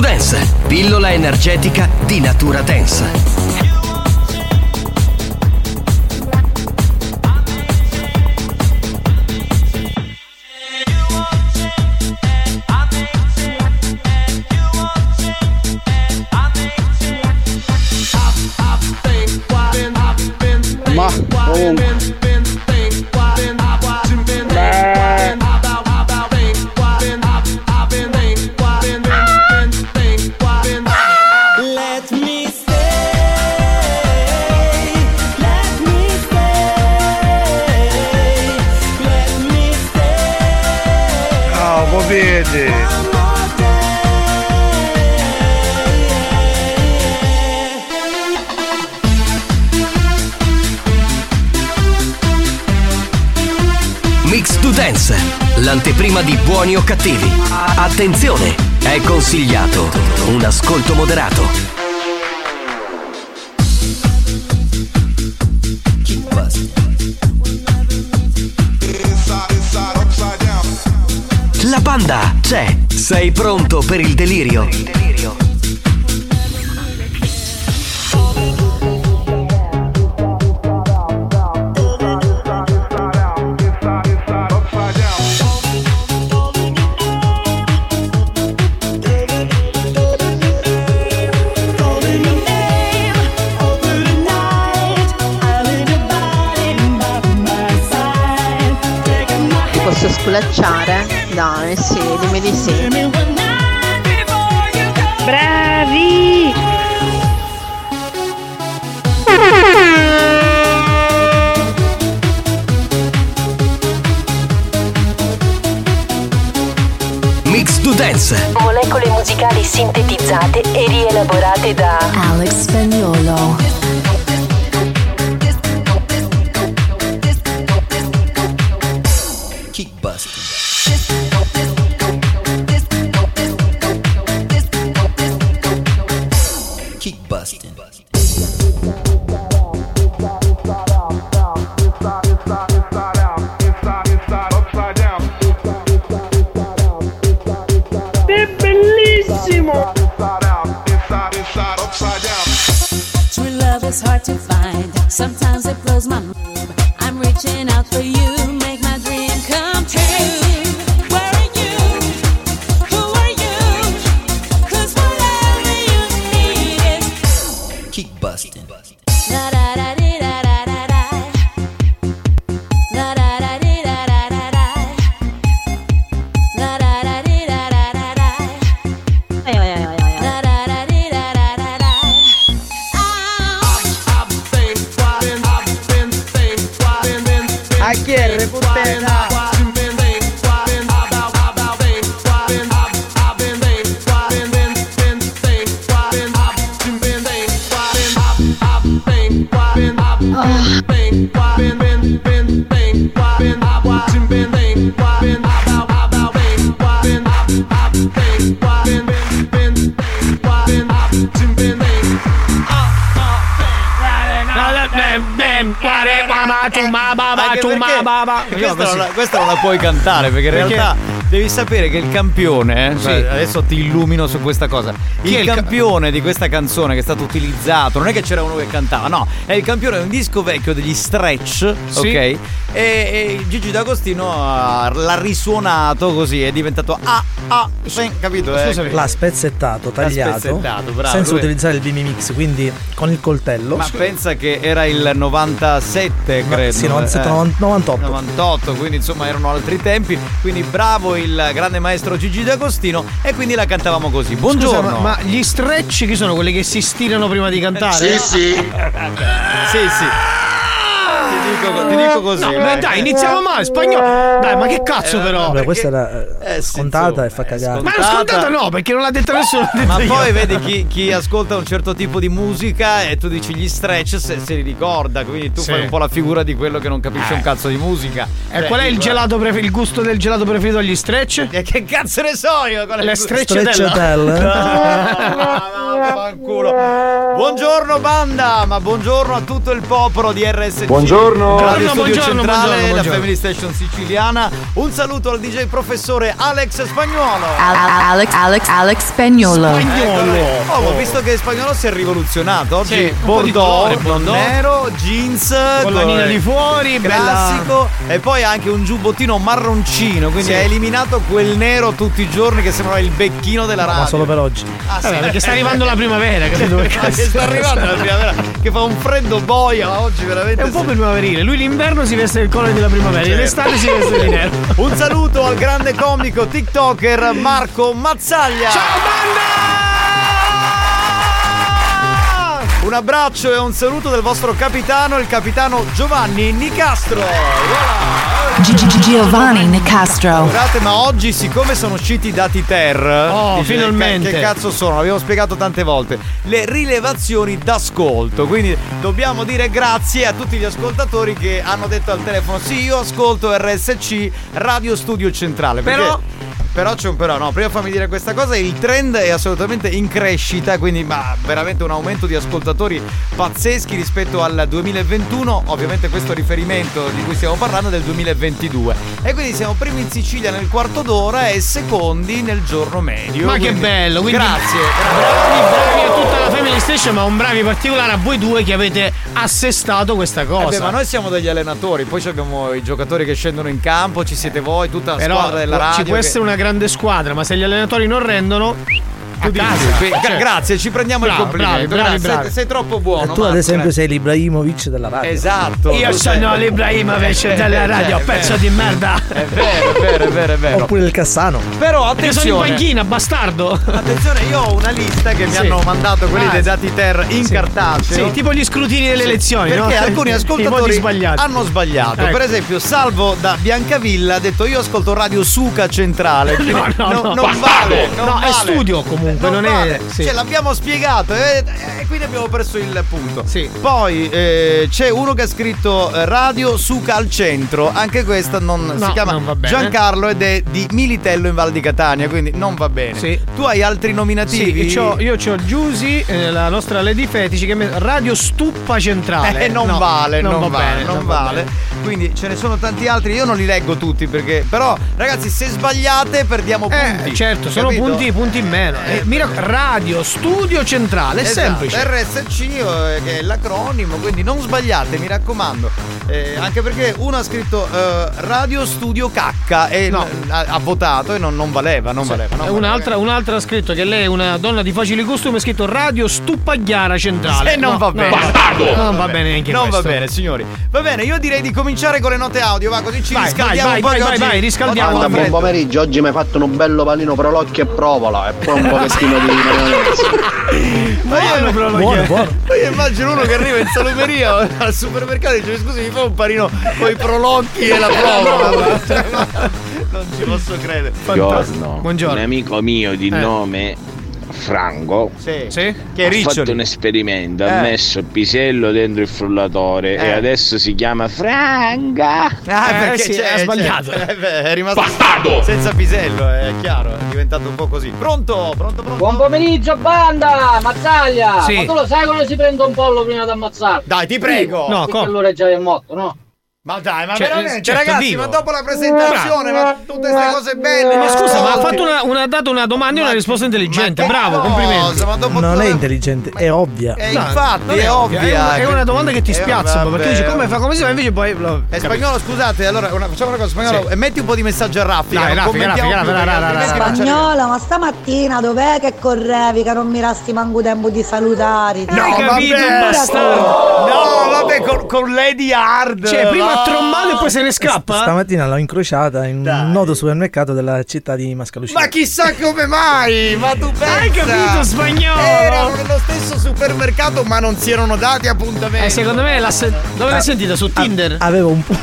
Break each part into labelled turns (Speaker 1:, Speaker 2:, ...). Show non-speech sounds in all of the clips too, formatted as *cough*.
Speaker 1: Dance, pillola energetica di natura dance. L'anteprima di buoni o cattivi. Attenzione, è consigliato un ascolto moderato. La banda c'è. Sei pronto per il delirio?
Speaker 2: Calling
Speaker 3: sculacciare? Dai, sì, dimmi di sì.
Speaker 4: Anche perché- Questa non, la, questa non la puoi cantare perché in realtà devi sapere che il campione, eh,
Speaker 5: Sì.
Speaker 4: adesso ti illumino su questa cosa. Il
Speaker 5: il ca-
Speaker 4: campione di questa canzone che è stato utilizzato, non è che c'era uno che cantava, no, è il campione di un disco vecchio degli Stretch,
Speaker 5: Sì.
Speaker 4: ok? E, e Gigi D'Agostino ha- l'ha risuonato così, è diventato ah ah, sì, capito? eh?
Speaker 5: Scusami.
Speaker 6: L'ha spezzettato, tagliato,
Speaker 4: spezzettato, bravo,
Speaker 6: senza
Speaker 4: lui-
Speaker 6: utilizzare il BB Mix, quindi con il coltello.
Speaker 4: Ma pensa che era il 97,
Speaker 6: Ma-
Speaker 4: credo.
Speaker 6: sì, 97,
Speaker 4: eh.
Speaker 6: 98.
Speaker 4: 98, quindi insomma erano altri tempi. Quindi bravo il grande maestro Gigi D'Agostino. E quindi la cantavamo così. Buongiorno.
Speaker 5: Scusa, ma, ma gli stretch chi sono? Quelli che si stirano prima di cantare?
Speaker 4: Sì, sì. sì, sì. Ti dico, ti dico così.
Speaker 5: No,
Speaker 4: eh.
Speaker 5: ma dai, iniziamo male, spagnolo. Dai, ma che cazzo
Speaker 4: Eh,
Speaker 5: però?
Speaker 6: Vabbè, questa era eh,
Speaker 4: Eh, sì,
Speaker 6: scontata e fa cagare.
Speaker 5: Ma è scontata no, perché non l'ha detta nessuno. detto
Speaker 4: Ma
Speaker 5: io.
Speaker 4: poi vedi chi, chi ascolta un certo tipo di musica e tu dici gli stretch se, se li ricorda, quindi tu
Speaker 5: Sì.
Speaker 4: fai un po' la figura di quello che non capisce
Speaker 5: Eh.
Speaker 4: un cazzo di musica.
Speaker 5: E
Speaker 4: Cioè,
Speaker 5: qual è il
Speaker 4: dico,
Speaker 5: gelato prefer- il gusto del gelato preferito agli stretch?
Speaker 4: E che cazzo ne so io? Qual è
Speaker 5: Le
Speaker 4: il-
Speaker 5: strecciatella.
Speaker 6: Strecciatella. *laughs*
Speaker 4: Fanculo. Buongiorno banda, ma buongiorno a tutto il popolo di RSC.
Speaker 7: Buongiorno.
Speaker 5: Buongiorno,
Speaker 4: Studio
Speaker 5: buongiorno,
Speaker 4: Centrale,
Speaker 5: buongiorno,
Speaker 4: la
Speaker 5: buongiorno.
Speaker 4: Family Station siciliana. Un saluto al DJ professore Alex Spagnuolo.
Speaker 8: Al- Alex, Alex, Alex Spagnolo.
Speaker 4: Oh, ho visto che Spagnolo si è rivoluzionato. Oggi
Speaker 5: Sì, un po' di
Speaker 4: bordeaux,
Speaker 5: bordeaux.
Speaker 4: nero, jeans
Speaker 5: Con la nina di fuori, bella-
Speaker 4: classico e poi anche un giubbottino marroncino, quindi
Speaker 5: Sì.
Speaker 4: ha eliminato quel nero tutti i giorni che sembrava il becchino della radio.
Speaker 6: Ma solo per oggi.
Speaker 4: Ah, sì.
Speaker 5: Vabbè, perché sta arrivando la primavera, *laughs* capito? Per
Speaker 4: sta arrivando la primavera che fa un freddo boia oggi veramente
Speaker 5: È un po'
Speaker 4: sì.
Speaker 5: Primaverile. Lui l'inverno si veste il colore della primavera, in estate si veste di nero. *laughs*
Speaker 4: un saluto al grande comico tiktoker Marco Mazzaglia
Speaker 5: Ciao banda!
Speaker 4: un abbraccio e un saluto del vostro capitano il capitano Giovanni Nicastro Voilà.
Speaker 8: Giovanni Nicastro.
Speaker 4: Scusate, ma oggi, siccome sono usciti i dati TER,
Speaker 5: Oh, finalmente.
Speaker 4: Che, che cazzo sono? L'abbiamo spiegato tante volte. Le rilevazioni d'ascolto. Quindi dobbiamo dire grazie a tutti gli ascoltatori che hanno detto al telefono: Sì, io ascolto RSC Radio Studio Centrale. Perché-
Speaker 5: Però-
Speaker 4: Però c'è un però, no, prima fammi dire questa cosa, il trend è assolutamente in crescita, quindi ma veramente un aumento di ascoltatori pazzeschi rispetto al 2021, ovviamente questo riferimento di cui stiamo parlando è del 2022. E quindi siamo primi in Sicilia nel quarto d'ora e secondi nel giorno medio.
Speaker 5: Ma che
Speaker 4: quindi-
Speaker 5: bello, quindi
Speaker 4: Grazie.
Speaker 5: bravi, bravi a tutta la Family Station, ma un bravi particolare a voi due che avete assestato questa
Speaker 4: Eh
Speaker 5: cosa.
Speaker 4: beh, ma noi siamo degli allenatori, poi abbiamo i giocatori che scendono in campo, ci siete voi, tutta la
Speaker 5: Però
Speaker 4: squadra della radio.
Speaker 5: ci può
Speaker 4: che-
Speaker 5: essere una grande squadra, ma se gli allenatori non rendono, a casa.
Speaker 4: qui-
Speaker 5: Cioè,
Speaker 4: grazie, ci prendiamo
Speaker 5: Bravo,
Speaker 4: il complimento.
Speaker 5: bravi, bravi, bravi.
Speaker 4: Sei, sei troppo buono.
Speaker 6: tu, ad esempio, sei l'Ibrahimovic della radio.
Speaker 4: Esatto.
Speaker 5: Io
Speaker 4: tu
Speaker 5: sono
Speaker 4: sei-
Speaker 5: l'Ibrahimovic
Speaker 4: Eh,
Speaker 5: della
Speaker 4: eh,
Speaker 5: radio,
Speaker 4: eh,
Speaker 5: pezzo
Speaker 4: eh.
Speaker 5: di merda.
Speaker 4: È vero, è vero, è vero, è vero.
Speaker 6: Oppure il Cassano.
Speaker 4: Però
Speaker 5: Perché sono in
Speaker 4: attenzione.
Speaker 5: panchina, bastardo.
Speaker 4: Attenzione, io ho una lista che mi
Speaker 5: Sì.
Speaker 4: hanno mandato quelli
Speaker 5: Ah,
Speaker 4: dei dati ter in
Speaker 5: Sì.
Speaker 4: cartaceo.
Speaker 5: Sì, tipo gli scrutini delle
Speaker 4: Sì,
Speaker 5: elezioni, no?
Speaker 4: Perché alcuni *laughs*
Speaker 5: I modi
Speaker 4: ascoltatori hanno sbagliato.
Speaker 5: Ecco.
Speaker 4: Per esempio, Salvo da Biancavilla ha detto: Io ascolto Radio Suca Centrale. *laughs* Quindi
Speaker 5: No, no, no.
Speaker 4: non vale. non
Speaker 5: No, è
Speaker 4: vale.
Speaker 5: studio comunque, non è-
Speaker 4: vale.
Speaker 5: sì.
Speaker 4: Cioè, l'abbiamo spiegato e, e quindi abbiamo perso il punto.
Speaker 5: Sì.
Speaker 4: Poi eh, c'è uno che ha scritto eh, Radio Suca al centro. Anche questa non
Speaker 5: No,
Speaker 4: si chiama
Speaker 5: non.
Speaker 4: Giancarlo ed è di Militello in Val di Catania. Quindi non va bene.
Speaker 5: Sì.
Speaker 4: Tu hai altri nominativi?
Speaker 5: Sì, c'ho- io ho Giusy, eh, la nostra Lady Fetici, che mi- Radio Stuppa Centrale.
Speaker 4: Eh, non
Speaker 5: No,
Speaker 4: vale, non,
Speaker 5: va
Speaker 4: vale,
Speaker 5: bene,
Speaker 4: non
Speaker 5: va
Speaker 4: vale.
Speaker 5: bene.
Speaker 4: Quindi ce ne sono tanti altri, io non li leggo tutti perché. Però, ragazzi, se sbagliate perdiamo punti.
Speaker 5: Eh, certo, sono
Speaker 4: capito?
Speaker 5: punti, punti in meno.
Speaker 4: Eh,
Speaker 5: Eh, mi rac- Radio Studio Centrale, è
Speaker 4: Esatto,
Speaker 5: semplice.
Speaker 4: RSC eh, che è l'acronimo, quindi non sbagliate, mi raccomando. Eh, anche perché uno ha scritto eh, Radio Studio Cacca e
Speaker 5: No.
Speaker 4: ha, ha votato e non, non valeva, non valeva. non
Speaker 5: E
Speaker 4: valeva.
Speaker 5: un'altra, un'altra ha scritto che lei è una donna di facili costumi, ha scritto Radio Stuppagliara Centrale.
Speaker 4: E non
Speaker 5: No,
Speaker 4: va bene.
Speaker 5: no, non va bene neanche
Speaker 4: Non
Speaker 5: questo.
Speaker 4: va bene, signori. Va bene, io direi di cominciare con le note audio, va così ci
Speaker 5: Vai,
Speaker 4: riscaldiamo
Speaker 5: vai,
Speaker 4: un po'
Speaker 5: vai,
Speaker 4: che
Speaker 5: vai,
Speaker 4: oggi-
Speaker 5: vai, riscaldiamo.
Speaker 7: buon pomeriggio, oggi mi hai fatto un bello panino prolocchio e provola e poi un *laughs* pochettino di maionese.
Speaker 4: Ma io,
Speaker 5: lo
Speaker 6: Buono,
Speaker 5: chiedo.
Speaker 6: buono.
Speaker 4: ma io immagino uno che arriva in salumeria *laughs* al supermercato e dice scusi mi fa un panino con i prolocchi e la ma- *laughs* non ci posso credere.
Speaker 9: Buongiorno.
Speaker 5: Buongiorno.
Speaker 9: Un amico mio di
Speaker 5: Eh.
Speaker 9: nome Franco
Speaker 4: Sì.
Speaker 5: Sì?
Speaker 4: Che
Speaker 9: ha
Speaker 4: riccioli.
Speaker 9: fatto un esperimento,
Speaker 4: Eh.
Speaker 9: ha messo il pisello dentro il frullatore
Speaker 4: Eh.
Speaker 9: e adesso si chiama Franca.
Speaker 4: Ah,
Speaker 5: Eh,
Speaker 4: perché
Speaker 5: sì,
Speaker 4: c'è,
Speaker 5: ha sbagliato.
Speaker 4: c'è- eh, beh, è rimasto senza pisello, è chiaro, è diventato un po' così. Pronto? Pronto, pronto?
Speaker 10: Buon pomeriggio banda, Mazzaglia!
Speaker 5: Sì.
Speaker 10: Ma tu lo sai quando si prende un pollo prima di ammazzarlo?
Speaker 4: Dai, ti prego.
Speaker 5: No, come?
Speaker 10: allora già è morto, no?
Speaker 4: Ma dai, ma
Speaker 5: Cioè,
Speaker 4: veramente,
Speaker 5: certo,
Speaker 4: ragazzi,
Speaker 5: dico.
Speaker 4: ma dopo la presentazione, ma tutte queste cose belle.
Speaker 5: Ma scusa, ma ha fatto una, una- ha dato una domanda e una risposta intelligente. Bravo,
Speaker 4: cosa?
Speaker 5: complimenti.
Speaker 4: Ma dopo
Speaker 6: Non è intelligente, è ovvia.
Speaker 4: Eh,
Speaker 5: No,
Speaker 4: infatti, è
Speaker 5: ovvia,
Speaker 4: ovvia.
Speaker 5: È, una domanda che ti
Speaker 4: Eh,
Speaker 5: spiazza perché dici come fa, come si fa, invece poi. lo-
Speaker 4: È spagnolo, scusate, allora una- facciamo una cosa, spagnolo,
Speaker 5: Sì.
Speaker 4: e metti un po' di messaggio a raffica.
Speaker 5: Dai,
Speaker 4: non c'è-
Speaker 11: Spagnola, ma stamattina dov'è che correvi che non mi resti manco tempo di salutare?
Speaker 4: No,
Speaker 5: Hai capito,
Speaker 4: vabbè.
Speaker 5: bastardo?
Speaker 4: No, vabbè, con, con Lady Hard.
Speaker 5: Cioè, prima
Speaker 4: va.
Speaker 5: ha trombato e poi se ne scappa?
Speaker 6: Stamattina l'ho incrociata in un noto supermercato della città di Mascalucino.
Speaker 4: Ma chissà come mai, ma tu pensa
Speaker 5: Hai capito, spagnolo?
Speaker 4: Erano nello stesso supermercato ma non si erano dati appuntamenti
Speaker 5: Eh, secondo me l'ha se- dove l'hai sentita? Su Tinder?
Speaker 6: Avevo un po'.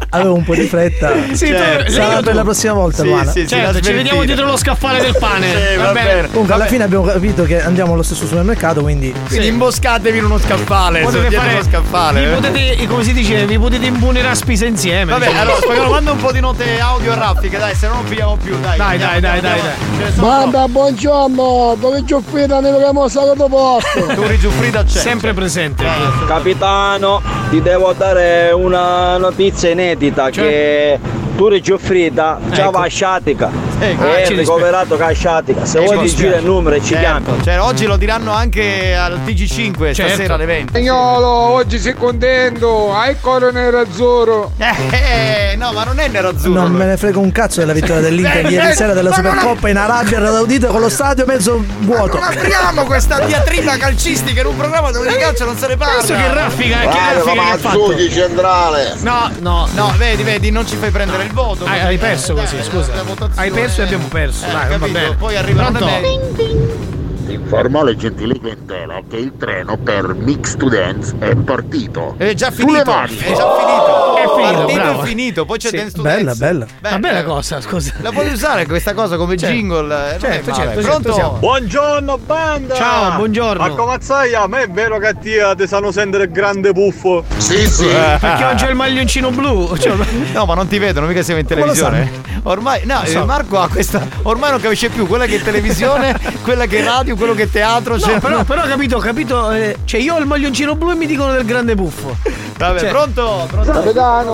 Speaker 6: *laughs* Avevo un po' di fretta. *laughs*
Speaker 5: Sì, tu-
Speaker 6: Sarà per
Speaker 5: tu?
Speaker 6: la prossima volta,
Speaker 4: Sì,
Speaker 6: Luana.
Speaker 4: sì, sì,
Speaker 5: Certo, ci vediamo dietro lo scaffale del pane.
Speaker 4: Sì,
Speaker 5: va
Speaker 4: va
Speaker 5: bene.
Speaker 4: bene.
Speaker 6: Comunque, alla fine abbiamo capito che andiamo allo stesso supermercato, quindi.
Speaker 4: Quindi imboscatevi in uno scaffale,
Speaker 5: Potete fare
Speaker 4: uno scaffale.
Speaker 5: Vi
Speaker 4: eh.
Speaker 5: potete, come si dice, vi potete imbunire a spisa insieme.
Speaker 4: Vabbè,
Speaker 5: diciamo.
Speaker 4: allora spagnolo, manda un po' di note audio a raffica, dai, se no non pigliamo più, dai.
Speaker 5: Dai,
Speaker 4: Andiamo,
Speaker 5: dai, dai,
Speaker 4: andiamo,
Speaker 5: dai,
Speaker 4: sono
Speaker 3: Banda, buongiorno, dove Giuffrida ne abbiamo salvato posto? *laughs*
Speaker 4: troppi. Tu Rigiuffrida c'è.
Speaker 5: sempre presente.
Speaker 12: Capitano, ti devo dare una notizia inedita che Turi Giuffrida già
Speaker 5: Ecco.
Speaker 12: va a Sciatica.
Speaker 4: Sì,
Speaker 5: ah,
Speaker 12: è ricoverato che a Sciatica. Se
Speaker 5: Ci
Speaker 12: vuoi ti gira il numero e ci.
Speaker 4: Certo, cioè, oggi lo diranno anche al TG5
Speaker 5: Certo.
Speaker 4: stasera alle 20.
Speaker 3: Spagnolo, oggi sei contento, hai il cuore nerazzurro.
Speaker 4: Eh, no, ma non è nerazzurro.
Speaker 6: Non
Speaker 4: lui.
Speaker 6: me ne frega un cazzo della vittoria dell'Inter
Speaker 4: Eh,
Speaker 6: ieri
Speaker 4: eh,
Speaker 6: sera della
Speaker 4: ma non
Speaker 6: Supercoppa in Arabia Saudita con lo stadio mezzo vuoto.
Speaker 4: Non apriamo questa diatriba calcistica in un programma dove di calcio non se ne parla.
Speaker 5: Penso che raffica, che raffica che ha fatto.
Speaker 9: centrale.
Speaker 5: No, no,
Speaker 4: No, vedi, vedi, non ci fai prendere il voto.
Speaker 5: Hai, hai perso
Speaker 4: Dai,
Speaker 5: così,
Speaker 4: la-
Speaker 5: scusa.
Speaker 4: la
Speaker 5: Hai perso e abbiamo perso.
Speaker 4: Eh,
Speaker 5: Dai, va bene.
Speaker 4: Poi arrivano
Speaker 5: Pronto?
Speaker 4: da me.
Speaker 9: Informo le gentili clientela che il treno per Mix to Dance è partito.
Speaker 4: È già finito. È già finito.
Speaker 5: È finito,
Speaker 4: Partito
Speaker 5: bravo.
Speaker 4: è finito. Poi c'è
Speaker 5: Sì,
Speaker 4: Dance to
Speaker 6: bella,
Speaker 4: Dance.
Speaker 6: bella.
Speaker 5: Una bella cosa, scusa.
Speaker 4: La puoi usare questa cosa come
Speaker 5: Certo.
Speaker 4: jingle? eh, non è
Speaker 5: Certo, certo,
Speaker 4: Pronto?
Speaker 5: certo, siamo.
Speaker 12: Buongiorno banda!
Speaker 5: Ciao, buongiorno.
Speaker 12: Ma come sai, a me è vero che a te ti sanno sentire grande buffo.
Speaker 9: Sì, sì.
Speaker 5: Perché oggi ho il maglioncino blu. *laughs* Cioè,
Speaker 4: No, ma non ti vedono, mica siamo in televisione. Ormai, no,
Speaker 5: so.
Speaker 4: eh, Marco ha questa. Ormai non capisce più quella che è televisione, *laughs* quella che è radio, quello che è teatro.
Speaker 5: No,
Speaker 4: cioè-
Speaker 5: però, però ho capito, ho capito. eh, cioè, io ho il maglioncino blu e mi dicono del grande buffo.
Speaker 4: Vabbè,
Speaker 5: cioè-
Speaker 4: pronto? Pronto?
Speaker 3: Capitano,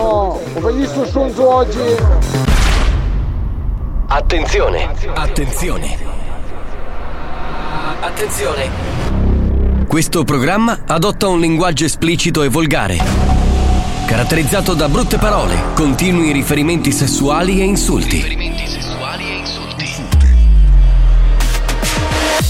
Speaker 3: ho visto sconto oggi.
Speaker 1: Attenzione, attenzione. Attenzione. Questo programma adotta un linguaggio esplicito e volgare, caratterizzato da brutte parole, continui riferimenti sessuali e insulti.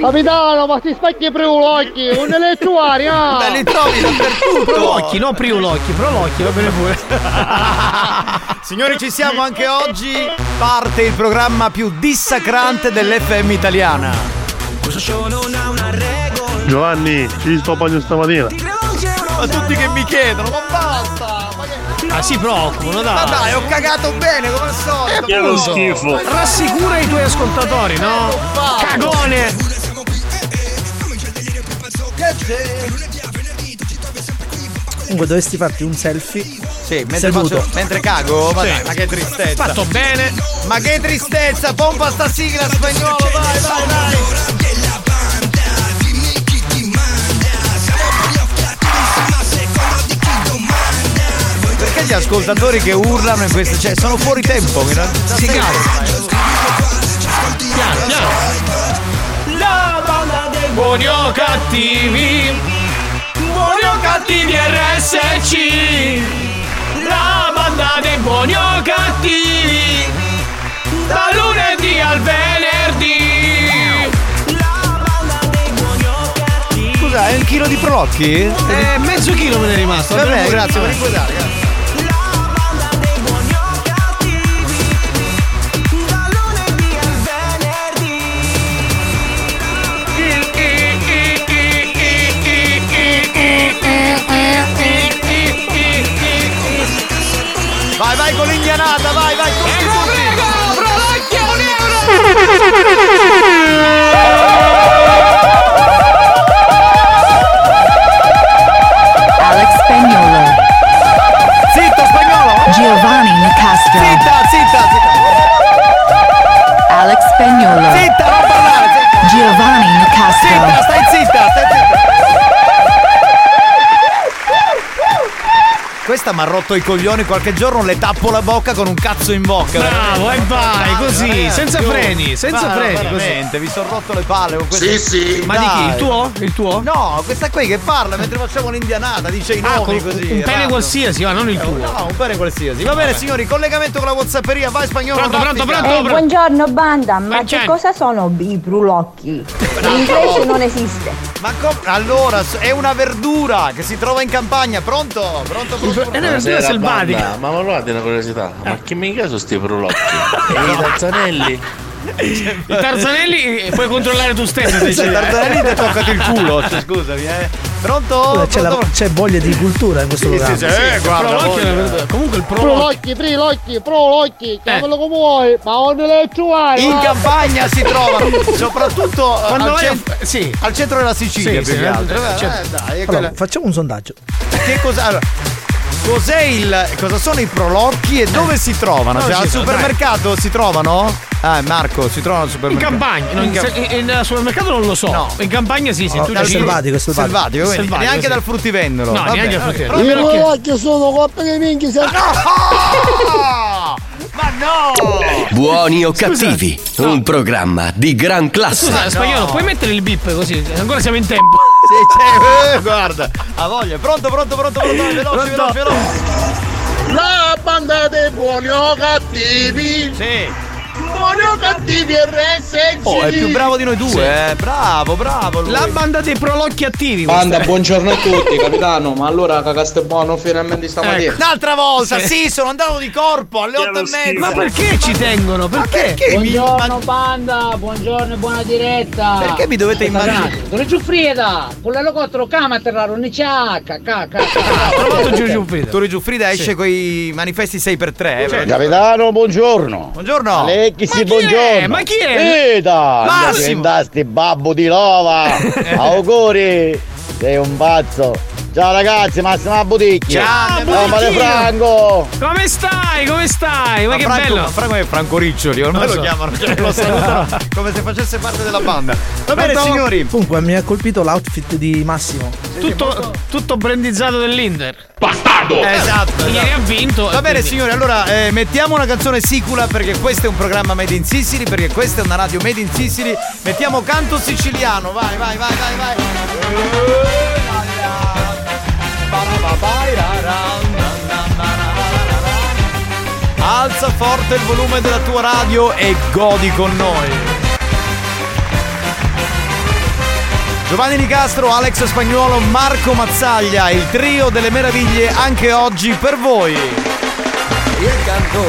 Speaker 3: Capitano, ma ti specchi priulocchi, un elettuario, ah!
Speaker 4: Beh, li trovi dappertutto.
Speaker 5: Prolocchi, no priulocchi, prolocchi, va bene pure. *laughs*
Speaker 4: Signori, ci siamo anche oggi. Parte il programma più dissacrante dell'FM italiana.
Speaker 13: Giovanni, ci sto bagno stamattina.
Speaker 4: Ma tutti che mi chiedono, ma basta!
Speaker 5: Ah, si preoccupano, dai.
Speaker 4: ma dai, ho cagato bene come al solito.
Speaker 13: Che lo schifo.
Speaker 5: Rassicura i tuoi ascoltatori, no?
Speaker 4: fatto.
Speaker 5: Cagone!
Speaker 6: Comunque dovresti farti un selfie.
Speaker 4: Sì, mentre, faccio- mentre cago? Ma
Speaker 5: Sì.
Speaker 4: dai, ma che tristezza.
Speaker 5: Fatto bene.
Speaker 4: Ma che tristezza, pompa sta sigla spagnolo, vai, vai, vai. Perché gli ascoltatori che urlano in questo, cioè sono fuori tempo, mi
Speaker 5: Si cazzo. Piano, piano. La banda dei buoni o cattivi. Buoni o cattivi RSC. La banda dei buoni o cattivi. Da lunedì al venerdì.
Speaker 4: Scusa, è un chilo di prolocchi?
Speaker 5: Eh, mezzo chilo me ne è rimasto.
Speaker 4: Vabbè, grazie, me puoi dare, grazie. con l'indianata, vai, vai, tutti, prego, tutti.
Speaker 5: prego, Prolacchia un euro.
Speaker 4: Alex Spagnolo. Zitto, Spagnolo.
Speaker 14: Giovanni Nicastro.
Speaker 4: Zitta, zitta, zitta. Alex Spagnolo. Zitta, non parlare, zitta. Giovanni Nicastro. Zitta, Questa mi ha rotto i coglioni, qualche giorno le tappo la bocca con un cazzo in bocca.
Speaker 5: Bravo, e vai,
Speaker 4: Ma
Speaker 5: così,
Speaker 4: veramente,
Speaker 5: senza
Speaker 4: oh.
Speaker 5: freni, senza
Speaker 4: Ma
Speaker 5: freni, così.
Speaker 4: Veramente, vi sono rotto le palle con questo.
Speaker 9: Sì, sì.
Speaker 5: Ma di chi? Il
Speaker 4: Dai.
Speaker 5: tuo? Il tuo?
Speaker 4: No, questa qui che parla mentre facciamo l'indianata, dice i
Speaker 5: Ah,
Speaker 4: nomi
Speaker 5: con-
Speaker 4: così.
Speaker 5: un pene
Speaker 4: random.
Speaker 5: qualsiasi, ma non il
Speaker 4: Eh,
Speaker 5: tuo.
Speaker 4: No, un pene qualsiasi. Va bene, signori, collegamento con la Whatsapperia, vai spagnolo.
Speaker 5: Pronto, pronto,
Speaker 4: raffica.
Speaker 5: pronto,
Speaker 3: Eh, buongiorno banda, ma che cosa sono i prulocchi? In inglese non esiste.
Speaker 4: Ma com- allora, è una verdura che si trova in campagna, pronto? Pronto, pronto? pronto?
Speaker 5: È una verdura selvatica.
Speaker 15: banda. Ma guardate una curiosità, ma che mica sono sti prolocchi? E i tazzanelli?
Speaker 5: I Tarzanelli eh, puoi controllare tu stesso se
Speaker 4: Se
Speaker 5: ci
Speaker 4: Tarzanelli ti ha toccato il culo, cioè, scusami, eh. Pronto?
Speaker 6: C'è, la- c'è voglia di cultura in questo
Speaker 4: Sì,
Speaker 6: programma.
Speaker 4: sì, sì, eh, guarda, voglia.
Speaker 5: Comunque il prolocchi.
Speaker 16: Trilocchi, prolocchi, chiamalo come vuoi, ma onde le trovare?
Speaker 4: In campagna si trovano, *laughs* soprattutto eh, al,
Speaker 5: vai a-
Speaker 4: cent-
Speaker 5: sì.
Speaker 4: al centro della Sicilia,
Speaker 5: Sì,
Speaker 4: più
Speaker 5: sì,
Speaker 4: che
Speaker 5: eh,
Speaker 4: altro. Eh,
Speaker 5: certo.
Speaker 4: eh, dai,
Speaker 6: Allora,
Speaker 4: quella-
Speaker 6: facciamo un sondaggio.
Speaker 4: Che cosa, allora, cos'è il. cosa sono i prolocchi e dove si trovano? Cioè, al supermercato si trovano? Ah, Marco, si trovano al
Speaker 5: In
Speaker 4: supermercato.
Speaker 5: campagna, non-
Speaker 4: In cam-
Speaker 5: se- in, in supermercato non lo so.
Speaker 4: No.
Speaker 5: In campagna sì, sì.
Speaker 6: No,
Speaker 5: tu
Speaker 6: è
Speaker 5: giri-
Speaker 6: selvatico, selvatico.
Speaker 4: Selvatico, quindi
Speaker 5: Selvatico,
Speaker 4: neanche
Speaker 5: sì.
Speaker 4: dal fruttivendolo.
Speaker 5: No,
Speaker 4: Va
Speaker 5: neanche dal fruttivendolo.
Speaker 16: I prolocchi sono coppe di minchia, se- *laughs*
Speaker 4: No! Ma no!
Speaker 1: Buoni o cattivi, un programma di gran classe.
Speaker 5: Scusa, spagnolo, puoi mettere il bip così? Ancora siamo in tempo.
Speaker 4: Sì, c'è, eh, guarda, ha voglia. Pronto, pronto, pronto, pronto, veloce, veloce, veloce.
Speaker 16: La banda dei buoni o cattivi,
Speaker 4: Sì.
Speaker 16: Buoni o cattivi RSC.
Speaker 4: Oh, è più bravo di noi due, eh. Bravo, bravo. lui.
Speaker 5: La banda dei prolocchi attivi.
Speaker 17: Banda, buongiorno a tutti, *laughs* capitano. Ma allora cagaste buono finalmente stamattina.
Speaker 4: Un'altra volta,
Speaker 5: Sì.
Speaker 4: sì, sono andato di corpo alle otto e mezza.
Speaker 5: Ma perché ci tengono? Perché?
Speaker 4: Perché mi,
Speaker 18: Buongiorno
Speaker 4: ma-
Speaker 18: banda, buongiorno e buona diretta.
Speaker 4: perché mi dovete immaginare?
Speaker 18: Dove Giuffrida? Con l'elicottero camaterra, non c'è H, K.
Speaker 5: Ho trovato Giorgio Frida.
Speaker 4: Turi Giuffrida esce con i manifesti 6x3. Eh,
Speaker 9: Capitano, buongiorno.
Speaker 4: Buongiorno.
Speaker 9: Alecchi, sì,
Speaker 5: chi è?
Speaker 9: buongiorno.
Speaker 5: Ma chi è?
Speaker 9: Vita!
Speaker 4: Massimo.
Speaker 9: Diventasti babbo di lova. *laughs* Auguri. Sei un pazzo. Ciao ragazzi, Massimo Abuticchi.
Speaker 4: Ciao,
Speaker 9: Ciao, Mare
Speaker 5: Buticchio.
Speaker 9: Franco.
Speaker 5: Come stai? Come stai? Ma,
Speaker 4: Ma
Speaker 5: che
Speaker 4: Franco,
Speaker 5: bello.
Speaker 4: ma Franco è Franco Riccioli, ormai lo
Speaker 5: so.
Speaker 4: chiamano, cioè lo salutano *laughs* come se facesse parte della banda. Va bene,
Speaker 6: Pronto?
Speaker 4: signori.
Speaker 6: Comunque mi ha colpito l'outfit di Massimo.
Speaker 5: Tutto, tutto brandizzato dell'Inter.
Speaker 4: Esatto.
Speaker 5: Ieri ha vinto.
Speaker 4: Va bene
Speaker 5: quindi-
Speaker 4: signori, allora eh, mettiamo una canzone sicula perché questo è un programma Made in Sicily, perché questa è una radio Made in Sicily. Mettiamo canto siciliano, vai, vai, vai, vai, vai. Alza forte il volume della tua radio e godi con noi. Giovanni Nicastro, Alex Spagnuolo, Marco Mazzaglia, il trio delle meraviglie anche oggi per voi.
Speaker 19: Y canto,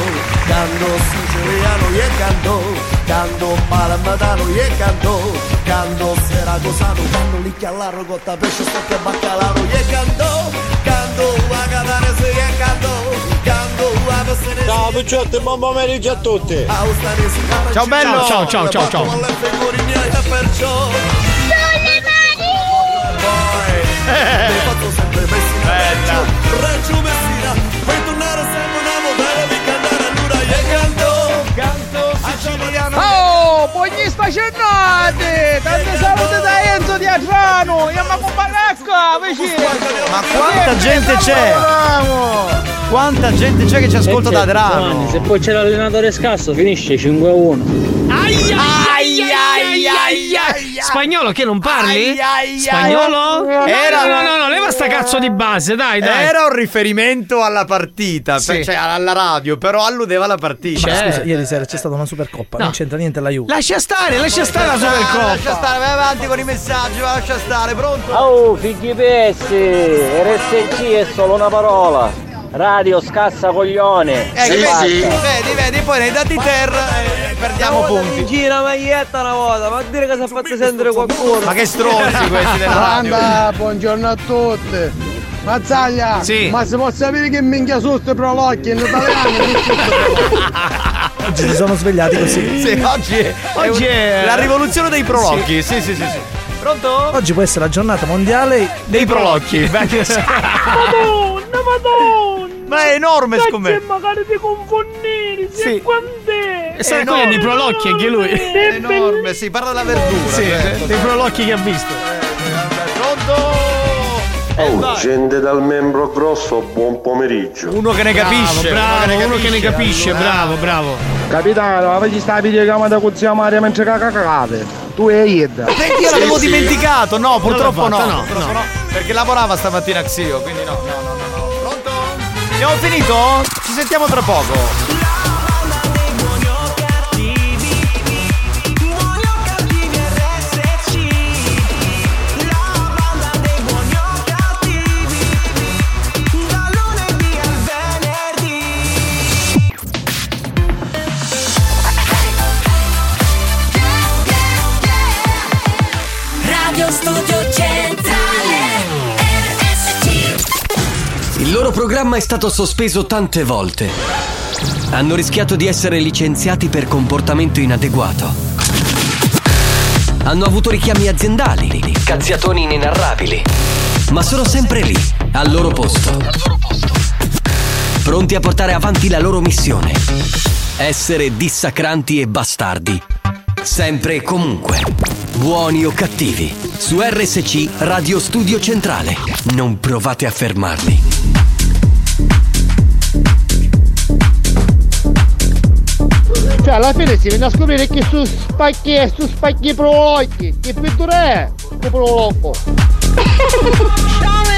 Speaker 19: canto siciliano, y canto, canto malamatano, y canto, canto seragosano, canto licchia all'arrogotta, pesce stocca e baccalaro, y canto, canto a catanese, y canto, canto a pessenese.
Speaker 16: Ciao picciotti, buon pomeriggio a tutti.
Speaker 4: Ciao bello!
Speaker 5: Ciao, ciao, ciao, ciao.
Speaker 19: E perciò mi faccio sempre
Speaker 16: salute da Enzo di Adriano! Io ma con Baracca, vicino!
Speaker 4: Ma quanta gente c'è? Quanta gente c'è che ci ascolta da Adrano?
Speaker 17: se poi c'è l'allenatore scasso, finisce 5 a 1.
Speaker 5: Ai, Spagnolo che non parli?
Speaker 4: Ai, ai.
Speaker 5: Spagnolo?
Speaker 4: Era-
Speaker 5: No, no, no, leva sta cazzo di base, dai, dai.
Speaker 4: Era un riferimento alla partita,
Speaker 5: Sì.
Speaker 4: per- cioè alla radio, però alludeva alla partita.
Speaker 6: Ma
Speaker 5: Cioè-
Speaker 6: scusa, ieri sera c'è stata una Supercoppa,
Speaker 5: No.
Speaker 6: non c'entra niente la Juve.
Speaker 5: Lascia stare, lascia stare la
Speaker 4: Lascia
Speaker 5: Supercoppa.
Speaker 4: stare, vai avanti con i messaggi, lascia stare, pronto?
Speaker 17: Oh, figli pessi! RSC è solo una parola. Radio scassa coglione.
Speaker 4: Eh,
Speaker 9: Sì,
Speaker 4: vedi,
Speaker 9: sì.
Speaker 4: vedi, vedi, poi nei dati ter eh, perdiamo punti.
Speaker 17: gira maglietta una volta, ma dire che si è fatto sentire qualcuno.
Speaker 4: Ma che stronzi questi della radio.
Speaker 16: Banda, buongiorno a tutti! Mazzaglia!
Speaker 5: Sì.
Speaker 16: Ma si può sapere che minchia sti prolocchi in italiano? *laughs*
Speaker 6: Oggi si sono svegliati così.
Speaker 4: Sì, oggi è, *laughs*
Speaker 5: Oggi
Speaker 4: un-
Speaker 5: è-
Speaker 4: la rivoluzione dei prolocchi. Sì, sì, sì, sì. Pronto?
Speaker 6: Oggi può essere la giornata mondiale
Speaker 4: Dei prolocchi. *laughs*
Speaker 16: Madonna, madonna!
Speaker 4: Ma è enorme scommessa.
Speaker 16: magari ti confondere,
Speaker 4: Sì.
Speaker 16: quant'è?
Speaker 5: E sta raccogliendo i prolocchi anche lui.
Speaker 4: È enorme, sì, parla della verdura.
Speaker 5: Sì,
Speaker 4: certo.
Speaker 5: dei prolocchi che ha visto.
Speaker 20: Oh, gente dal membro grosso, buon pomeriggio.
Speaker 4: Uno che ne capisce.
Speaker 5: Bravo, uno che ne capisce, bravo, bravo.
Speaker 3: Capitano, ci sta videocamera con zia Maria mentre cacacate. Tu e Ida.
Speaker 4: Perché io l'avevo dimenticato? No, purtroppo no.
Speaker 5: fatta, no,
Speaker 4: Purtroppo
Speaker 5: no.
Speaker 4: no, Perché lavorava stamattina a Xio, quindi no, no, no. Pronto? Abbiamo finito? Ci sentiamo tra poco.
Speaker 1: Il loro programma è stato sospeso tante volte. Hanno rischiato di essere licenziati per comportamento inadeguato. Hanno avuto richiami aziendali, cazziatoni inenarrabili. Ma sono sempre lì, al loro posto. Pronti a portare avanti la loro missione. Essere dissacranti e bastardi. Sempre e comunque. Buoni o cattivi. Su RSC Radio Studio Centrale. Non provate a fermarli.
Speaker 3: Cioè alla fine si viene a scoprire che su spacchi su spacchi prolocchi. Che pittura è? Che prolocco. *laughs*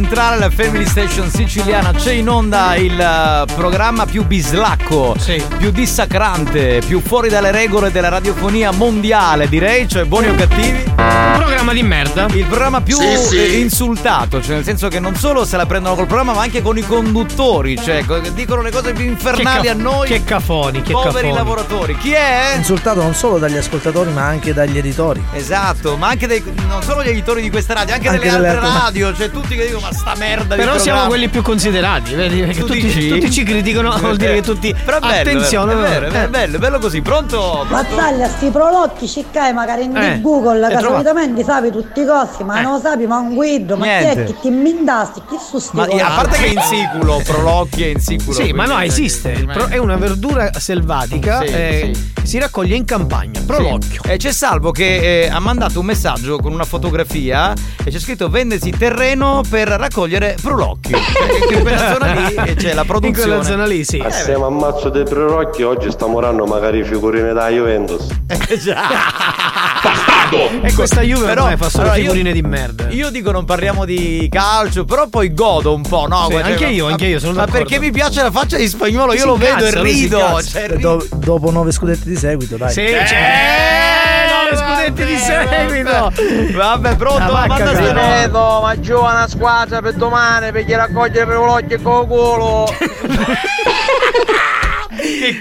Speaker 4: Studio Centrale, la Family Station siciliana, c'è in onda il eh, programma più bislacco, più dissacrante, più fuori dalle regole della radiofonia mondiale, direi, cioè buoni o cattivi.
Speaker 5: Un programma di merda.
Speaker 4: Il programma più
Speaker 5: Sì, sì.
Speaker 4: eh, insultato, cioè nel senso che non solo se la prendono col programma, ma anche con i conduttori, cioè co- dicono le cose più infernali
Speaker 5: ca-
Speaker 4: a noi.
Speaker 5: che cafoni, che
Speaker 4: poveri
Speaker 5: cafoni.
Speaker 4: lavoratori. Chi è?
Speaker 6: Insultato non solo dagli ascoltatori ma anche dagli editori.
Speaker 4: Esatto, ma anche dei, non solo gli editori di questa radio, anche,
Speaker 6: Anche
Speaker 4: delle
Speaker 6: delle
Speaker 4: altre
Speaker 6: altre-
Speaker 4: radio, cioè tutti tutti che dicono ma sta merda
Speaker 5: Però siamo
Speaker 4: programma".
Speaker 5: quelli più considerati, vedi? Perché
Speaker 4: Tu
Speaker 5: tutti,
Speaker 4: dici?
Speaker 5: tutti ci criticano, vuol dire che tutti.
Speaker 4: Però bello,
Speaker 5: attenzione,
Speaker 4: è vero, è
Speaker 5: eh.
Speaker 4: bello, è bello, così. Pronto?
Speaker 11: Mazzaglia, sti prolocchi ciccai magari in
Speaker 4: Eh,
Speaker 11: Google, che solitamente sapi tutti i costi, ma non lo sapi ma un guido, ma chi
Speaker 4: Niente.
Speaker 11: è che ti mindasti, chi su sti
Speaker 4: Ma a parte che è insiculo, prolocchi è insiculo.
Speaker 5: Sì, ma no, esiste. È una verdura selvatica.
Speaker 4: Sì,
Speaker 5: eh, Si raccoglie in campagna. Prolocchio.
Speaker 4: E c'è Salvo che eh, ha mandato un messaggio con una fotografia e c'è scritto vendesi terreno per raccogliere prolocchi. *laughs* Cioè, in quella zona lì eh, c'è la produzione.
Speaker 5: quella zona lì, sì.
Speaker 20: Assieme a mazzo dei prorocchi oggi sta morando magari figurine da Juventus. *laughs* *laughs*
Speaker 5: E questa Juve
Speaker 4: Però,
Speaker 5: ormai fa solo
Speaker 4: allora, io-
Speaker 5: figurine di merda.
Speaker 4: Io dico non parliamo di calcio, però poi godo un po', no?
Speaker 5: Sì,
Speaker 4: Guarda,
Speaker 5: anche
Speaker 4: ma-
Speaker 5: io, anche io, sono
Speaker 4: Ma
Speaker 5: d'accordo.
Speaker 4: perché mi piace la faccia di spagnolo, io
Speaker 5: Si
Speaker 4: lo vedo e
Speaker 5: si
Speaker 4: rido. Cioè,
Speaker 6: E
Speaker 4: rido.
Speaker 6: do- dopo nove scudetti di seguito, dai.
Speaker 5: Sì, c'è. Nove scudetti di seguito.
Speaker 4: Vabbè, pronto?
Speaker 5: La vacca
Speaker 4: Manda.
Speaker 17: Vedo, ma giovane squadra per domani perché raccogliere per l'occhio con culo. *laughs* *laughs*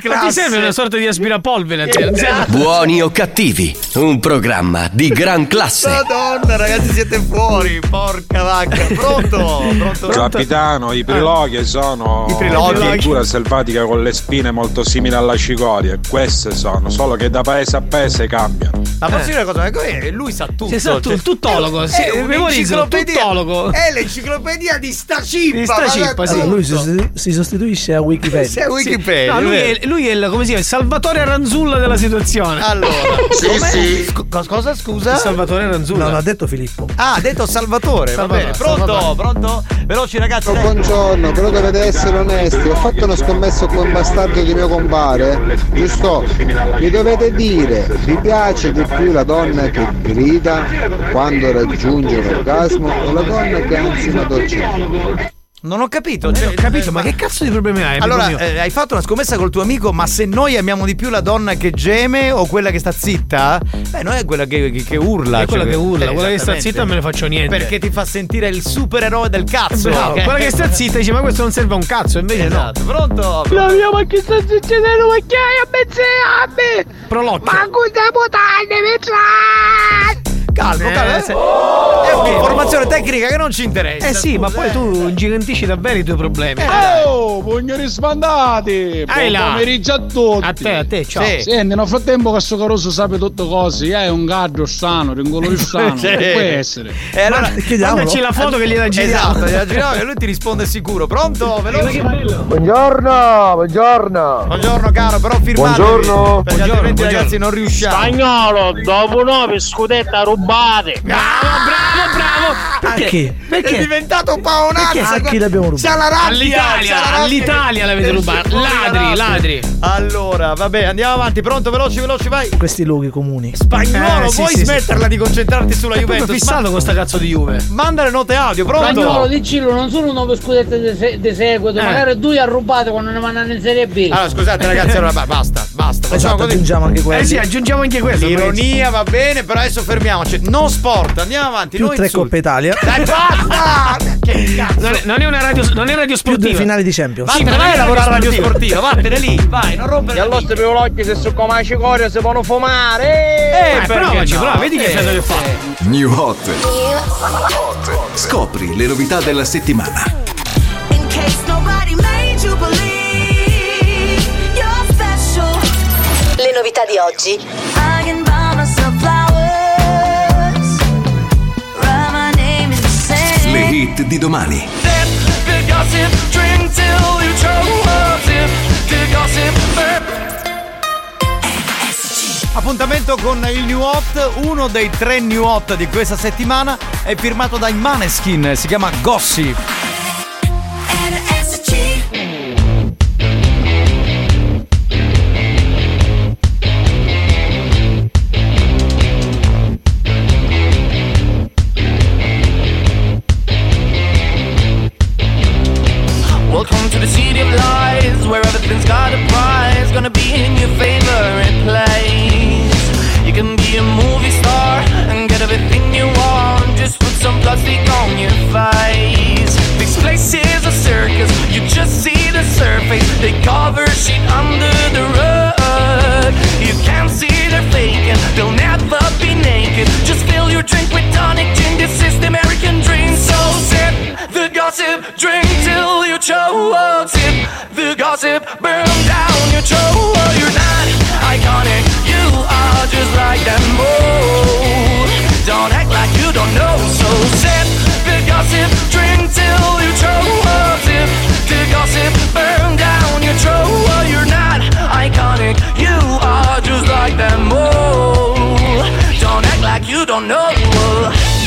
Speaker 4: Che
Speaker 5: Ma ti serve una sorta di aspirapolvere serve-
Speaker 1: Buoni o cattivi, un programma di gran classe.
Speaker 4: Madonna, ragazzi, siete fuori. Porca vacca. Pronto? *laughs* Pronto?
Speaker 21: Capitano, i priloghi sono
Speaker 4: I priloghi.
Speaker 21: una cultura selvatica con le spine molto simili alla cicoria. Queste sono, solo che da paese a paese cambiano.
Speaker 4: Ma posso dire una cosa? Ecco, eh, Lui sa tutto.
Speaker 5: Sì, sa tu- il tuttologo, sì,
Speaker 4: è
Speaker 5: memorizzalo,
Speaker 4: un'enciclopedia.
Speaker 5: tuttologo.
Speaker 4: È l'enciclopedia di sta cippa.
Speaker 5: Di sta
Speaker 4: ma
Speaker 5: cippa,
Speaker 4: guarda
Speaker 5: sì.
Speaker 6: Lui si, si sostituisce a *laughs* Wikipedia.
Speaker 4: Sei a Wikipedia.
Speaker 5: No, lui. È, lui è il, come si chiama, il Salvatore Ranzulla della situazione.
Speaker 4: Allora, *laughs*
Speaker 6: Sì, sì.
Speaker 4: Cos- cosa scusa?
Speaker 5: Il Salvatore Ranzulla.
Speaker 6: No, l'ha detto Filippo.
Speaker 4: Ah, ha detto Salvatore, va
Speaker 5: Salvatore,
Speaker 4: bene. Pronto?
Speaker 5: Salvatore.
Speaker 4: Pronto? Veloci ragazzi.
Speaker 22: Oh, buongiorno, però dovete essere onesti. Ho fatto una scommessa con un bastardo di mio compare. Giusto? Mi dovete dire, vi piace di più la donna che grida quando raggiunge l'orgasmo o la donna che anzi una doccia?
Speaker 4: Non ho capito. Cioè,
Speaker 5: ho capito, ma che cazzo di problemi hai?
Speaker 4: Allora,
Speaker 5: mio?
Speaker 4: eh, hai fatto una scommessa col tuo amico, ma se noi amiamo di più la donna che geme o quella che sta zitta? Beh, noi è quella che, che- che urla.
Speaker 5: È quella
Speaker 4: cioè,
Speaker 5: che urla,
Speaker 4: eh,
Speaker 5: quella che sta zitta non me ne faccio niente.
Speaker 4: Perché ti fa sentire il supereroe del cazzo.
Speaker 5: Bravo,
Speaker 4: ok?
Speaker 5: quella che sta zitta dice ma questo non serve a un cazzo, invece
Speaker 4: Esatto, pronto?
Speaker 17: La mia ma che sta succedendo? Ma che hai a me?
Speaker 5: Prolocchio.
Speaker 17: Ma cosa potete mettere?
Speaker 4: Calmo,
Speaker 5: Eh,
Speaker 4: calmo.
Speaker 5: se-
Speaker 4: È un'informazione tecnica che non ci interessa.
Speaker 5: Eh sì, ma poi tu ingigantisci davvero i tuoi problemi.
Speaker 15: Oh, pugnoli sbandati! Buon
Speaker 5: là.
Speaker 15: pomeriggio a tutti!
Speaker 5: A te, a te, ciao.
Speaker 15: Sì. Senti, nel frattempo che sto caroso sa tutte cose, è un gaddo strano, un colore *laughs* strano,
Speaker 4: Sì.
Speaker 15: può essere?
Speaker 4: E allora
Speaker 5: Mandaci la foto che gliela giriamo.
Speaker 4: Esatto, gliela giriamo e lui ti risponde sicuro. Pronto? Veloce.
Speaker 22: Buongiorno, buongiorno.
Speaker 4: Buongiorno caro, però firmatevi.
Speaker 22: Buongiorno.
Speaker 4: Perché altrimenti ragazzi non riusciamo.
Speaker 17: Spagnolo, dopo nove scudetta rubate.
Speaker 5: bravo, bravo.
Speaker 6: Perché?
Speaker 4: È diventato un paonazzo.
Speaker 6: Perché? A chi l'abbiamo rubato?
Speaker 4: C'ha la rabbia.
Speaker 5: All'Italia, all'Italia l'avete rubato. Ladri, ladri.
Speaker 4: Allora, vabbè, andiamo avanti. Pronto, veloci, veloci, vai.
Speaker 6: Questi luoghi comuni.
Speaker 4: Spagnolo,
Speaker 5: Eh, sì,
Speaker 4: vuoi
Speaker 5: sì, sì.
Speaker 4: smetterla di concentrarti sulla
Speaker 5: È
Speaker 4: Juventus?
Speaker 5: fissato con sta cazzo di Juve.
Speaker 4: Manda le note audio, pronto?
Speaker 10: Spagnolo, dicilo, non sono nove scudette di, se- di seguito,
Speaker 4: Eh.
Speaker 10: magari due ha rubato quando ne vanno in Serie B.
Speaker 4: Allora, scusate *laughs* ragazzi, allora ba- basta, basta. Facciamo
Speaker 6: Esatto,
Speaker 4: così.
Speaker 6: aggiungiamo anche quelli.
Speaker 5: Eh sì, aggiungiamo anche questo.
Speaker 4: L'ironia va bene, però adesso fermiamoci. Non sport, andiamo avanti.
Speaker 6: Più tre. Coppa Italia.
Speaker 4: Dai, basta! Che cazzo?
Speaker 5: Non è, non è una radio, non è radio
Speaker 6: Più due
Speaker 5: sportiva.
Speaker 6: finali di Champions.
Speaker 4: Vattene,
Speaker 5: ma
Speaker 4: vai
Speaker 5: non
Speaker 4: a
Speaker 5: è
Speaker 4: lavorare alla radio
Speaker 5: sportiva.
Speaker 4: sportiva, vattene lì, vai, non rompere
Speaker 17: E allora per l'occhio se su come cicoria si possono fumare.
Speaker 4: Eh,
Speaker 5: Eh, provaci,
Speaker 4: no?
Speaker 5: prova, vedi che
Speaker 4: Eh,
Speaker 5: effetto che fa.
Speaker 23: New Hot. Scopri le novità della settimana.
Speaker 24: In case nobody made you believe you're special.
Speaker 25: Le novità di oggi.
Speaker 23: Hit di domani.
Speaker 4: Appuntamento con il New Hot, uno dei tre New Hot di questa settimana è firmato dai Maneskin, si chiama Gossip.
Speaker 26: Gossip, burn down your throat. You're not iconic, you are just like them both. Don't act like you don't know, so sip the gossip, drink till you choke. Sip the gossip, burn down your throat. You're not iconic, you are just like them both. Don't act like you don't know.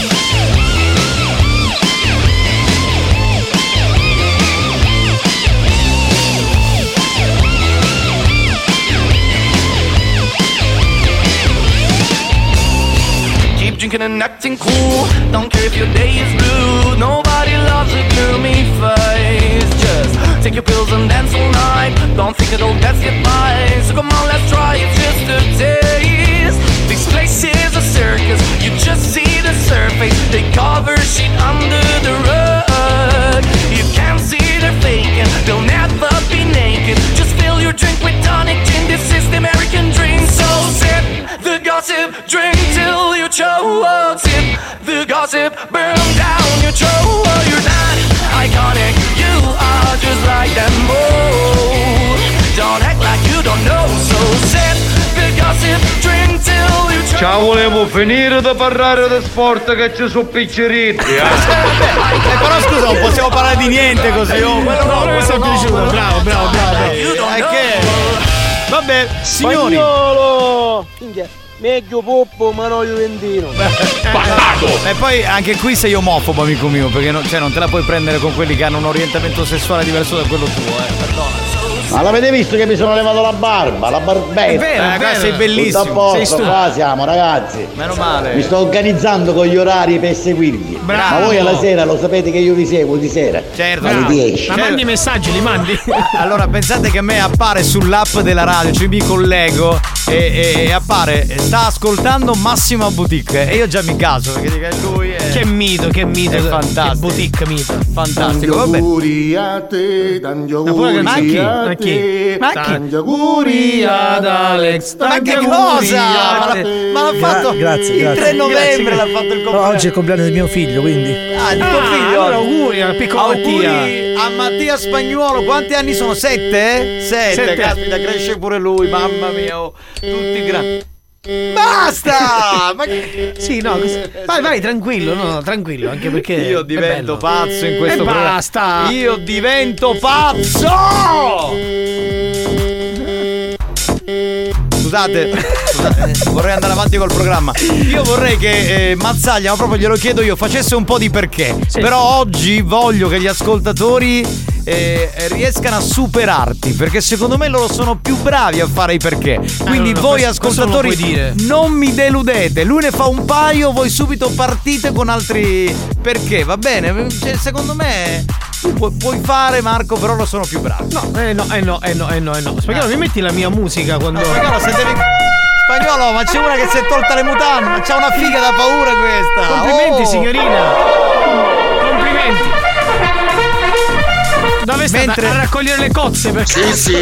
Speaker 26: Drinking and acting cool. Don't care if your day is blue. Nobody loves a gloomy face. Just take your pills and dance all night. Don't think it'll best get by. So come on, let's try it just a taste. This place is a circus. You just see the surface. They cover shit under the rug. You can't see they're faking. They'll never be naked. Just fill your drink with tonic gin. This is the American dream. So sip gossip, drink till you choke. Sip the gossip, burn down your throat. You're not iconic, you are just like them both. Don't act like you don't know. So sip the gossip, drink till you choke.
Speaker 17: Ciao, volevo finire di parlare di sport che ci sono picciritti. Eh.
Speaker 4: Eh, però scusa, non possiamo parlare di niente così. Oh, quello no,
Speaker 5: questo è piaciuto, bravo, bravo, bravo.
Speaker 4: Che. Vabbè, signori.
Speaker 17: Spagnolo! Meglio poppo ma no juventino.
Speaker 4: E poi anche qui sei omofobo, amico mio, perché non, cioè, non te la puoi prendere con quelli che hanno un orientamento sessuale diverso da quello tuo, eh. Perdona.
Speaker 9: Ma l'avete visto che mi sono levato la barba, la barbetta?
Speaker 4: È vero, è vero. sei bellissimo.
Speaker 9: Tutto a posto,
Speaker 4: Sei
Speaker 9: qua siamo ragazzi.
Speaker 4: Meno male.
Speaker 9: Mi sto organizzando con gli orari per seguirvi.
Speaker 4: Bravo.
Speaker 9: Ma voi alla sera lo sapete che io vi seguo di sera.
Speaker 4: Certo.
Speaker 9: Alle 10.
Speaker 5: Ma mandi i messaggi, li mandi? *laughs*
Speaker 4: Allora, pensate che a me appare sull'app della radio, cioè mi collego e, e- e appare, sta ascoltando Massimo Boutique e io già mi caso perché dico, è lui è...
Speaker 5: Che mito, che mito.
Speaker 4: È fantastico.
Speaker 5: Che boutique mito.
Speaker 4: Fantastico, vabbè.
Speaker 16: auguri a te, tanti auguri
Speaker 5: Ma chi?
Speaker 16: a
Speaker 5: Ma chi?
Speaker 4: Ma chi?
Speaker 16: tanti auguri ad Alex,
Speaker 4: Ma che cosa? Ma,
Speaker 16: te.
Speaker 4: ma l'ha fatto
Speaker 6: Gra- grazie,
Speaker 4: il
Speaker 6: grazie.
Speaker 4: 3 novembre,
Speaker 6: Grazie.
Speaker 4: l'ha fatto il compleanno.
Speaker 6: oggi è il compleanno del mio figlio, quindi.
Speaker 4: Ah, di tuo
Speaker 5: Ah,
Speaker 4: figlio.
Speaker 5: allora auguri al piccolo
Speaker 4: Auguri
Speaker 5: Mattia.
Speaker 4: a Mattia Spagnuolo. Quanti anni sono? Sette? Sette.
Speaker 5: Sette.
Speaker 4: Caspita, cresce pure lui. Mamma mia. oh, Tutti grandi. Basta! Ma che... *laughs*
Speaker 5: Sì, no, cos- vai, vai, tranquillo, no, no, tranquillo, anche perché.
Speaker 4: Io divento pazzo in questo
Speaker 5: E
Speaker 4: programma.
Speaker 5: basta!
Speaker 4: Io divento pazzo! Scusate, scusate, vorrei andare avanti col programma. Io vorrei che eh, Mazzaglia, ma proprio glielo chiedo io, facesse un po' di perché. Però oggi voglio che gli ascoltatori eh, riescano a superarti, perché secondo me loro sono più bravi a fare i perché. Quindi
Speaker 5: no, no,
Speaker 4: voi
Speaker 5: questo- questo non
Speaker 4: ascoltatori
Speaker 5: puoi dire.
Speaker 4: non mi deludete. Lui ne fa un paio, voi subito partite con altri perché, va bene? Cioè, secondo me pu- puoi fare Marco, però lo sono più bravi.
Speaker 5: No, eh no, eh no, eh no, eh no, eh no. Spagnolo, mi metti la mia musica quando.
Speaker 4: Spagnolo, se devi- Spagnolo, ma c'è una che si è tolta le mutande, ma c'ha una figa da paura questa.
Speaker 5: Complimenti,
Speaker 4: Oh.
Speaker 5: signorina. Complimenti. Dove stai
Speaker 4: Mentre-
Speaker 5: a raccogliere le cozze? Per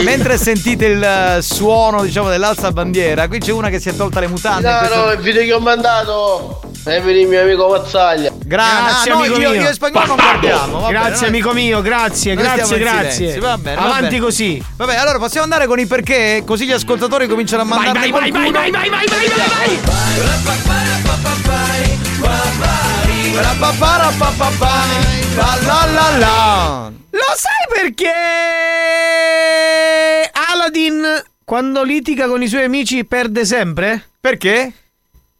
Speaker 4: Mentre sentite il eh, suono, diciamo, dell'alzabandiera, qui c'è una che si è tolta le mutande.
Speaker 17: No,
Speaker 4: Questo-
Speaker 17: no, il video che ho mandato è per il mio amico Mazzaglia.
Speaker 4: Gra-
Speaker 5: Grazie,
Speaker 4: ah, no,
Speaker 5: amico
Speaker 4: io,
Speaker 5: mio.
Speaker 4: io e spagnolo non guardiamo. va bene,
Speaker 5: grazie,
Speaker 4: noi-
Speaker 5: amico mio, grazie,
Speaker 4: noi
Speaker 5: grazie, grazie.
Speaker 4: va bene, va
Speaker 5: Avanti
Speaker 4: bene.
Speaker 5: così.
Speaker 4: Vabbè, allora possiamo andare con i perché, così gli ascoltatori cominciano a mandare
Speaker 5: vai, vai, vai, vai, vai, vai, vai, vai, vai. Lo sai perché Aladdin quando litiga con i suoi amici perde sempre?
Speaker 4: Perché?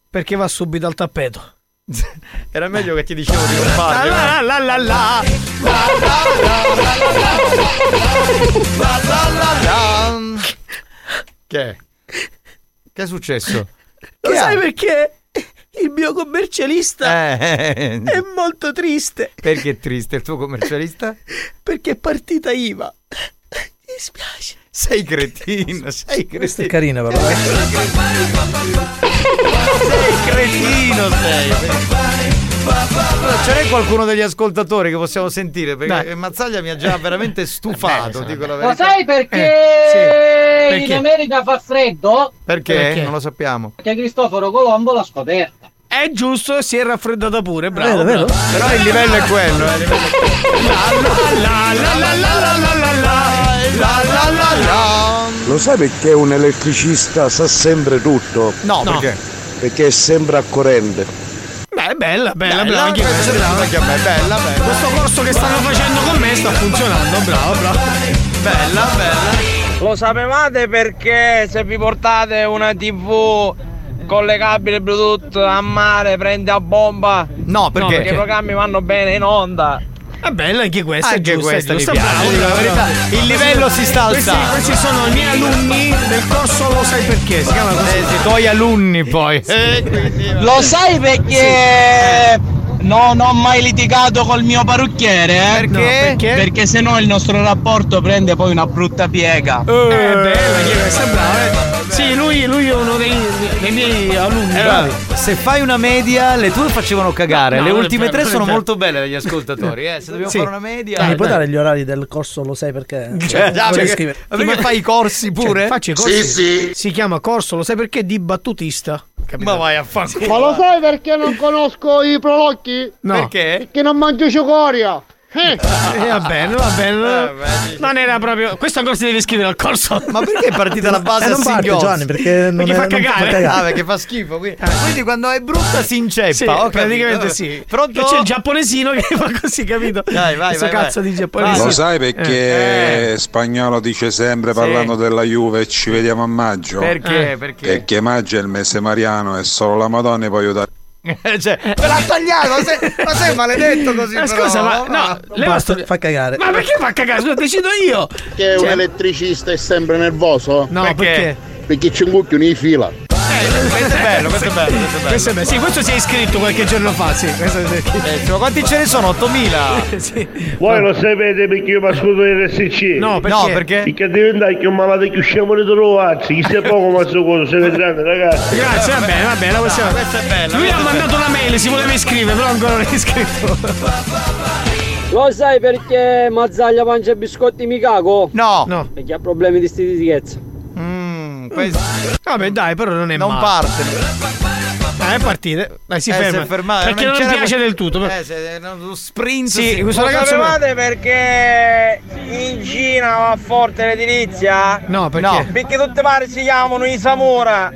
Speaker 5: Perché va subito al tappeto. *laughs*
Speaker 4: Era meglio che ti dicevo di non farlo.
Speaker 5: La la la la
Speaker 4: Che è? Che è successo?
Speaker 5: Lo sai perché? Il mio commercialista
Speaker 4: Eh,
Speaker 5: è molto triste
Speaker 4: perché è triste il tuo commercialista?
Speaker 5: perché è partita IVA. Mi spiace.
Speaker 4: Sei cretino, sei
Speaker 6: Questa è
Speaker 4: cretino.
Speaker 6: carina, però. eh.
Speaker 4: Sei cretino, sei. Allora, Ce n'è qualcuno degli ascoltatori che possiamo sentire? Perché
Speaker 5: Dai.
Speaker 4: Mazzaglia mi ha già veramente stufato, dico la
Speaker 10: Lo
Speaker 4: verità.
Speaker 10: sai perché,
Speaker 5: Eh, sì. Perché?
Speaker 10: in America fa freddo?
Speaker 4: Perché?
Speaker 5: Perché?
Speaker 4: Non lo sappiamo.
Speaker 10: Perché Cristoforo Colombo l'ha scoperta.
Speaker 5: È giusto, si è raffreddata pure, bravo.
Speaker 6: Vero, vero.
Speaker 5: bravo.
Speaker 4: Però il livello è quello, eh, il livello
Speaker 27: Lo sai perché un elettricista sa sempre tutto?
Speaker 4: No, No. perché?
Speaker 27: Perché è sempre a corrente.
Speaker 5: Beh, bella, bella,
Speaker 4: Bella,
Speaker 5: brava. anche
Speaker 4: questa
Speaker 5: questa,
Speaker 4: è
Speaker 5: brava.
Speaker 4: anche a me, bella, bella.
Speaker 5: Questo corso che stanno facendo con me sta funzionando, bravo, bravo.
Speaker 4: Bella, bella.
Speaker 17: Lo sapevate perché se vi portate una TV collegabile Bluetooth a mare prende a bomba?
Speaker 4: No, perché?
Speaker 17: perché i programmi vanno bene in onda.
Speaker 5: È bella anche questa,
Speaker 4: Anche
Speaker 5: giusta,
Speaker 4: questa
Speaker 5: giusta, bravo, bravo,
Speaker 4: verità. Il livello si sta
Speaker 5: Questi-
Speaker 4: alzando.
Speaker 5: Questi, sono i miei alunni del corso Lo sai perché, si chiama così.
Speaker 4: Eh, sì, tuoi alunni poi. Eh, quindi,
Speaker 17: Lo sai perché non ho mai litigato col mio parrucchiere? eh?
Speaker 4: Perché? No, perché?
Speaker 17: Perché se no il nostro rapporto prende poi una brutta piega.
Speaker 5: Eh, bella, chi è questa? Brava, eh. Sì, lui, lui è uno dei, dei miei alunni. Bravi.
Speaker 4: se fai una media, le tue facevano cagare.
Speaker 5: No,
Speaker 4: le
Speaker 5: non è
Speaker 4: ultime
Speaker 5: vero,
Speaker 4: tre
Speaker 5: non è
Speaker 4: sono
Speaker 5: vero.
Speaker 4: molto belle degli ascoltatori. Eh. Se dobbiamo
Speaker 5: Sì.
Speaker 4: fare una media.
Speaker 6: Dai, mi puoi
Speaker 4: dai.
Speaker 6: dare gli orari del corso, lo sai perché? *laughs*
Speaker 4: Cioè, già,
Speaker 6: Vorrei
Speaker 4: perché,
Speaker 6: scrivere.
Speaker 4: ma perché fai i corsi pure?
Speaker 5: Cioè, faccio i corsi. Si chiama corso, lo sai perché? Di battutista.
Speaker 4: Ma vai a fare
Speaker 3: Ma lo sai perché non conosco i prolocchi?
Speaker 5: No.
Speaker 4: Perché?
Speaker 3: Perché non mangio cicoria. Eh.
Speaker 5: Eh, va bene, va bene. Non era proprio. Questo ancora si deve iscrivere al corso.
Speaker 4: Ma perché è partita la base *laughs*
Speaker 6: Eh,
Speaker 4: a
Speaker 6: non parte? Giovanni, perché non
Speaker 5: Perché
Speaker 6: è-
Speaker 5: fa
Speaker 6: non
Speaker 5: cagare.
Speaker 4: Ah, perché fa schifo. Quindi, quindi quando è brutta si inceppa.
Speaker 5: Sì,
Speaker 4: capito.
Speaker 5: praticamente sì.
Speaker 4: Pronto?
Speaker 5: C'è il giapponesino che fa così, capito?
Speaker 4: Dai, vai,
Speaker 5: Questo
Speaker 4: vai,
Speaker 5: cazzo
Speaker 4: vai.
Speaker 5: di giapponesino.
Speaker 21: Lo sai perché Spagnolo dice sempre parlando della Juve ci vediamo a maggio?
Speaker 4: Perché? Perché?
Speaker 21: Perché maggio è il mese mariano e solo la Madonna può aiutare. *laughs*
Speaker 4: cioè, me l'ha tagliato, ma sei, ma sei maledetto così.
Speaker 5: Ma
Speaker 4: però,
Speaker 5: scusa, ma no, leva
Speaker 6: Basta,
Speaker 5: sto-
Speaker 6: fa cagare.
Speaker 5: Ma perché fa cagare? Scusa, decido io.
Speaker 9: Che un
Speaker 5: Cioè-
Speaker 9: elettricista è sempre nervoso?
Speaker 5: No, perché?
Speaker 9: Perché c'è un cucchio in fila.
Speaker 4: Questo è bello, questo è bello, questo è bello.
Speaker 5: Questo è bello. Sì, questo si è iscritto qualche giorno fa, sì. Questo è
Speaker 4: Eh, quanti ce ne sono? 8000. *laughs*
Speaker 5: sì.
Speaker 27: Voi lo sapete perché io mi ascolto RSC?
Speaker 5: No, perché?
Speaker 4: No, perché?
Speaker 27: Perché diventare più malato che usciamo di trovarsi, chissà *laughs* poco ma so cosa, se vedranno ragazzi.
Speaker 5: Grazie, va bene, va bene. la possiamo-
Speaker 4: questa è bella,
Speaker 5: Lui ha mandato una mail, si voleva iscrivere, però ancora non è iscritto. *laughs*
Speaker 17: Lo sai perché Mazzaglia mangia biscotti mi cago?
Speaker 4: No.
Speaker 5: No.
Speaker 17: Perché ha problemi di stitichezza.
Speaker 4: Mm, questo
Speaker 5: Vabbè, dai, però non è
Speaker 4: non
Speaker 5: male.
Speaker 4: parte.
Speaker 5: Ah, è partire. Dai, si
Speaker 4: Eh,
Speaker 5: ferma.
Speaker 4: si è fermato.
Speaker 5: Perché non
Speaker 4: c'era
Speaker 5: piace del tutto.
Speaker 4: Eh, se, no, lo sprint.
Speaker 5: Sì,
Speaker 4: sì.
Speaker 5: questo
Speaker 17: Lo
Speaker 5: ragazzo.
Speaker 17: sapevate perché in Cina va forte l'edilizia?
Speaker 5: No, perché?
Speaker 4: No.
Speaker 17: Perché tutte pare si chiamano i Samura.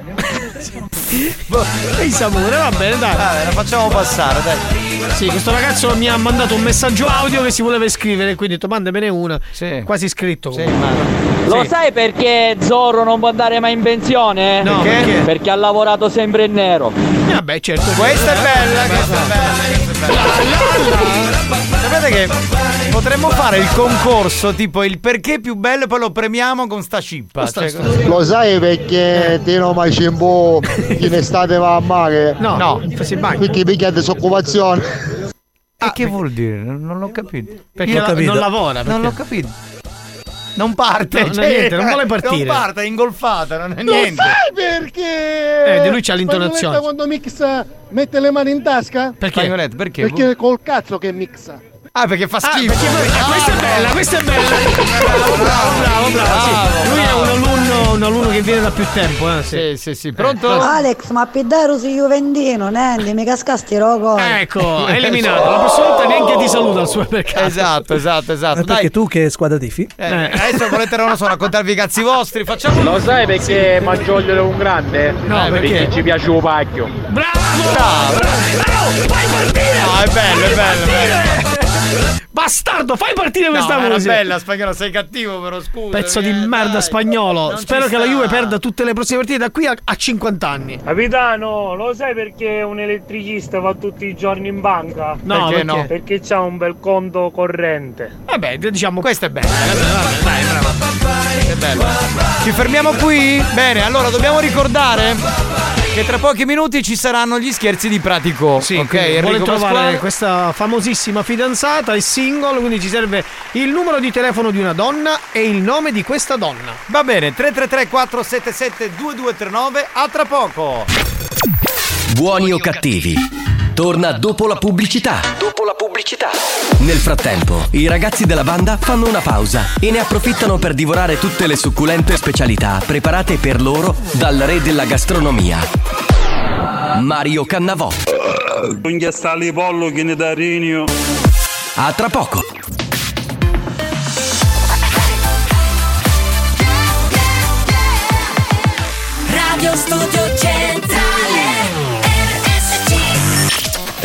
Speaker 5: Ehi, Samura, va bene, dai.
Speaker 4: Vabbè, la facciamo passare, dai.
Speaker 5: Sì, questo ragazzo mi ha mandato un messaggio audio che si voleva iscrivere, quindi ho detto mandamene una.
Speaker 4: Sì.
Speaker 5: Quasi iscritto.
Speaker 4: Sì,
Speaker 5: comunque.
Speaker 4: ma-
Speaker 17: Lo
Speaker 5: Sì.
Speaker 17: sai perché Zorro non può andare mai in pensione?
Speaker 5: No, perché?
Speaker 17: Perché ha lavorato sempre in nero.
Speaker 5: Eh, Vabbè, certo.
Speaker 4: Questa è bella, questa è bella, questa è bella. Sapete che potremmo fare il concorso tipo il perché più bello e poi lo premiamo con sta cippa. Cioè,
Speaker 9: Lo sai perché Tino Macimbo in estate va a mare?
Speaker 5: No,
Speaker 4: No.
Speaker 5: si bagna.
Speaker 9: Perché picchia disoccupazione.
Speaker 4: E che vuol dire? Non, non l'ho capito.
Speaker 5: Perché
Speaker 4: Io
Speaker 5: no-
Speaker 6: capito.
Speaker 5: non lavora.
Speaker 4: non
Speaker 5: perché-
Speaker 4: l'ho capito. Non parte,
Speaker 5: No, no, niente, non vuole partire.
Speaker 4: Non parte, è ingolfata, non è
Speaker 3: Lo
Speaker 4: niente.
Speaker 3: sai perché?
Speaker 5: Eh, di lui c'ha l'intonazione.
Speaker 3: Quando mixa mette le mani in tasca?
Speaker 5: Perché?
Speaker 4: Perché?
Speaker 3: Perché col cazzo che mixa.
Speaker 4: Ah, perché fa
Speaker 5: Ah,
Speaker 4: schifo.
Speaker 5: perché poi- eh, questa è bella, questa è bella. Bravo, bravo, bravo, bravo. sì.
Speaker 4: Bravo,
Speaker 5: Lui è
Speaker 4: bravo.
Speaker 5: un alunno, un alunno che viene da più tempo, eh, sì.
Speaker 4: Sì, sì, sì. Pronto?
Speaker 11: Alex, ma Piddaro si Juventino, Nendi, mi cascasti rogo.
Speaker 5: Ecco, è eliminato. La prossima volta neanche ti saluta al supermercato.
Speaker 4: Esatto, esatto, esatto.
Speaker 6: Eh,
Speaker 4: Dai,
Speaker 6: perché tu che squadra tifi?
Speaker 4: eh, adesso volete non lo so, raccontarvi i cazzi vostri, facciamo
Speaker 17: Lo sai perché Maggioglio è un grande?
Speaker 5: No, perché?
Speaker 17: ci piace un pacchio.
Speaker 5: Bravo!
Speaker 4: Bravo.
Speaker 5: Bravo! Fai partire!
Speaker 4: No, è bello, è bello, è bello.
Speaker 5: Bastardo, fai partire questa
Speaker 4: no, era
Speaker 5: musica.
Speaker 4: bella spagnolo, sei cattivo però scusa.
Speaker 5: Pezzo di merda spagnolo.
Speaker 4: Non
Speaker 5: Spero che la
Speaker 4: sta.
Speaker 5: Juve perda tutte le prossime partite da qui a, a 50 anni.
Speaker 17: Capitano, lo sai perché un elettricista va tutti i giorni in banca?
Speaker 5: No,
Speaker 4: Perché
Speaker 5: perché?
Speaker 4: no?
Speaker 17: Perché c'ha un bel conto corrente.
Speaker 5: Vabbè, diciamo
Speaker 4: Questa è bella.
Speaker 5: Vabbè, vabbè, dai, bravo.
Speaker 4: Che bello. Ci fermiamo qui? Bene, allora dobbiamo ricordare che tra pochi minuti ci saranno gli scherzi di Pratico.
Speaker 5: Sì,
Speaker 4: ok, Enrico
Speaker 5: trovare
Speaker 4: Pasquale.
Speaker 5: questa famosissima fidanzata, è single, quindi ci serve il numero di telefono di una donna e il nome di questa donna.
Speaker 4: Va bene, 333 477 2239, a tra poco.
Speaker 1: Buoni o cattivi? Torna dopo la pubblicità. Dopo la pubblicità. Nel frattempo, i ragazzi della banda fanno una pausa e ne approfittano per divorare tutte le succulente specialità preparate per loro dal re della gastronomia. Mario Cannavò.
Speaker 28: Pollo che ne rinio.
Speaker 1: A tra poco.
Speaker 24: Radio Studio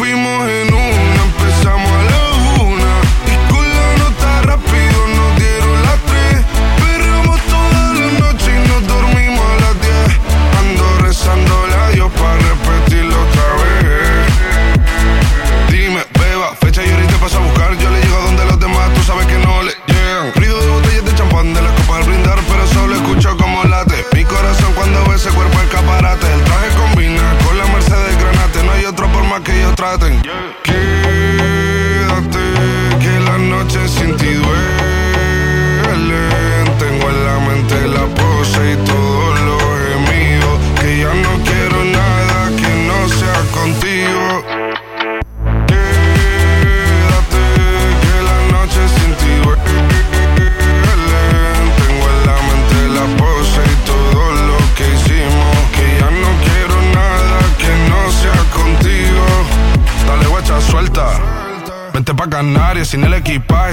Speaker 29: fuimos en una, empezamos a la una. Y con la nota rápido nos dieron las tres. Perreamos toda la noche y nos dormimos a las diez. Ando rezando la Dios para repetirlo otra vez. Dime, beba, fecha y ahorita paso a buscar. Yo le llego a donde los demás, tú sabes que no le llegan. Ruido de botellas de champán de la copa al brindar, pero solo escucho como late. Mi corazón cuando ve ese cuerpo escaparate. El traje con más que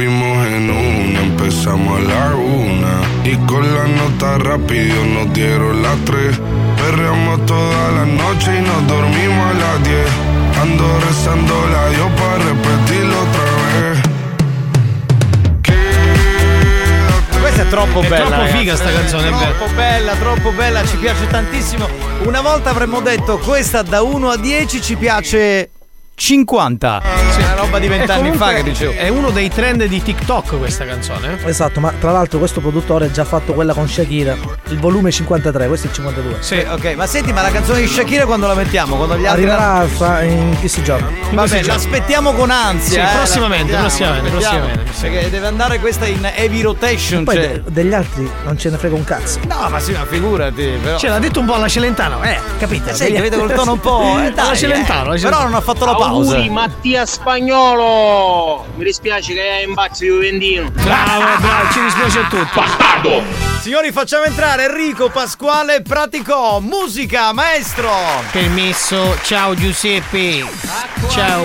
Speaker 29: Fuimos en una, empezamos a la una. Y con la nota rápido nos dieron las tres. Perreamos toda la noche y nos dormimos a las diez. Ando rezando la Dios para repetirlo otra vez.
Speaker 4: Questa è troppo
Speaker 5: È
Speaker 4: bella.
Speaker 5: troppo
Speaker 4: ragazzi.
Speaker 5: figa sta canzone, è.
Speaker 4: Troppo bella, troppo bella, ci piace tantissimo. Una volta avremmo detto questa da 1 a 10 ci piace 50. Sì, una roba di vent'anni
Speaker 5: E
Speaker 4: fa che dicevo.
Speaker 5: È uno dei trend di TikTok questa canzone. eh?
Speaker 6: Esatto, ma tra l'altro questo produttore ha già fatto quella con Shakira, il volume 53, questo è il 52.
Speaker 4: Sì, ok, ma senti, ma la canzone di Shakira quando la mettiamo? Quando gli altri
Speaker 6: Arriverà in questi giorni.
Speaker 4: Vabbè, l'aspettiamo con ansia.
Speaker 5: Sì,
Speaker 4: eh,
Speaker 5: prossimamente, prossimamente, prossimamente,
Speaker 4: Perché deve andare questa in heavy rotation.
Speaker 6: Poi
Speaker 4: cioè-
Speaker 6: de- degli altri non ce ne frega un cazzo.
Speaker 4: No, ma sì, ma figurati. Però...
Speaker 5: Ce l'ha detto un po' alla Celentano, eh, capito?
Speaker 4: Eh, sì, vede col tono un po'. Eh, dai,
Speaker 5: alla Celentano,
Speaker 4: eh.
Speaker 5: alla
Speaker 4: Però
Speaker 5: Celentano.
Speaker 4: non ha fatto la pausa.
Speaker 17: Auguri Mattia Spagnolo! Mi dispiace che hai imbazzo di Juventino.
Speaker 5: Bravo, bravo, ci dispiace a tutti. Bastardo!
Speaker 4: Signori, facciamo entrare Enrico Pasquale Praticò. Musica, maestro.
Speaker 5: Permesso, ciao Giuseppe. Ciao.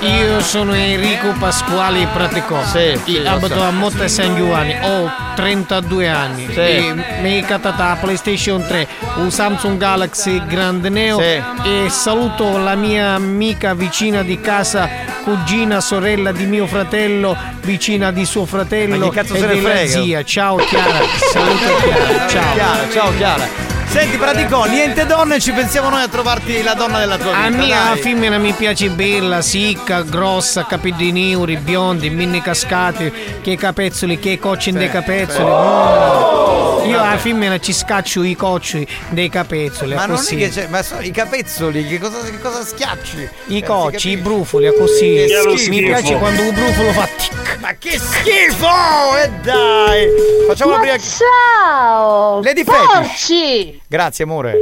Speaker 5: Io sono Enrico Pasquale Praticò.
Speaker 4: Sì, sì,
Speaker 5: abito
Speaker 4: so.
Speaker 5: a Motta San Giovanni. Ho 32 anni.
Speaker 4: Sì.
Speaker 5: E mi è catata la PlayStation 3, un Samsung Galaxy Grande Neo.
Speaker 4: Sì.
Speaker 5: E saluto la mia amica vicina di casa, cugina, sorella di mio fratello, vicina di suo fratello
Speaker 4: Ma chi cazzo
Speaker 5: e della
Speaker 4: frega?
Speaker 5: zia. Ciao Chiara. *laughs* Saluto Chiara. Ciao.
Speaker 4: Chiara, ciao Chiara. Senti, Praticò, niente donne, ci pensiamo noi a trovarti la donna della tua
Speaker 5: A
Speaker 4: vita.
Speaker 5: me la
Speaker 4: dai.
Speaker 5: femmina mi piace bella, sicca, grossa, capelli neri, biondi, mini cascati, che capezzoli, che cocci dei capezzoli. Mm. Io alla femmina ci scaccio i cocci dei capezzoli,
Speaker 4: Ma non è
Speaker 5: così.
Speaker 4: che c'è, ma sono i capezzoli, che cosa, che cosa schiacci?
Speaker 5: I
Speaker 4: Eh,
Speaker 5: cocci, i brufoli, così.
Speaker 4: Che
Speaker 5: Mi piace quando un brufolo fa tic,
Speaker 4: Ma che schifo! E dai! Facciamo la prima.
Speaker 30: Ciao!
Speaker 4: Lady Fetish.
Speaker 30: Porci!
Speaker 4: Grazie, amore.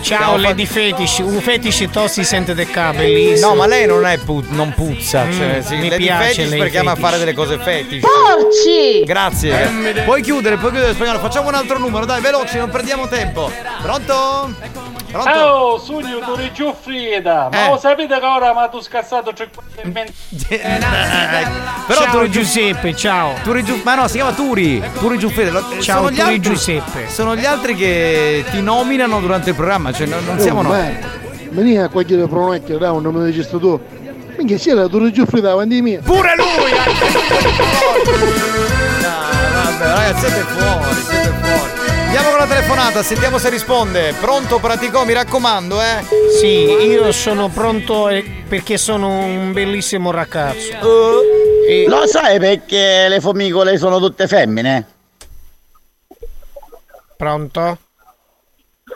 Speaker 5: Ciao Lady Fetish, un fetish to si sente de ca, bellissimo.
Speaker 4: No, ma lei non è pu- non puzza. Cioè,
Speaker 5: Mm,
Speaker 4: sì,
Speaker 5: mi
Speaker 4: Lady
Speaker 5: piace
Speaker 4: Fetish
Speaker 5: lei
Speaker 4: perché ama
Speaker 5: fetish.
Speaker 4: fare delle cose fetish.
Speaker 30: Porci!
Speaker 4: Grazie. Puoi chiudere, puoi chiudere spagnolo. Facciamo un altro numero, dai, veloci, non perdiamo tempo. Pronto? Pronto?
Speaker 15: Oh, sogno tu eri giù Frida. Ma
Speaker 4: Eh.
Speaker 15: lo sapete che ora mi ha scassato 50 e 20
Speaker 4: Però
Speaker 5: ciao
Speaker 4: Turi Giu-
Speaker 5: Giuseppe, ciao.
Speaker 4: Turi Giu- ma no, si chiama Turi. Turi Giuffede. Lo-
Speaker 5: Ciao,
Speaker 4: sono gli
Speaker 5: Turi
Speaker 4: altri-
Speaker 5: Giuseppe.
Speaker 4: Sono gli altri che ti nominano durante il programma, cioè non, non siamo
Speaker 3: Oh,
Speaker 4: noi.
Speaker 3: ma- Veni a qualche pronocchio, dai, un nome di gesto tu. Minchia, c'era tu Giuffri davanti a me.
Speaker 4: Pure lui! *laughs* Vabbè, ragazzi, siete fuori, siete fuori. Andiamo con la telefonata, sentiamo se risponde. Pronto, pratico, mi raccomando, eh.
Speaker 5: Sì, io sono pronto perché sono un bellissimo ragazzo. E-
Speaker 9: Lo sai perché le formicole sono tutte femmine?
Speaker 5: Pronto?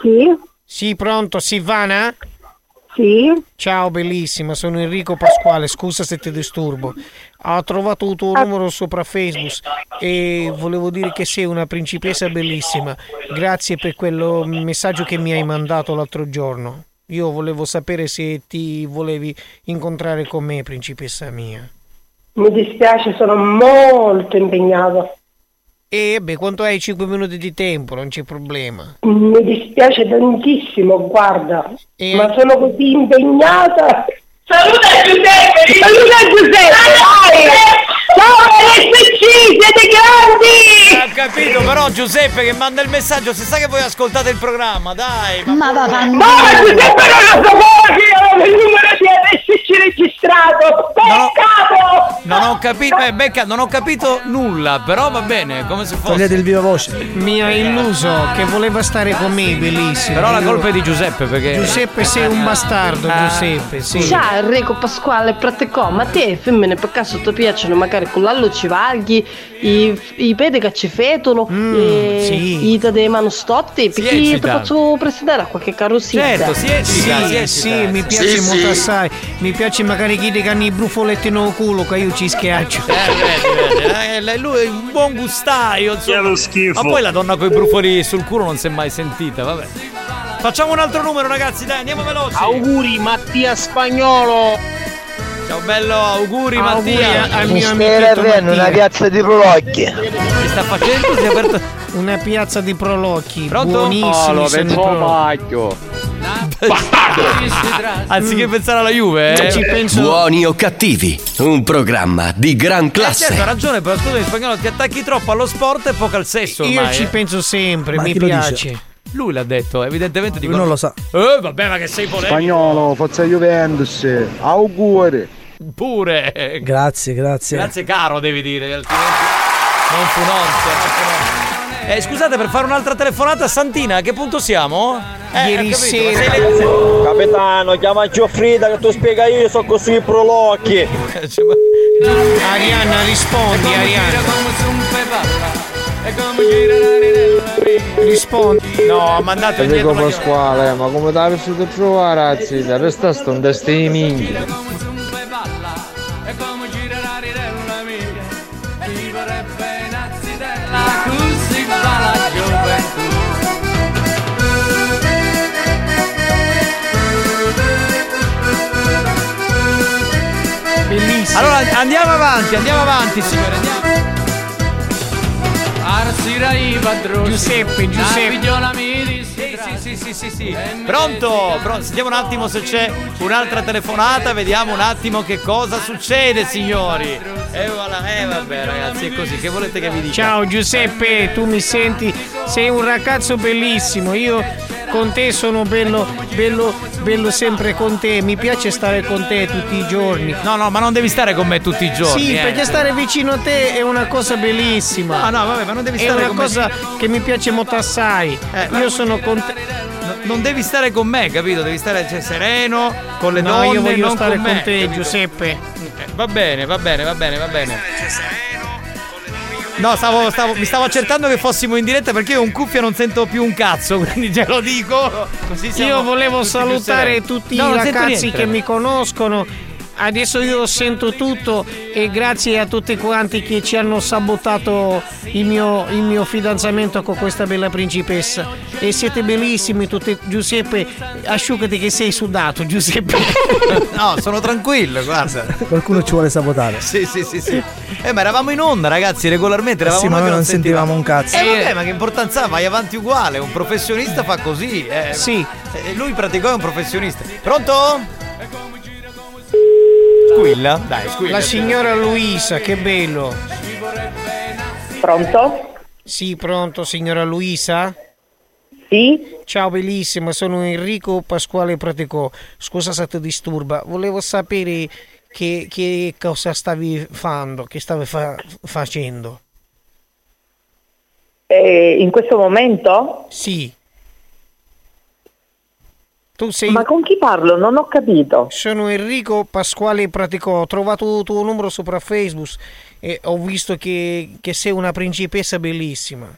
Speaker 30: Sì?
Speaker 5: Sì, pronto, Silvana?
Speaker 30: Sì?
Speaker 5: Ciao bellissima, sono Enrico Pasquale, scusa se ti disturbo. Ho trovato il tuo numero sopra Facebook e volevo dire che sei una principessa bellissima. Grazie per quello messaggio che mi hai mandato l'altro giorno. Io volevo sapere se ti volevi incontrare con me, principessa mia.
Speaker 30: Mi dispiace, sono molto impegnato.
Speaker 5: E beh, quanto hai 5 minuti di tempo, non c'è problema.
Speaker 30: Mi dispiace tantissimo, guarda.
Speaker 5: E-
Speaker 30: Ma sono così impegnata. Saluta Giuseppe! Saluta Giuseppe! Ciao RSC, siete grandi!
Speaker 4: Ho capito, però Giuseppe che manda il messaggio, si sa che voi ascoltate il programma, dai.
Speaker 30: Ma va No, Giuseppe non
Speaker 4: ho capito, beh, Becca, non ho capito nulla, però va bene, come se fosse.
Speaker 6: Togliete il viva voce.
Speaker 5: Mi ha illuso che voleva stare con me, bellissimo.
Speaker 4: Però la colpa è di Giuseppe perché.
Speaker 5: Giuseppe sei un bastardo,
Speaker 4: Ah.
Speaker 5: Giuseppe, sì.
Speaker 30: Ciao Enrico Pasquale Pratecò, ma te femmine per caso ti piacciono magari con l'allo ci vaghi, i, i pedi che ci fetolo, e
Speaker 5: sì.
Speaker 30: i dei manostotti, perché ti faccio presentare a qualche carrozzina.
Speaker 4: Certo, si eccita, si
Speaker 5: Sì,
Speaker 4: eccita.
Speaker 5: sì, mi piace
Speaker 4: Sì,
Speaker 5: molto
Speaker 4: sì.
Speaker 5: assai. Mi piace magari chi che hanno i brufoletti nel culo che io ci schiaccio.
Speaker 4: Eh, vedi, eh, lei- lui è un buon gustaio, insomma.
Speaker 15: Lo schifo.
Speaker 4: Ma poi la donna con i brufoli sul culo non si è mai sentita, vabbè. Facciamo un altro numero, ragazzi, dai, andiamo veloci.
Speaker 15: Auguri Mattia Spagnolo.
Speaker 4: Ciao bello, auguri,
Speaker 5: Auguri
Speaker 4: Mattia.
Speaker 5: al
Speaker 9: Mi
Speaker 5: mio amichetto
Speaker 9: Renno, una
Speaker 5: Mattia.
Speaker 9: piazza di prolocchi.
Speaker 4: Che sta facendo? Si è aperto.
Speaker 5: Una piazza di prolocchi,
Speaker 4: Pronto?
Speaker 5: buonissimi sono i prolocchi.
Speaker 4: Anziché pensare alla Juve, eh.
Speaker 5: Ci penso
Speaker 1: Buoni o cattivi, un programma di gran
Speaker 4: Eh, certo, ha
Speaker 1: classe.
Speaker 4: ragione, però scusa in spagnolo ti attacchi troppo allo sport e poco al sesso ormai.
Speaker 5: Io ci
Speaker 4: eh.
Speaker 5: penso sempre,
Speaker 6: Ma
Speaker 5: mi
Speaker 6: chi lo
Speaker 5: piace.
Speaker 6: dice?
Speaker 4: Lui l'ha detto, evidentemente dico.
Speaker 6: Lui non lo sa.
Speaker 4: Eh, vabbè, ma che sei polemico.
Speaker 3: Spagnolo, forza Juventus. Auguri.
Speaker 4: Pure.
Speaker 6: Grazie, grazie.
Speaker 4: Grazie caro, devi dire, altrimenti non fu nonze, non fu nonze. Eh, scusate, per fare un'altra telefonata, Santina, a che punto siamo? Eh,
Speaker 5: Ieri sera-
Speaker 4: le-
Speaker 17: Capitano, chiama Giuffrida che tu spiega io, so così i prolocchi. *laughs*
Speaker 4: Cioè,
Speaker 5: Arianna, rispondi, Arianna. Rispondi.
Speaker 4: No, ha mandato indietro la
Speaker 31: Pasquale, ma come ti avessi tu trovare ragazzi? Resta sto un testa di minchia.
Speaker 5: Bellissimo.
Speaker 4: Allora andiamo avanti, andiamo avanti, signore, andiamo.
Speaker 5: Giuseppe, Giuseppe.
Speaker 4: Sì, sì, sì, sì, sì. Pronto? Pronto? Sentiamo un attimo se c'è un'altra telefonata, vediamo un attimo che cosa succede, signori. E voilà, eh vabbè ragazzi, è così, che volete che vi dica?
Speaker 5: Ciao Giuseppe, tu mi senti? Sei un ragazzo bellissimo. Io con te sono bello, bello, bello sempre con te. Mi piace stare con te tutti i giorni.
Speaker 4: No, no, ma non devi stare con me tutti i giorni.
Speaker 5: Sì,
Speaker 4: eh.
Speaker 5: perché stare vicino a te è una cosa bellissima.
Speaker 4: Ah, no, vabbè, ma non devi
Speaker 5: È
Speaker 4: stare
Speaker 5: una
Speaker 4: con me.
Speaker 5: cosa che mi piace molto assai.
Speaker 4: Eh,
Speaker 5: Io sono con te.
Speaker 4: No, non devi stare con me, capito? Devi stare cioè, sereno, con le
Speaker 5: No,
Speaker 4: donne,
Speaker 5: io voglio
Speaker 4: non
Speaker 5: stare
Speaker 4: con, me,
Speaker 5: te,
Speaker 4: capito?
Speaker 5: Giuseppe.
Speaker 4: Eh, Va bene, va bene, va bene, va bene. No, stavo, stavo- mi stavo accertando che fossimo in diretta perché io un cuffia non sento più un cazzo, *laughs* quindi te lo dico.
Speaker 5: Io volevo salutare tutti
Speaker 4: No,
Speaker 5: i ragazzi
Speaker 4: niente.
Speaker 5: che mi conoscono. Adesso io sento tutto e grazie a tutti quanti che ci hanno sabotato il mio, il mio fidanzamento con questa bella principessa. E siete bellissimi tutti. Giuseppe, asciugati che sei sudato, Giuseppe. *laughs*
Speaker 4: No, sono tranquillo, guarda.
Speaker 6: Qualcuno ci vuole sabotare.
Speaker 4: Sì, sì, sì, sì. Eh, ma eravamo in onda, ragazzi, regolarmente. Eravamo
Speaker 6: Sì, ma
Speaker 4: noi
Speaker 6: non sentivamo un cazzo.
Speaker 4: Eh, vabbè, ma che importanza ha? Vai avanti uguale. Un professionista fa così. Eh.
Speaker 5: Sì.
Speaker 4: Eh, lui praticò è un professionista. Pronto? Squilla? Dai, squilla.
Speaker 5: La signora Luisa, che bello.
Speaker 32: Pronto?
Speaker 5: Sì, pronto, signora Luisa?
Speaker 32: Sì?
Speaker 5: Ciao bellissima, sono Enrico Pasquale Praticò. Scusa se ti disturba. Volevo sapere che, che cosa stavi fando, che stavi fa- facendo.
Speaker 32: Eh, in questo momento?
Speaker 5: Sì. Sei...
Speaker 32: Ma con chi parlo? Non ho capito.
Speaker 5: Sono Enrico Pasquale Praticò, ho trovato il tuo numero sopra Facebook e ho visto che, che sei una principessa bellissima.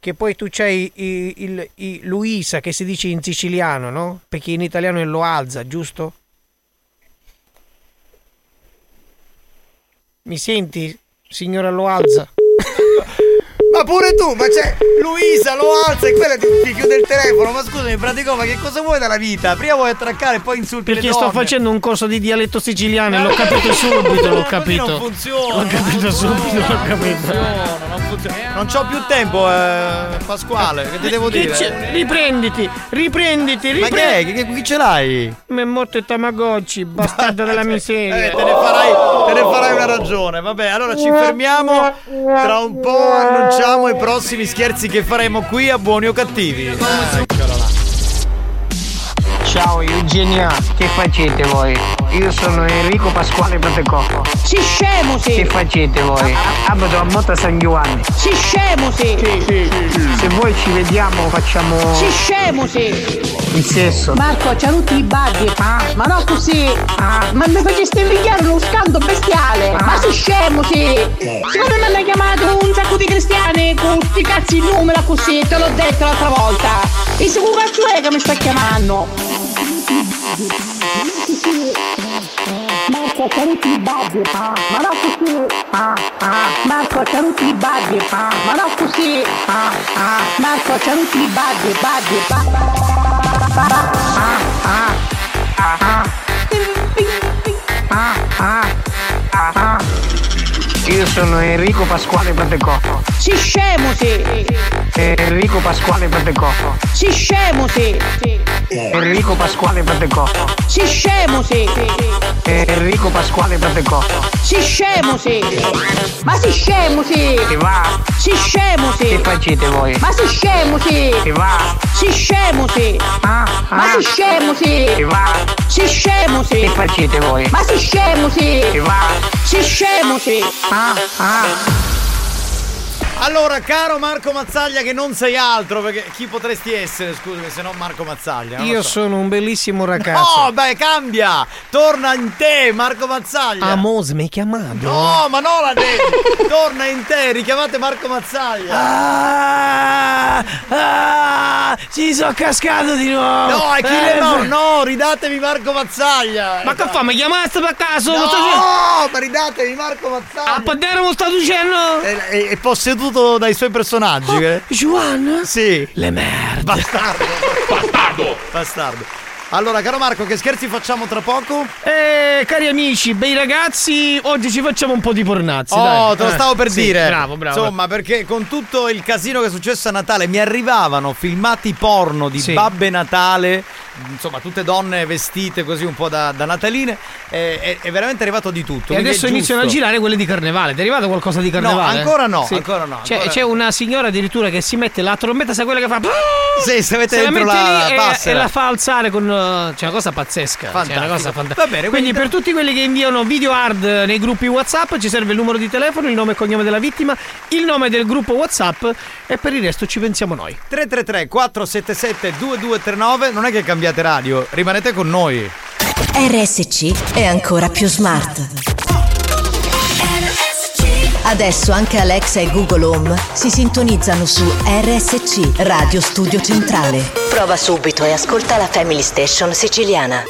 Speaker 5: Che poi tu c'hai il, il- il- Luisa che si dice in siciliano, no? Perché in italiano è Loalza, giusto? Mi senti, signora Loalza?
Speaker 4: Ma pure tu, ma c'è Luisa lo alza e quella ti, ti chiude il telefono. Ma scusami, pratico, ma che cosa vuoi dalla vita? Prima vuoi attraccare e poi insulti
Speaker 5: Perché sto facendo un corso di dialetto siciliano e l'ho capito subito, l'ho capito.
Speaker 4: non funziona.
Speaker 5: L'ho capito subito, l'ho capito.
Speaker 4: Non funziona. Non c'ho più tempo, eh, Pasquale, che ti devo
Speaker 5: Che
Speaker 4: dire?
Speaker 5: c'è? Riprenditi, riprenditi,
Speaker 4: Ma che è?
Speaker 5: riprenditi.
Speaker 4: Che, chi ce l'hai?
Speaker 5: Mi è morto il Tamagotchi, bastardo della miseria.
Speaker 4: Eh, te ne farai, ne farai una ragione. Vabbè, allora ci fermiamo. Tra un po' annunciamo i prossimi scherzi che faremo qui a buoni o cattivi. Eccolo.
Speaker 5: Ciao Eugenia, che facete voi? Io sono Enrico Pasquale Pratecò.
Speaker 10: Si scemo sì!
Speaker 5: Che facete voi? Abito a Motta San Giovanni.
Speaker 10: Si scemo sì!
Speaker 5: Se voi ci vediamo facciamo
Speaker 10: Si scemo sì!
Speaker 5: il sesso.
Speaker 10: Marco, c'ha tutti i buggy! Ma no così! Ma mi faceste invidiare uno scando bestiale! Ma si scemo sì! Siccome mi hanno chiamato un sacco di cristiani con sti cazzi in numero così, te l'ho detto l'altra volta! E se che cazzo è che mi sta chiamando? Marco, c'ha tutti i buggy! Ma no così! Marco, c'ha tutti i buggy! Ma no così! Marco, c'ha tutti i buggy, buggy,
Speaker 5: Io sono Enrico Pasquale Pratecò.
Speaker 10: Si scemo sì!
Speaker 5: Enrico Pasquale Pratecò.
Speaker 10: Si scemo sì!
Speaker 5: Enrico Pasquale Pratecò.
Speaker 10: Si scemo sì!
Speaker 5: Enrico Pasquale Pratecò.
Speaker 10: Si scemo sì! Ma si scemo sì!
Speaker 5: Che va?
Speaker 10: Si scemo sì!
Speaker 5: Che facete voi?
Speaker 10: Ma si scemo sì!
Speaker 5: Che va?
Speaker 10: Si scemo sì! Ma si scemo sì!
Speaker 5: Che va?
Speaker 10: Si scemo sì!
Speaker 5: Che facete voi?
Speaker 10: Ma si scemo sì!
Speaker 5: Che va?
Speaker 10: Si scemo sì! ah, ah.
Speaker 4: Allora, caro Marco Mazzaglia, che non sei altro, perché chi potresti essere, scusami, se non Marco Mazzaglia? Non
Speaker 5: Io
Speaker 4: so.
Speaker 5: sono un bellissimo ragazzo.
Speaker 4: No, beh, cambia! Torna in te, Marco Mazzaglia!
Speaker 5: Amos mi hai chiamato?
Speaker 4: No, ma no la devi! Torna in te, richiamate Marco Mazzaglia!
Speaker 5: Ah, ah, ci sono cascato di nuovo.
Speaker 4: No, è chi
Speaker 5: Eh,
Speaker 4: le no, no, ridatevi Marco Mazzaglia!
Speaker 5: Ma che fa? Mi chiamaste per caso?
Speaker 4: No, ma ridatevi Marco Mazzaglia!
Speaker 5: A Padero lo sto dicendo?
Speaker 4: È, è- è posseduto dai suoi personaggi. che-
Speaker 5: Juan?
Speaker 4: Sì.
Speaker 5: Le merde.
Speaker 4: Bastardo. Bastardo. Bastardo. Allora, caro Marco, che scherzi facciamo tra poco?
Speaker 5: Eh, cari amici, bei ragazzi, oggi ci facciamo un po' di pornazzi.
Speaker 4: Oh,
Speaker 5: dai.
Speaker 4: te lo
Speaker 5: Eh,
Speaker 4: stavo per
Speaker 5: sì,
Speaker 4: dire.
Speaker 5: Bravo, bravo.
Speaker 4: Insomma, perché con tutto il casino che è successo a Natale mi arrivavano filmati porno di
Speaker 5: Sì.
Speaker 4: Babbe Natale. Insomma, tutte donne vestite così un po' da, da nataline. È, è- è veramente arrivato di tutto.
Speaker 5: E adesso iniziano a girare quelle di carnevale. Ti è arrivato qualcosa di carnevale?
Speaker 4: ancora no, ancora no,
Speaker 5: C'è,
Speaker 4: ancora-
Speaker 5: c'è una signora addirittura che si mette la trombetta, sai quella che fa.
Speaker 4: Sì, se avete
Speaker 5: Se la
Speaker 4: dentro
Speaker 5: mette
Speaker 4: la
Speaker 5: lì e- e, la fa alzare con. C'è una cosa pazzesca. C'è una cosa
Speaker 4: Fantastico.
Speaker 5: fantastica.
Speaker 4: Va bene,
Speaker 5: quindi,
Speaker 4: quindi-
Speaker 5: per tutti quelli che inviano video hard nei gruppi WhatsApp ci serve il numero di telefono, il nome e cognome della vittima, il nome del gruppo WhatsApp e per il resto ci pensiamo noi.
Speaker 4: 333 477 2239 non è che cambiate radio, rimanete con noi.
Speaker 33: RSC è ancora più smart. Adesso anche Alexa e Google Home si sintonizzano su RSC Radio Studio Centrale. Prova subito e ascolta la Family Station siciliana.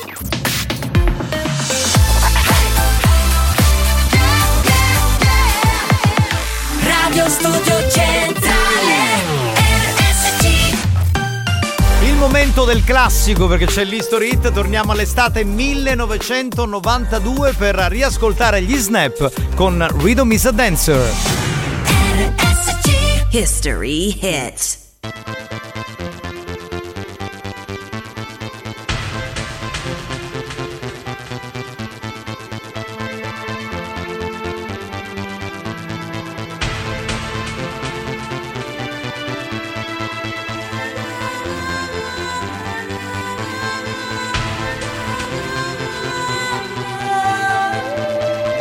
Speaker 4: Momento del classico perché c'è l'History Hit, torniamo all'estate 1992 per riascoltare gli Snap con Rhythm is a Dancer.
Speaker 34: History hit.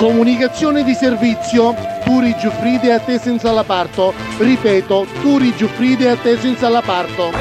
Speaker 3: Comunicazione di servizio. Turi Giuffride attesi in sala parto. Ripeto, Turi Giuffride attesi in sala parto.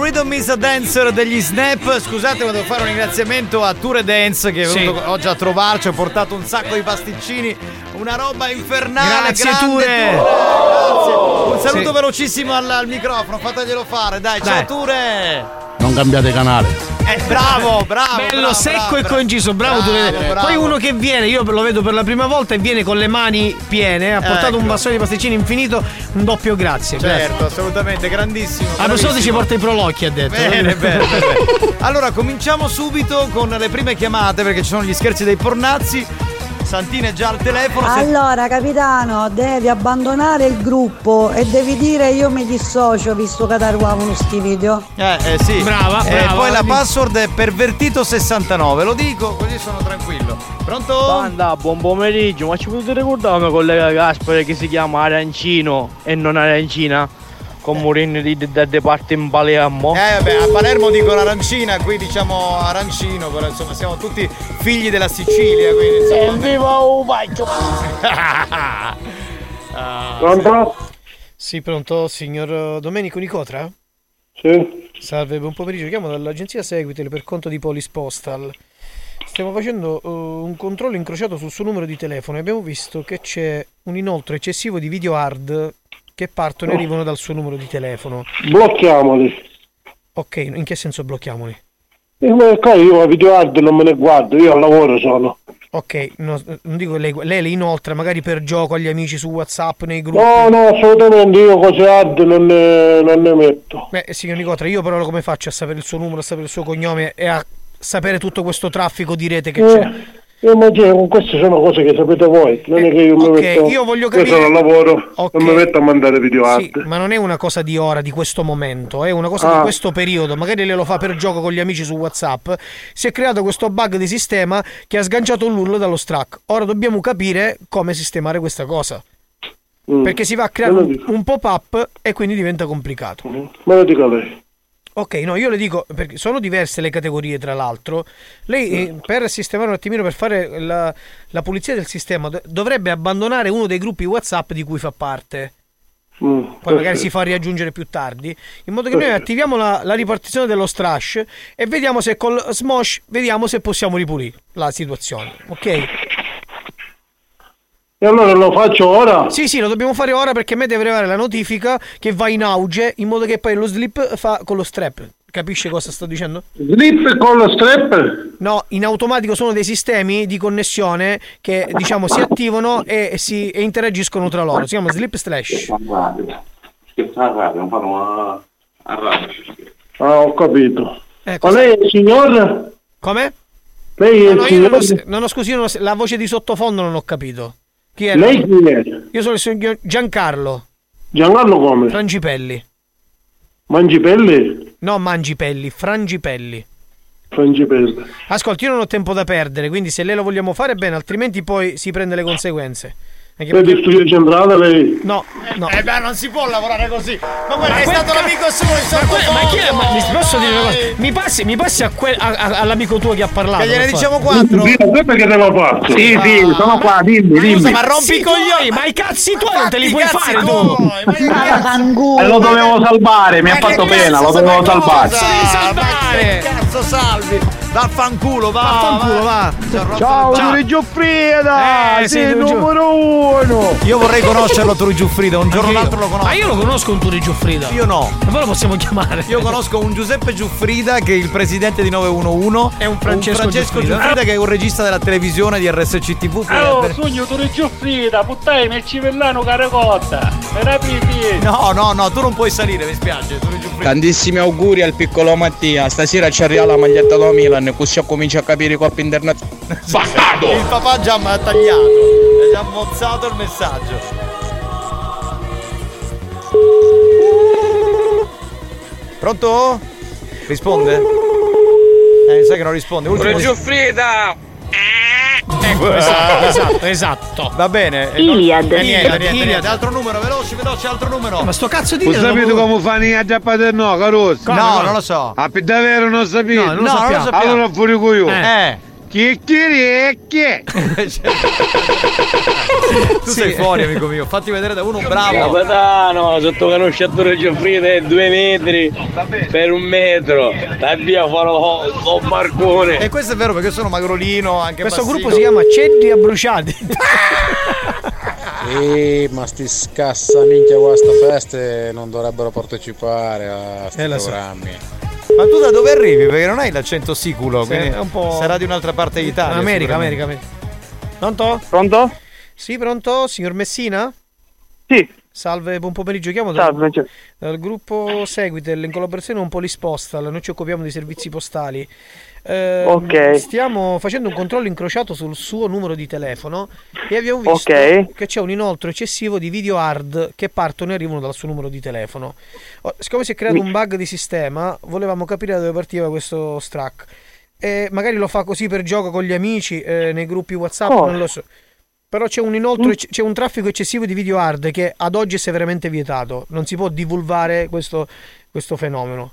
Speaker 24: Rhythm is a Dancer
Speaker 4: degli Snap. Scusate, ma devo fare un ringraziamento a Ture Dance che è
Speaker 5: Sì.
Speaker 4: venuto oggi a trovarci. Ha portato un sacco di pasticcini, una roba infernale.
Speaker 5: Grazie,
Speaker 4: grande,
Speaker 5: Ture.
Speaker 4: Grazie. Un saluto
Speaker 15: Sì.
Speaker 4: velocissimo al, al microfono, fateglielo fare. Dai, ciao
Speaker 15: Dai.
Speaker 4: Ture.
Speaker 15: Non cambiate canale.
Speaker 4: Eh, bravo, bravo.
Speaker 5: Bello
Speaker 4: bravo,
Speaker 5: secco
Speaker 4: bravo,
Speaker 5: e
Speaker 4: bravo.
Speaker 5: conciso, bravo, tu
Speaker 4: Bravo.
Speaker 5: Poi uno che viene, io lo vedo per la prima volta e viene con le mani piene, ha portato
Speaker 4: Ecco.
Speaker 5: un bastone di pasticcini infinito, un doppio grazie.
Speaker 4: Certo, assolutamente, grandissimo.
Speaker 5: A persona ci porta i prolocchi, ha detto.
Speaker 4: Bene, bene, bene. *laughs* Allora, cominciamo subito con le prime chiamate perché ci sono gli scherzi dei pornazzi. Santina è già al telefono. se-
Speaker 11: Allora, capitano, devi abbandonare il gruppo e devi dire io mi dissocio visto che ti arrivavano sti video.
Speaker 4: Eh, eh sì.
Speaker 5: Brava,
Speaker 4: E
Speaker 5: brava.
Speaker 4: poi la password è pervertito69, lo dico così sono tranquillo. Pronto?
Speaker 17: Banda, buon pomeriggio, ma ci potete ricordare un collega Gaspare che si chiama Arancino e non Arancina? Con Mourinho di da parte in Palermo?
Speaker 4: Eh vabbè, a Palermo dicono arancina, qui diciamo arancino, però insomma siamo tutti figli della Sicilia, quindi insomma.
Speaker 17: Evviva un bacio! *laughs*
Speaker 4: Ah,
Speaker 5: Pronto? Sì, pronto, signor Domenico Nicotra?
Speaker 27: Sì.
Speaker 5: Salve, buon pomeriggio. Chiamo dall'agenzia Seguitele per conto di Polis Postal. stiamo facendo eh, un controllo incrociato sul suo numero di telefono e abbiamo visto che c'è un inoltre eccessivo di video hard che partono e
Speaker 27: Oh.
Speaker 5: arrivano dal suo numero di telefono.
Speaker 27: Blocchiamoli.
Speaker 5: Ok, in che senso blocchiamoli?
Speaker 27: Io a video hard non me ne guardo, io al lavoro sono.
Speaker 5: Ok, no, non dico lei, lei le inoltre magari per gioco agli amici su WhatsApp, nei gruppi.
Speaker 27: No, no, assolutamente io cose hard non ne, non ne metto.
Speaker 5: Beh, signor Nicotra, io però come faccio a sapere il suo numero, a sapere il suo cognome e a sapere tutto questo traffico di rete che c'è?
Speaker 27: Io immagino queste sono cose che sapete voi, non è che io mi
Speaker 5: ok,
Speaker 27: metto
Speaker 5: io voglio
Speaker 27: io
Speaker 5: capire-
Speaker 27: al lavoro,
Speaker 5: Ok.
Speaker 27: non mi metto a mandare video
Speaker 5: Sì,
Speaker 27: hard.
Speaker 5: ma non è una cosa di ora, di questo momento, è una cosa
Speaker 27: Ah.
Speaker 5: di questo periodo. Magari lei lo fa per gioco con gli amici su WhatsApp. Si è creato questo bug di sistema che ha sganciato l'URL dallo strack. Ora dobbiamo capire come sistemare questa cosa.
Speaker 27: Mm.
Speaker 5: Perché si va a creare un,
Speaker 27: dico.
Speaker 5: un pop-up e quindi diventa complicato.
Speaker 27: Me lo dica lei.
Speaker 5: Ok, no, io le dico, perché sono diverse le categorie tra l'altro. Lei eh, per sistemare un attimino, per fare la, la pulizia del sistema, do- dovrebbe abbandonare uno dei gruppi WhatsApp di cui fa parte.
Speaker 27: Mm,
Speaker 5: Poi magari si fa riaggiungere più tardi, in modo che noi attiviamo la, la ripartizione dello strash e vediamo se col smosh vediamo se possiamo ripulire la situazione. Ok?
Speaker 27: E allora lo faccio ora?
Speaker 5: Sì, sì, lo dobbiamo fare ora perché a me deve arrivare la notifica che va in auge in modo che poi lo slip fa con lo strap. Capisce cosa sto dicendo?
Speaker 27: Slip con lo strap?
Speaker 5: No, in automatico sono dei sistemi di connessione che diciamo si attivano e, si, e interagiscono tra loro. Si chiama slip slash.
Speaker 27: Ah, ho capito.
Speaker 5: Eh,
Speaker 27: Ma lei è il signor?
Speaker 5: Come?
Speaker 27: Lei è
Speaker 5: No,
Speaker 27: il
Speaker 5: no, io non
Speaker 27: signor?
Speaker 5: ho, non ho- scusi, io non ho- la voce di sottofondo non ho capito. Chi è?
Speaker 27: Lei chi è?
Speaker 5: Io sono il signor Giancarlo
Speaker 27: Giancarlo come?
Speaker 5: Frangipelli.
Speaker 27: Mangipelli?
Speaker 5: No, Mangipelli, Frangipelli.
Speaker 27: Frangipelli.
Speaker 5: Ascolti, io non ho tempo da perdere, quindi se lei lo vogliamo fare bene, altrimenti poi si prende le conseguenze. Anche
Speaker 27: Lei di
Speaker 5: perché-
Speaker 27: studio centrale lei?
Speaker 5: No, no.
Speaker 4: Eh beh, non si può lavorare così. Ma guarda,
Speaker 5: Ma
Speaker 4: è stato
Speaker 5: ca-
Speaker 4: l'amico suo il
Speaker 5: Ma, que- ma chi è? Ma mi posso dire una cosa? Mi passi, mi passi a quel- a- a- all'amico tuo che ha parlato.
Speaker 4: Che gliene diciamo quattro?
Speaker 27: Sì, sempre che te lo faccio.
Speaker 3: Sì, sì, sono qua, dimmi, dimmi.
Speaker 4: Scusa, ma rompi
Speaker 5: Sì,
Speaker 4: i coglioni!
Speaker 5: Ma i cazzi tuoi non te li puoi fare tu!
Speaker 4: ma che cazzo-
Speaker 3: E lo dovevo salvare, mi ha fatto pena, lo dovevo salvare.
Speaker 4: Ma
Speaker 5: salvare.
Speaker 4: che cazzo salvi? Vaffanculo, va!
Speaker 5: Vaffanculo, va! va.
Speaker 3: Ciao, Turi Giuffrida!
Speaker 5: Eh,
Speaker 3: sei numero uno!
Speaker 4: Io vorrei conoscerlo Turi Giuffrida, un giorno o l'altro lo conosco.
Speaker 5: Ma io lo conosco un Turi Giuffrida.
Speaker 4: Io no.
Speaker 5: E poi lo possiamo chiamare.
Speaker 4: Io conosco un Giuseppe Giuffrida che è il presidente di 911.
Speaker 5: E un Francesco, un Francesco
Speaker 4: Giuffrida.
Speaker 5: Giuffrida ah.
Speaker 4: che è un regista della televisione di RSCTV.
Speaker 15: Oh, sogno Turi Giuffrida, puttana il civellano caracotta.
Speaker 4: No, no, no, tu non puoi salire, mi spiace.
Speaker 31: Tantissimi auguri al piccolo Mattia. Stasera ci arriva la maglietta 2000 anni così comincia a capire coppia internazionale. Bastardo! *laughs*
Speaker 4: Il papà già mi ha tagliato, Mi ha mozzato il messaggio. Pronto? Risponde? Eh, sai che non risponde. Ultimo...
Speaker 31: Giuffrida!
Speaker 5: Ecco, esatto, esatto, esatto.
Speaker 4: Va bene. eh,
Speaker 32: Iliad.
Speaker 4: non- eh, niente, niente,
Speaker 5: Iliad.
Speaker 4: niente. Altro numero, veloce, veloce, altro numero.
Speaker 5: Ma sto cazzo di Iliad
Speaker 15: sapete
Speaker 5: dopo-
Speaker 15: come fanno a giappa del no?
Speaker 5: Come,
Speaker 4: no, non lo so.
Speaker 15: A per davvero non sapete?
Speaker 5: No, non lo
Speaker 4: No, non lo
Speaker 5: sappiamo.
Speaker 15: Allora fuori io.
Speaker 4: Eh.
Speaker 15: Chi chi è chi?
Speaker 4: tu sei fuori, amico mio. Fatti vedere da uno bravo.
Speaker 31: Capitano, sotto canosciatore Giuffrida è due metri per un metro. Dai via farò un barcone.
Speaker 4: E questo è vero perché io sono magrolino, anche
Speaker 5: Questo
Speaker 4: bassino.
Speaker 5: gruppo si chiama Cedri Abbruciati.
Speaker 15: Eh, ma sti scassa minchia qua sta feste non dovrebbero partecipare a sti
Speaker 5: Eh, lo so.
Speaker 4: Ma tu da dove arrivi? Perché non hai l'accento siculo,
Speaker 5: Sì,
Speaker 4: quindi
Speaker 5: è un po'-
Speaker 4: sarà di un'altra parte d'Italia.
Speaker 5: America. America, America. Pronto?
Speaker 3: Pronto?
Speaker 5: Sì, pronto? Signor Messina?
Speaker 3: Sì.
Speaker 5: Salve, buon pomeriggio. Chiamo dal,
Speaker 3: Salve,
Speaker 5: dal gruppo Seguitel in collaborazione con Polispostal. Noi ci occupiamo di servizi postali. Eh,
Speaker 3: Ok.
Speaker 5: Stiamo facendo un controllo incrociato sul suo numero di telefono e abbiamo visto
Speaker 3: Ok.
Speaker 5: che c'è un inoltro eccessivo di video hard che partono e arrivano dal suo numero di telefono. Oh, siccome si è creato
Speaker 3: Mi-
Speaker 5: un bug di sistema, volevamo capire da dove partiva questo strack. E magari lo fa così per gioco con gli amici, eh, nei gruppi WhatsApp,
Speaker 3: Oh.
Speaker 5: non lo so. Però c'è un inoltre, c'è un traffico eccessivo di video hard che ad oggi è severamente vietato. Non si può divulgare questo, questo fenomeno.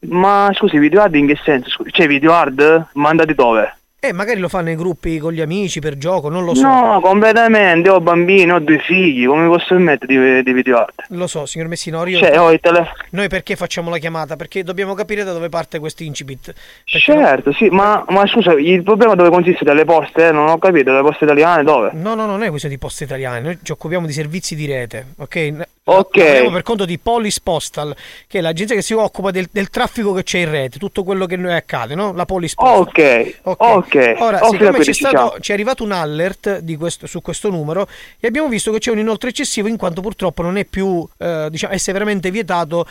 Speaker 3: Ma scusi, video hard in che senso? Scusi, Cioè, video hard? Mandati dove?
Speaker 5: Eh, magari lo fa nei gruppi con gli amici per gioco, non lo so.
Speaker 35: No, completamente, ho bambini, ho due figli, come posso permettere di, di video art?
Speaker 5: Lo so, signor io...
Speaker 35: Cioè, ho il telefono.
Speaker 5: Noi perché facciamo la chiamata? Perché dobbiamo capire da dove parte questo incipit.
Speaker 35: Certo, sì, ma, ma scusa, il problema dove consiste? Delle poste? eh? Non ho capito, delle poste italiane dove?
Speaker 5: No, no, non è questione di poste italiane, noi ci occupiamo di servizi di rete, ok?
Speaker 35: Ok.
Speaker 5: Lavoriamo per conto di Polis Postal, che è l'agenzia che si occupa del, del traffico che c'è in rete, tutto quello che noi accade, no? La Polis Postal.
Speaker 35: Ok, ok.
Speaker 5: Ora,
Speaker 35: Ho
Speaker 5: siccome c'è,
Speaker 35: ci
Speaker 5: stato,
Speaker 35: siamo.
Speaker 5: ci è arrivato un alert di questo- su questo numero e abbiamo visto che c'è un inoltre eccessivo in quanto purtroppo non è più, eh, diciamo, è severamente vietato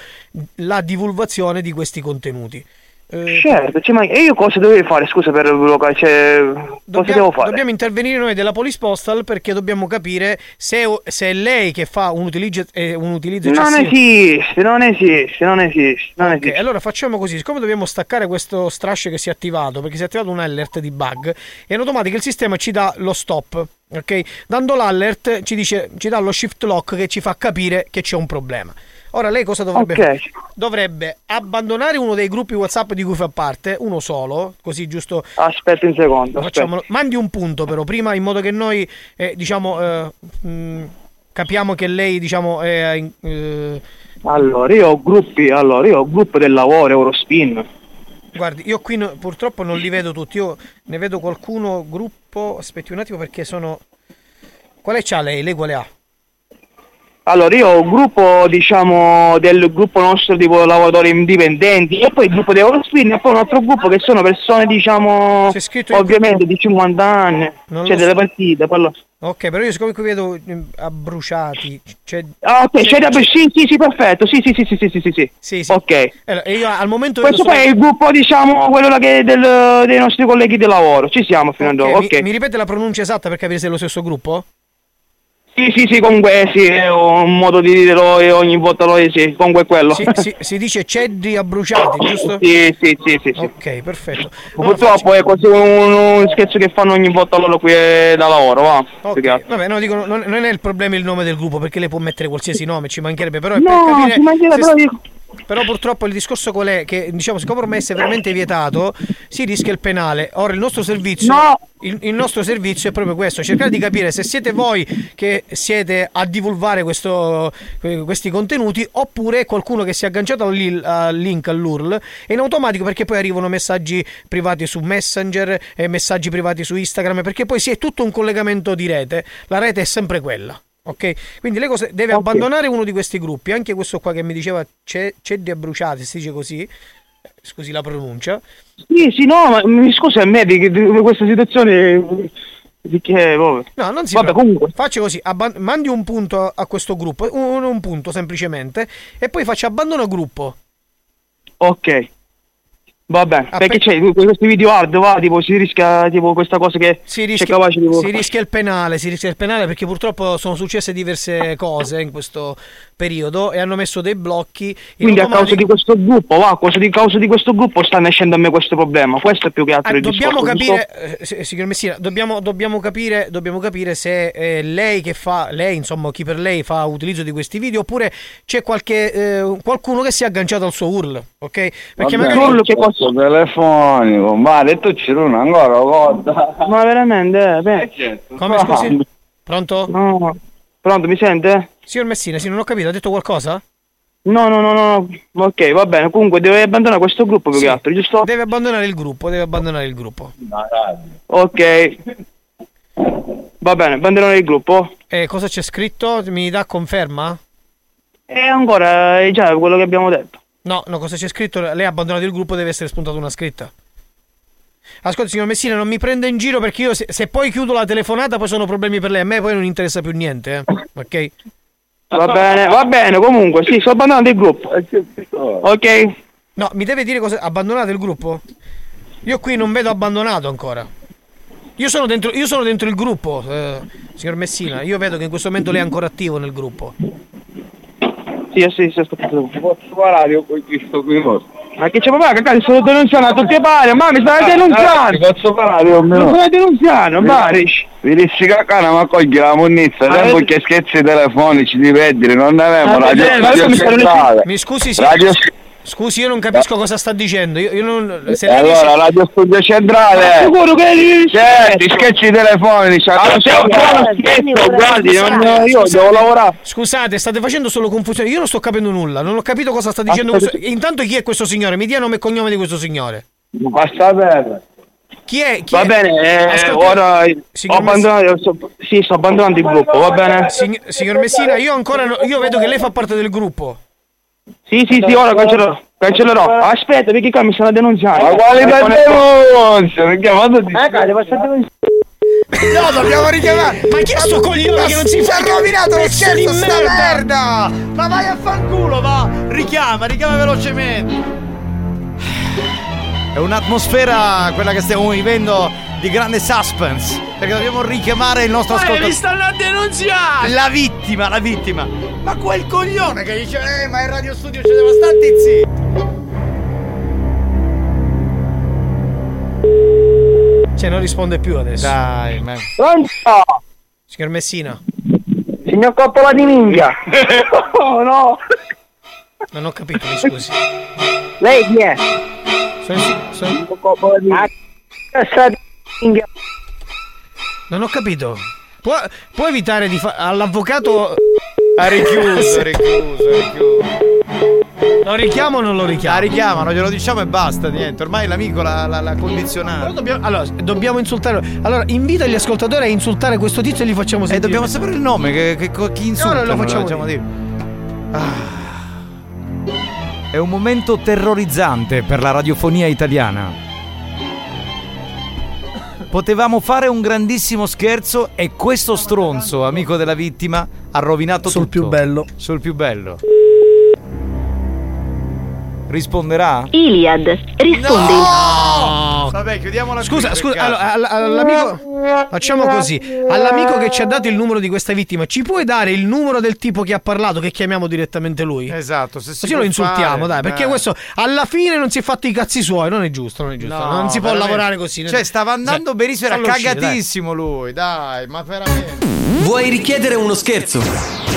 Speaker 5: la divulgazione di questi contenuti. Eh,
Speaker 35: Certo, cioè, ma io cosa dovevo fare, scusa, per bloccare, cioè, cosa devo fare?
Speaker 5: dobbiamo intervenire noi della Police Postal perché dobbiamo capire se, se è lei che fa un utilizzo, eh, un utilizzo
Speaker 35: Non esiste, non esiste, non esiste, non
Speaker 5: Ok,
Speaker 35: esiste.
Speaker 5: allora facciamo così, siccome dobbiamo staccare questo strash che si è attivato, perché si è attivato un alert di bug, e in automatico il sistema ci dà lo stop, ok? Dando l'alert ci dice, ci dà lo shift lock che ci fa capire che c'è un problema. Ora lei cosa dovrebbe
Speaker 35: Ok.
Speaker 5: fare? Dovrebbe abbandonare uno dei gruppi WhatsApp di cui fa parte, uno solo, così giusto.
Speaker 35: Aspetta un secondo, aspetta.
Speaker 5: Facciamolo. Mandi un punto però prima in modo che noi eh, diciamo eh, mh, capiamo che lei diciamo è eh,
Speaker 35: Allora, io ho gruppi, allora, io ho gruppo del lavoro, Eurospin.
Speaker 5: Guardi, io qui no- purtroppo non li vedo tutti, io ne vedo qualcuno gruppo, aspetti un attimo perché sono Quale c'ha lei? Lei quale ha?
Speaker 35: Allora, io ho un gruppo, diciamo, del gruppo nostro tipo lavoratori indipendenti e poi il gruppo di Eurospin e poi un altro gruppo che sono persone, diciamo, ovviamente di 50 anni,
Speaker 5: Non
Speaker 35: cioè delle
Speaker 5: so.
Speaker 35: partite. parlo-
Speaker 5: Ok, però io siccome qui vedo eh, abbruciati, c'è...
Speaker 35: Ah, ok,
Speaker 5: c'è-
Speaker 35: c'è da... Sì, sì, sì, perfetto, sì, sì, sì, sì, sì, sì, sì,
Speaker 5: Sì, sì.
Speaker 35: Ok.
Speaker 5: Allora, io al momento
Speaker 35: Questo
Speaker 5: vedo
Speaker 35: poi è il gruppo, diciamo, quello che è del- dei nostri colleghi di lavoro. Ci siamo fino ad
Speaker 5: Ok,
Speaker 35: ora,
Speaker 5: mi-
Speaker 35: ok.
Speaker 5: Mi, ripete la pronuncia esatta per capire se è lo stesso gruppo?
Speaker 35: Sì, sì, sì, comunque sì, è un modo di dirlo e ogni volta è, sì, comunque è quello.
Speaker 5: Si, si- si dice ceddi abbruciati, giusto?
Speaker 35: Sì, sì, sì, sì, sì.
Speaker 5: Ok, perfetto.
Speaker 35: Purtroppo è così un, un scherzo che fanno ogni volta loro qui eh, da lavoro, va. Altro.
Speaker 5: Vabbè, no, dico, non, non è il problema il nome del gruppo, perché lei può mettere qualsiasi nome, ci mancherebbe, però è
Speaker 35: No,
Speaker 5: per capire
Speaker 35: ci mancherebbe,
Speaker 5: se-
Speaker 35: però dico-
Speaker 5: però purtroppo il discorso qual è? Che diciamo, siccome ormai è severamente vietato, si rischia il penale. Ora il nostro servizio. Il, il nostro servizio è proprio questo: cercare di capire se siete voi che siete a divulgare questo- que- questi contenuti, oppure qualcuno che si è agganciato al, link all'URL e in automatico perché poi arrivano messaggi privati su Messenger e messaggi privati su Instagram, perché poi si è tutto un collegamento di rete. La rete è sempre quella. Ok, quindi le cose deve abbandonare uno di questi gruppi, anche questo qua che mi diceva c'è, c'è di abbruciati, si dice così, eh, scusi la pronuncia.
Speaker 35: Sì, sì, no, ma mi scusa a me di, di- di questa situazione di che, vabbè.
Speaker 5: No, non si
Speaker 35: Vabbè, comunque.
Speaker 5: Faccia così, abban- mandi un punto a, a questo gruppo, un, un punto semplicemente, e poi faccia abbandono gruppo.
Speaker 35: Ok. Vabbè, perché c'è questi video hard, va, tipo si rischia tipo questa cosa che
Speaker 5: Si rischia,
Speaker 35: capace di
Speaker 5: si rischia il penale, si rischia il penale perché purtroppo sono successe diverse cose in questo periodo e hanno messo dei blocchi. in
Speaker 35: Quindi a causa
Speaker 5: automatico-
Speaker 35: di questo gruppo, va, a causa di, causa di questo gruppo sta nascendo a me questo problema. Questo è più che altro
Speaker 5: Ah,
Speaker 35: il
Speaker 5: dobbiamo
Speaker 35: discorso. giusto?
Speaker 5: capire, eh, si- signor Messina, dobbiamo, dobbiamo capire, dobbiamo capire se è lei che fa, lei insomma, chi per lei fa utilizzo di questi video oppure c'è qualche, eh, qualcuno che si è agganciato al suo URL, ok? Perché
Speaker 36: Vabbè,
Speaker 5: magari...
Speaker 36: che posso telefonico, ma detto c'è una ancora cosa.
Speaker 35: Ma veramente, eh, beh.
Speaker 5: Come scusi? Pronto?
Speaker 35: No. Pronto, mi sente?
Speaker 5: Signor Messina, sì, non ho capito, ha detto qualcosa?
Speaker 35: No, no, no, no. Ok, va bene. Comunque deve abbandonare questo gruppo più che altro, giusto?
Speaker 5: Deve abbandonare il gruppo, deve abbandonare il gruppo.
Speaker 35: Ok. Va bene, abbandonare il gruppo.
Speaker 5: E cosa c'è scritto? Mi dà conferma?
Speaker 35: E ancora è già quello che abbiamo detto.
Speaker 5: No, no, cosa c'è scritto? Lei ha abbandonato il gruppo, deve essere spuntata una scritta. Ascolta, signor Messina, non mi prenda in giro perché io se, se poi chiudo la telefonata poi sono problemi per lei. A me poi non interessa più niente, eh. Ok?
Speaker 35: Va bene, va bene, comunque, sì, sto abbandonando il gruppo. Ok?
Speaker 5: No, mi deve dire cosa. Abbandonate il gruppo? Io qui non vedo abbandonato ancora. Io sono dentro, io sono dentro il gruppo, eh, signor Messina. Io vedo che in questo momento lei è ancora attivo nel gruppo.
Speaker 35: Sì, sì, sì, aspettate.
Speaker 36: Posso parlare io con questo qui?
Speaker 35: Ma che c'è papà? Che cazzo sto denunciando a tutti i pari? Ma mi stai denunciando!
Speaker 36: Posso parlare io?
Speaker 35: Mi stai denunciando, Bari!
Speaker 36: Vi dissi che cara ma cogli la munnizza,
Speaker 35: Ah,
Speaker 36: tempo
Speaker 35: eh.
Speaker 36: che scherzi telefonici di vedere, non ne avevamo
Speaker 35: Ah,
Speaker 36: radio
Speaker 35: eh, ma adesso
Speaker 36: radio
Speaker 35: mi.
Speaker 5: Mi scusi, sì.
Speaker 36: Radio,
Speaker 5: Scusi, io non capisco cosa sta dicendo. Io, io non. Se
Speaker 36: E
Speaker 5: lei
Speaker 36: allora,
Speaker 5: dice-
Speaker 36: radio studio centrale.
Speaker 35: Sicuro che devi-
Speaker 36: Senti, sketch telefonici.
Speaker 35: Ah, se- guarda, scherzo, guardi, io devo lavorare.
Speaker 5: Scusate, state facendo solo confusione. Io non sto capendo nulla. Non ho capito cosa sta dicendo. Questo- Intanto, chi è questo signore? Mi dia nome e cognome di questo signore.
Speaker 36: Basta bene.
Speaker 5: Chi è? Chi
Speaker 35: Va
Speaker 5: è?
Speaker 35: bene, eh, ora
Speaker 5: Signor
Speaker 35: ho abbandonato, sto- sì, sto abbandonando il gruppo, va bene?
Speaker 5: Sign- signor Messina, io ancora no- io vedo che lei fa parte del gruppo.
Speaker 35: Sì, sì, sì, ora cancellerò. Cancellerò. Aspetta, perché qua mi stanno denunciando.
Speaker 36: Ma quali
Speaker 35: Ecco,
Speaker 36: denunce? Mi chiamato di...
Speaker 35: Eh, cazzo, posso denunciare?
Speaker 4: No, dobbiamo richiamare.
Speaker 5: Ma chi è sto coglione che non si fa?
Speaker 4: ha rovinato lo scherzo, sta
Speaker 5: merda!
Speaker 4: merda! Ma vai a fanculo, va! Richiama, richiama velocemente. È un'atmosfera, quella che stiamo vivendo, di grande suspense. Perché dobbiamo richiamare il nostro
Speaker 5: Eh,
Speaker 4: ascoltatore.
Speaker 5: stanno a denunziare!
Speaker 4: La vittima, la vittima. Ma quel coglione che dice, eh, ma in radio studio ci devo stare zitti.
Speaker 5: Cioè, non risponde più adesso.
Speaker 4: Dai, ma...
Speaker 35: Pronto?
Speaker 5: Signor Messina,
Speaker 35: Signor Coppola di minchia. *laughs* oh no.
Speaker 5: non ho capito, mi scusi.
Speaker 35: Lei chi è? Coppola di minchia.
Speaker 5: Non ho capito. Può, può evitare di fare. All'avvocato.
Speaker 4: Ha richiuso, ha richiuso, ha richiuso.
Speaker 5: Lo richiamo o non lo richiamo?
Speaker 4: La richiamano, glielo diciamo e basta, niente. Ormai l'amico l'ha, l'ha, l'ha condizionato.
Speaker 5: Però dobbiamo, allora, dobbiamo insultare. Allora, invita gli ascoltatori a insultare questo tizio e gli facciamo
Speaker 4: E
Speaker 5: sentire.
Speaker 4: dobbiamo sapere il nome, che, che, chi insulta.
Speaker 5: Ora lo facciamo
Speaker 4: dire. Ah. È un momento terrorizzante per la radiofonia italiana. Potevamo fare un grandissimo scherzo e questo stronzo, amico della vittima, ha rovinato
Speaker 6: Sul
Speaker 4: tutto.
Speaker 6: più bello.
Speaker 4: Sul più bello. Risponderà?
Speaker 37: Iliad, rispondi.
Speaker 4: No! Vabbè, chiudiamola qui,
Speaker 5: Scusa,
Speaker 4: per
Speaker 5: scusa, allora, all- all'amico. Facciamo così. All'amico che ci ha dato il numero di questa vittima, ci puoi dare il numero del tipo che ha parlato, che chiamiamo direttamente lui?
Speaker 4: Esatto, se
Speaker 5: Così lo insultiamo,
Speaker 4: fare,
Speaker 5: dai, perché
Speaker 4: dai.
Speaker 5: questo alla fine non si è fatto i cazzi suoi, non è giusto, non è giusto.
Speaker 4: No,
Speaker 5: non si può
Speaker 4: veramente.
Speaker 5: lavorare così.
Speaker 4: Cioè, stava andando benissimo, era
Speaker 5: uscire, dai.
Speaker 4: cagatissimo lui, dai, ma veramente.
Speaker 1: Vuoi richiedere uno scherzo?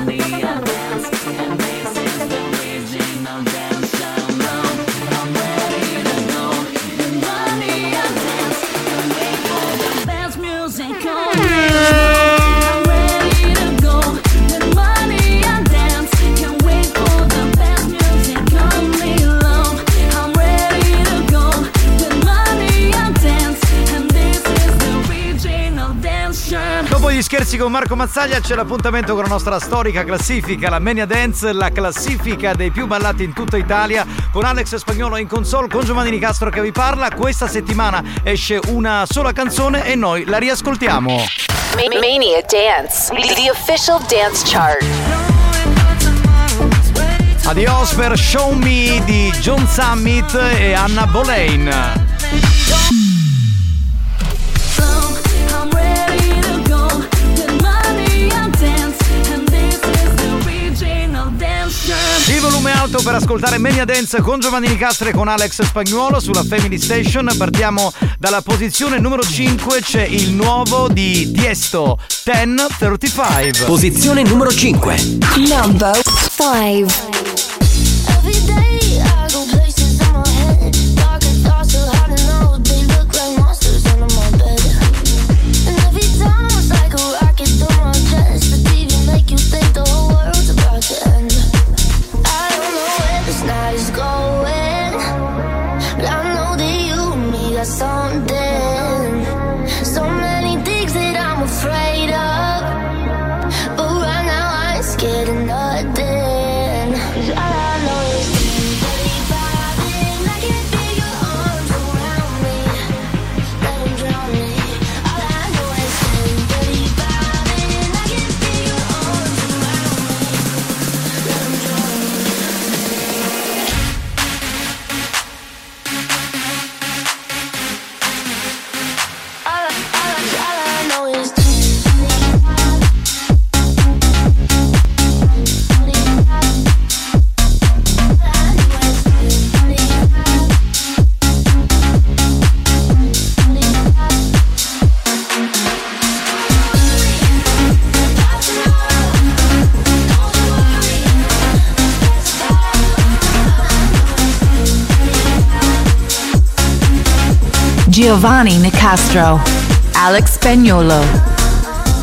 Speaker 4: gli scherzi con Marco Mazzaglia c'è l'appuntamento con la nostra storica classifica, la Mania Dance, la classifica dei più ballati in tutta Italia, con Alex Spagnolo in console, con Giovanni Nicastro che vi parla. Questa settimana esce una sola canzone e noi la riascoltiamo.
Speaker 24: Ma- Mania Dance, the official dance chart.
Speaker 4: Adios per Show Me di John Summit e Anna Boleyn. Il volume alto per ascoltare Mania Dance con Giovanni Nicastro e con Alex Spagnuolo sulla Family Station. Partiamo dalla posizione numero 5, c'è il nuovo di Tiesto 1035.
Speaker 1: Posizione numero 5.
Speaker 24: Number 5.
Speaker 38: Giovanni Nicastro. Alex Spagnolo.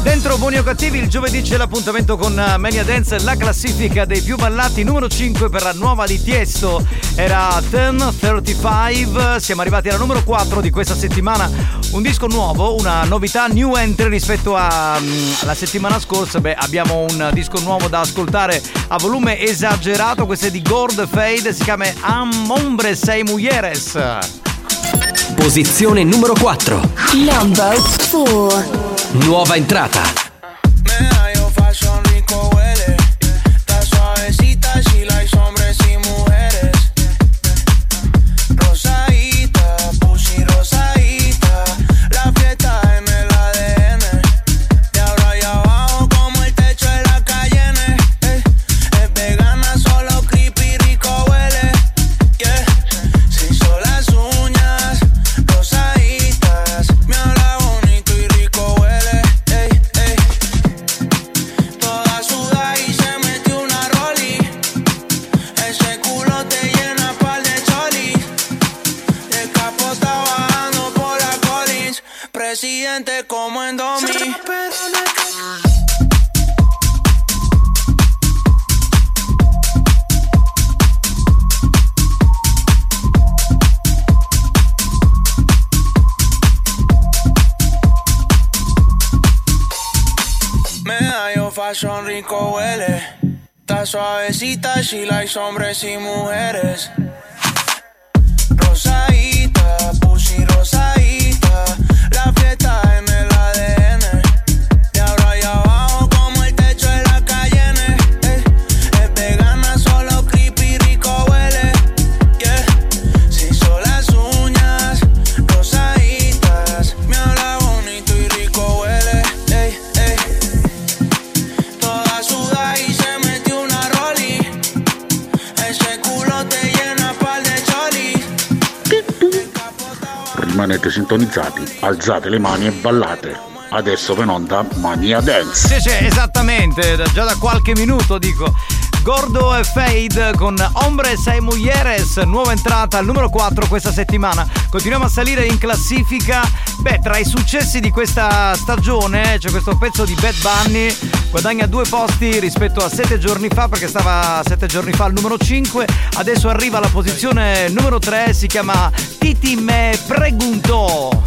Speaker 4: Dentro Buoni o Cattivi il giovedì c'è l'appuntamento con eh, Mania Dance, la classifica dei più ballati, numero 5 per la nuova di Tiesto era 1035, siamo arrivati alla numero 4 di questa settimana, un disco nuovo, una novità new entry rispetto mm, alla settimana scorsa, beh abbiamo un disco nuovo da ascoltare a volume esagerato, questo è di Gord Fade, si chiama Am Hombre Sei Mujeres.
Speaker 1: Posizione numero 4.
Speaker 24: Number 4.
Speaker 1: Nuova entrata.
Speaker 39: Likes hombres y mujeres.
Speaker 40: Sintonizzati, alzate le mani e ballate. Adesso per onda Mania Dance.
Speaker 4: Sì, sì, esattamente, già da qualche minuto dico. Gordo e Fade con Hombre Sei Mujeres, nuova entrata al numero 4 questa settimana. Continuiamo a salire in classifica. Beh, tra i successi di questa stagione c'è questo pezzo di Bad Bunny, guadagna due posti rispetto a sette giorni fa perché stava sette giorni fa al numero 5, adesso arriva alla posizione numero 3, si chiama Titi Me Pregunto.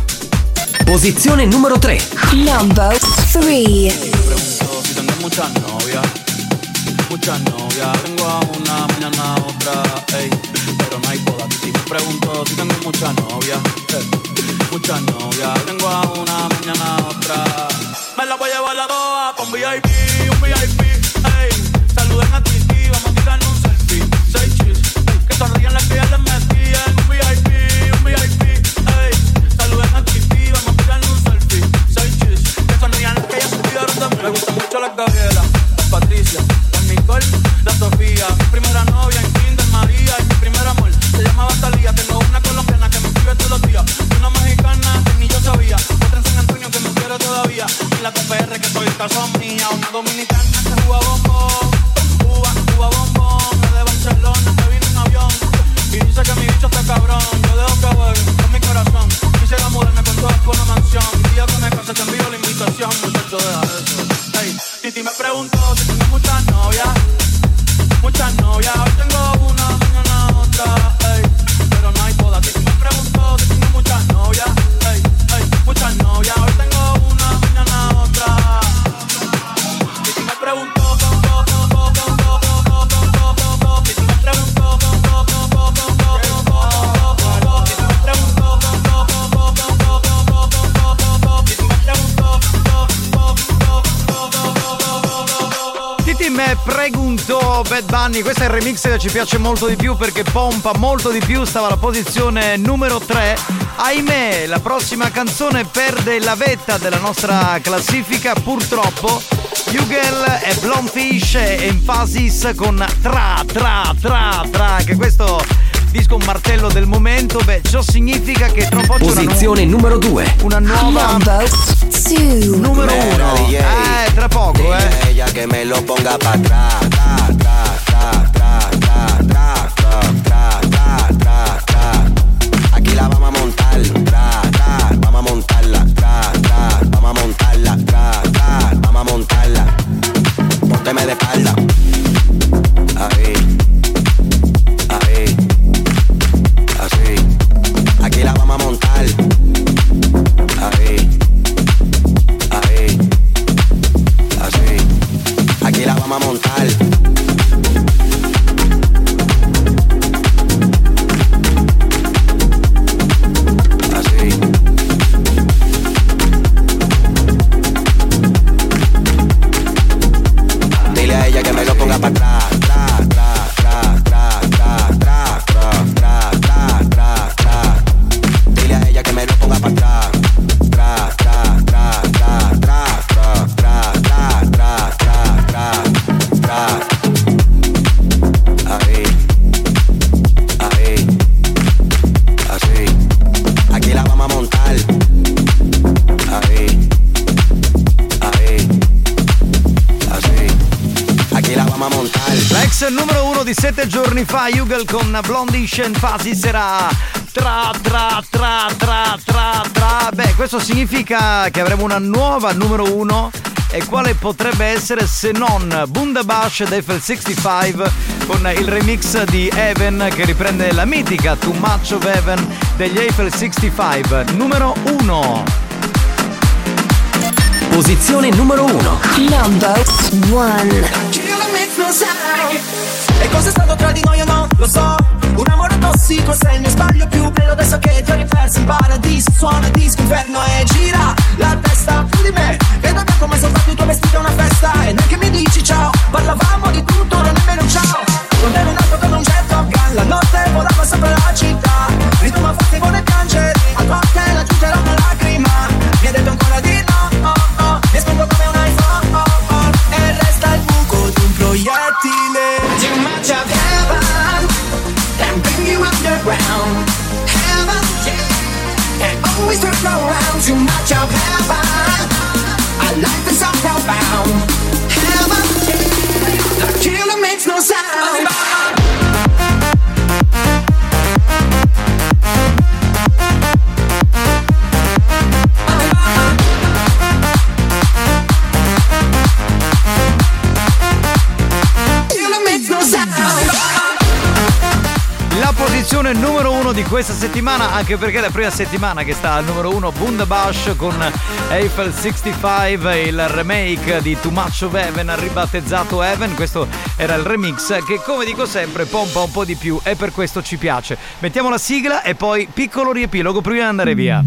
Speaker 1: Posizione numero 3.
Speaker 24: Number 3.
Speaker 41: Si tengo muchas novias, muchas novias. Tengo a una, mañana a otra, ey. Pero no hay boda. Si me pregunto si tengo muchas novias, eh, muchas novias. Tengo a una, mañana a otra. Me la voy a llevar la doa un VIP, un VIP, ey. Saluden a Titi, Gabriela, Patricia, las Nicole, la Sofía. Mi primera novia en Kinder María y mi primer amor se llamaba Talía. Tengo una colombiana que me escribe todos los días. Una mexicana que ni yo sabía. Otra en San Antonio que me quiere todavía. Y la PR que soy son mía. Una dominicana que juega bombón.
Speaker 4: Bunny, questo è il remix che ci piace molto di più perché pompa molto di più, stava alla posizione numero 3. Ahimè, la prossima canzone perde la vetta della nostra classifica, purtroppo. Hugel e Blonfish e Emphasis con Tra Tra Tra Tra, che questo disco un martello del momento, beh, ciò significa che tra un po' c'è una, nu-
Speaker 1: Posizione numero 2.
Speaker 4: una nuova numero 1. Eh, tra poco, eh.
Speaker 42: Ella que me lo ponga pa' atrás.
Speaker 4: Giorni fa, Hugel con Blondie and Fuzzy sarà tra tra tra tra tra tra. Beh, questo significa che avremo una nuova numero uno. E quale potrebbe essere se non Bundabash ed Eiffel 65 con il remix di Even che riprende la mitica Too Much of Even degli Eiffel 65, numero uno.
Speaker 1: Posizione numero uno.
Speaker 24: Number one.
Speaker 39: E cos'è stato tra di noi o no? Lo so. Un amore tossico sei il mio sbaglio più bello Adesso che ti ho riperso in paradiso. Suona disco inferno e gira la testa più di me. Vedo che come soltanto il tuo vestito è una festa. E neanche mi dici ciao. Parlavamo di tutto, non nemmeno un ciao. Non ero nato con un jet Gun La notte volava sopra la città. Ritmo forte vuole piangere Too much of heaven. Our life is so profound
Speaker 4: questa settimana, anche perché è la prima settimana che sta al numero uno Bundabash con Eiffel 65, il remake di Too Much of Heaven, ribattezzato Heaven. Questo era il remix che, come dico sempre, pompa un po' di più e per questo ci piace. Mettiamo la sigla e poi piccolo riepilogo prima di andare via.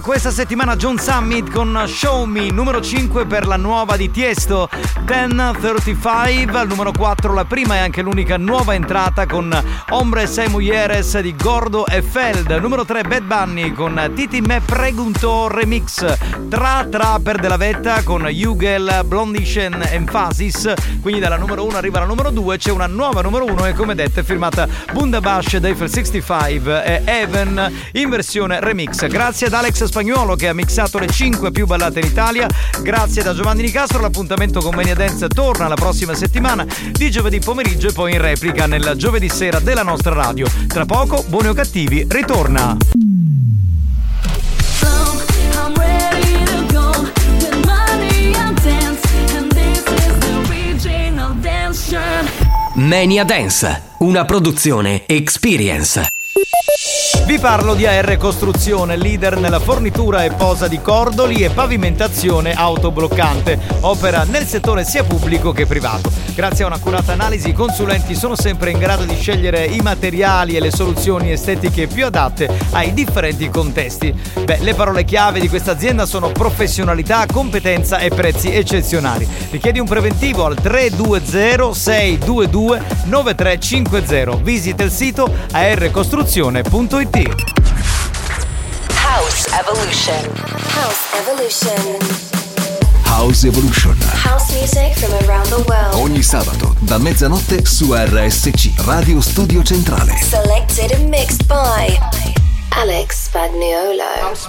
Speaker 4: Questa settimana John Summit con Show Me, numero 5 per la nuova di Tiesto, 1035, al numero 4 la prima e anche l'unica nuova entrata con Hombres e Mujeres di Gordo e Feld, numero 3 Bad Bunny con Titi Me Pregunto Remix, Tra Tra per Della Vetta con Hugel, Blondishen Emphasis, quindi dalla numero 1 arriva la numero 2, c'è una nuova numero 1 e come detto è firmata Bundabash ed Eiffel 65 e Even in versione remix. Grazie ad Alex Spagnuolo che ha mixato le 5 più ballate in Italia, grazie da Giovanni Nicastro, l'appuntamento con Mania Dance torna la prossima settimana di giovedì pomeriggio e poi in replica nel giovedì sera della nostra radio. Tra poco, buoni o cattivi, ritorna.
Speaker 1: Mania Dance, una produzione Experience.
Speaker 4: Vi parlo di AR Costruzione, leader nella fornitura e posa di cordoli e pavimentazione autobloccante. Opera nel settore sia pubblico che privato. Grazie a un'accurata analisi, i consulenti sono sempre in grado di scegliere i materiali e le soluzioni estetiche più adatte ai differenti contesti. Beh, le parole chiave di questa azienda sono professionalità, competenza e prezzi eccezionali. Richiedi un preventivo al 320 622 9350. Visita il sito arcostruzione.it.
Speaker 33: House Evolution. House Evolution.
Speaker 43: House Evolution.
Speaker 33: House music from around the world.
Speaker 43: Ogni sabato da mezzanotte su RSC Radio Studio Centrale.
Speaker 33: Selected and mixed by Alex Spagnuolo. House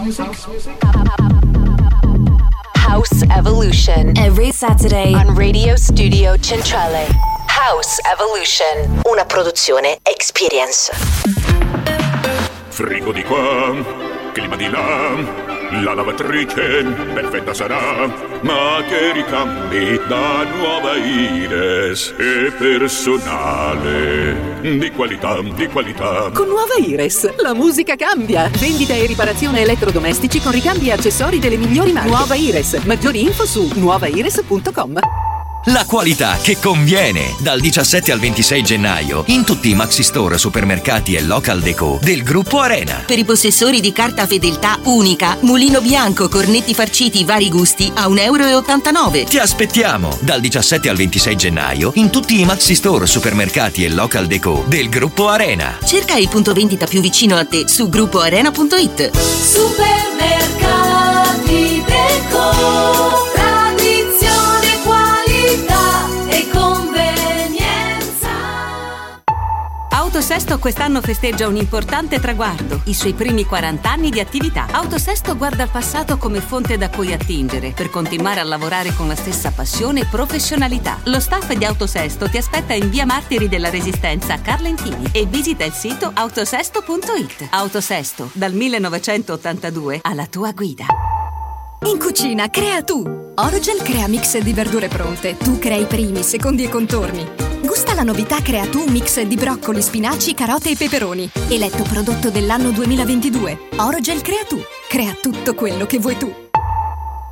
Speaker 33: House Evolution. Every Saturday on Radio Studio Centrale. House Evolution. Una produzione Experience.
Speaker 44: Frigo di qua, clima di là, la lavatrice perfetta sarà, ma che ricambi da nuova Ires è personale, di qualità, di qualità.
Speaker 45: Con Nuova Ires, la musica cambia. Vendita e riparazione elettrodomestici con ricambi e accessori delle migliori marche. Nuova Ires. Maggiori info su nuovaires.com.
Speaker 1: La qualità che conviene! Dal 17 al 26 gennaio in tutti i Maxi Store, supermercati e local deco del gruppo Arena.
Speaker 46: Per i possessori di carta fedeltà unica, mulino bianco, cornetti farciti vari gusti a 1,89 euro.
Speaker 1: Ti aspettiamo dal 17 al 26 gennaio in tutti i Maxi Store, supermercati e local deco del gruppo Arena.
Speaker 46: Cerca il punto vendita più vicino a te su gruppoarena.it.
Speaker 24: Supermercati
Speaker 3: Autosesto quest'anno festeggia un importante traguardo, i suoi primi 40 anni di attività. Autosesto guarda al passato come fonte da cui attingere per continuare a lavorare con la stessa passione e professionalità. Lo staff di Autosesto ti aspetta in via Martiri della Resistenza a Carlentini e visita il sito autosesto.it. Autosesto, dal 1982 alla tua guida.
Speaker 47: In cucina, crea tu! Orogel crea mix di verdure pronte. Tu crei primi, secondi e contorni. Gusta la novità Crea tu mix di broccoli, spinaci, carote e peperoni. Eletto prodotto dell'anno 2022. Orogel crea tu. Crea tutto quello che vuoi tu.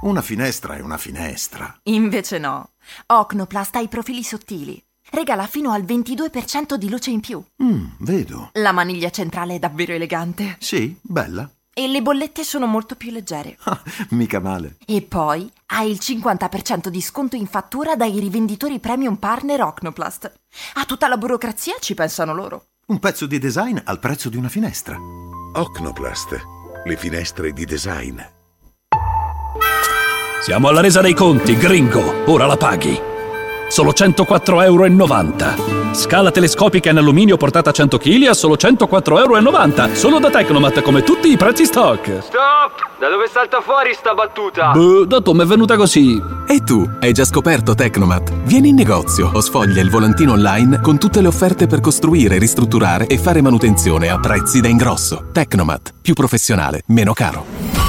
Speaker 48: Una finestra è una finestra.
Speaker 33: Invece no. Ocnoplast ha i profili sottili. Regala fino al 22% di luce in più.
Speaker 48: Mm, vedo.
Speaker 33: La maniglia centrale è davvero elegante.
Speaker 48: Sì, bella.
Speaker 33: E le bollette sono molto più leggere.
Speaker 48: Mica male.
Speaker 33: E poi hai il 50% di sconto in fattura dai rivenditori premium partner Ocnoplast. A tutta la burocrazia ci pensano loro.
Speaker 48: Un pezzo di design al prezzo di una finestra.
Speaker 49: Ocnoplast, le finestre di design.
Speaker 50: Siamo alla resa dei conti, gringo. Ora la paghi. Solo 104,90 euro. Scala telescopica in alluminio portata 100 kg a solo 104,90 euro. Solo da Tecnomat come tutti i prezzi stock.
Speaker 51: Stop! Da dove salta fuori sta battuta?
Speaker 50: Boh, dato mi è venuta così.
Speaker 52: E tu, hai già scoperto Tecnomat? Vieni in negozio o sfoglia il volantino online con tutte le offerte per costruire, ristrutturare e fare manutenzione a prezzi da ingrosso. Tecnomat, più professionale, meno caro.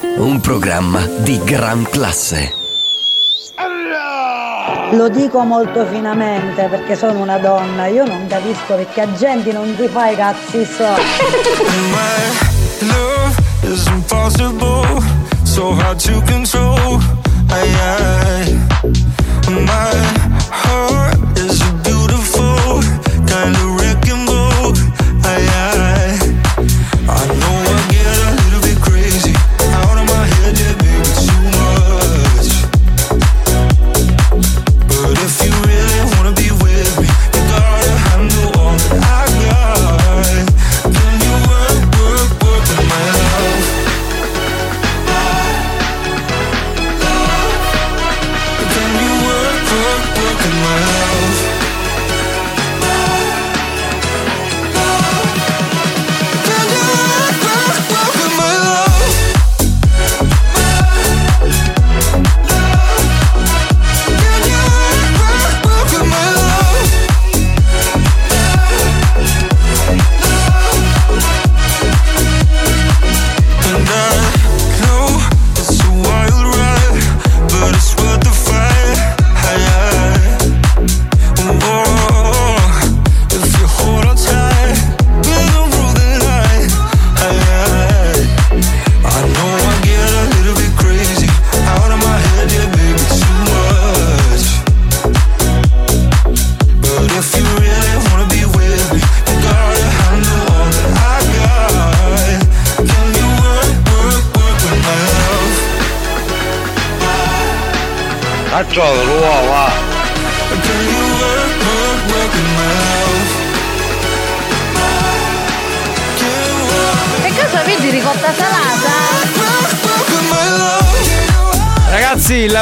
Speaker 1: un programma di gran classe.
Speaker 11: Lo dico molto finamente perché sono una donna, io non capisco perché a gente non ti fai cazzi so.
Speaker 53: love is impossible, so hard to control. I, I, my heart is a beautiful kind of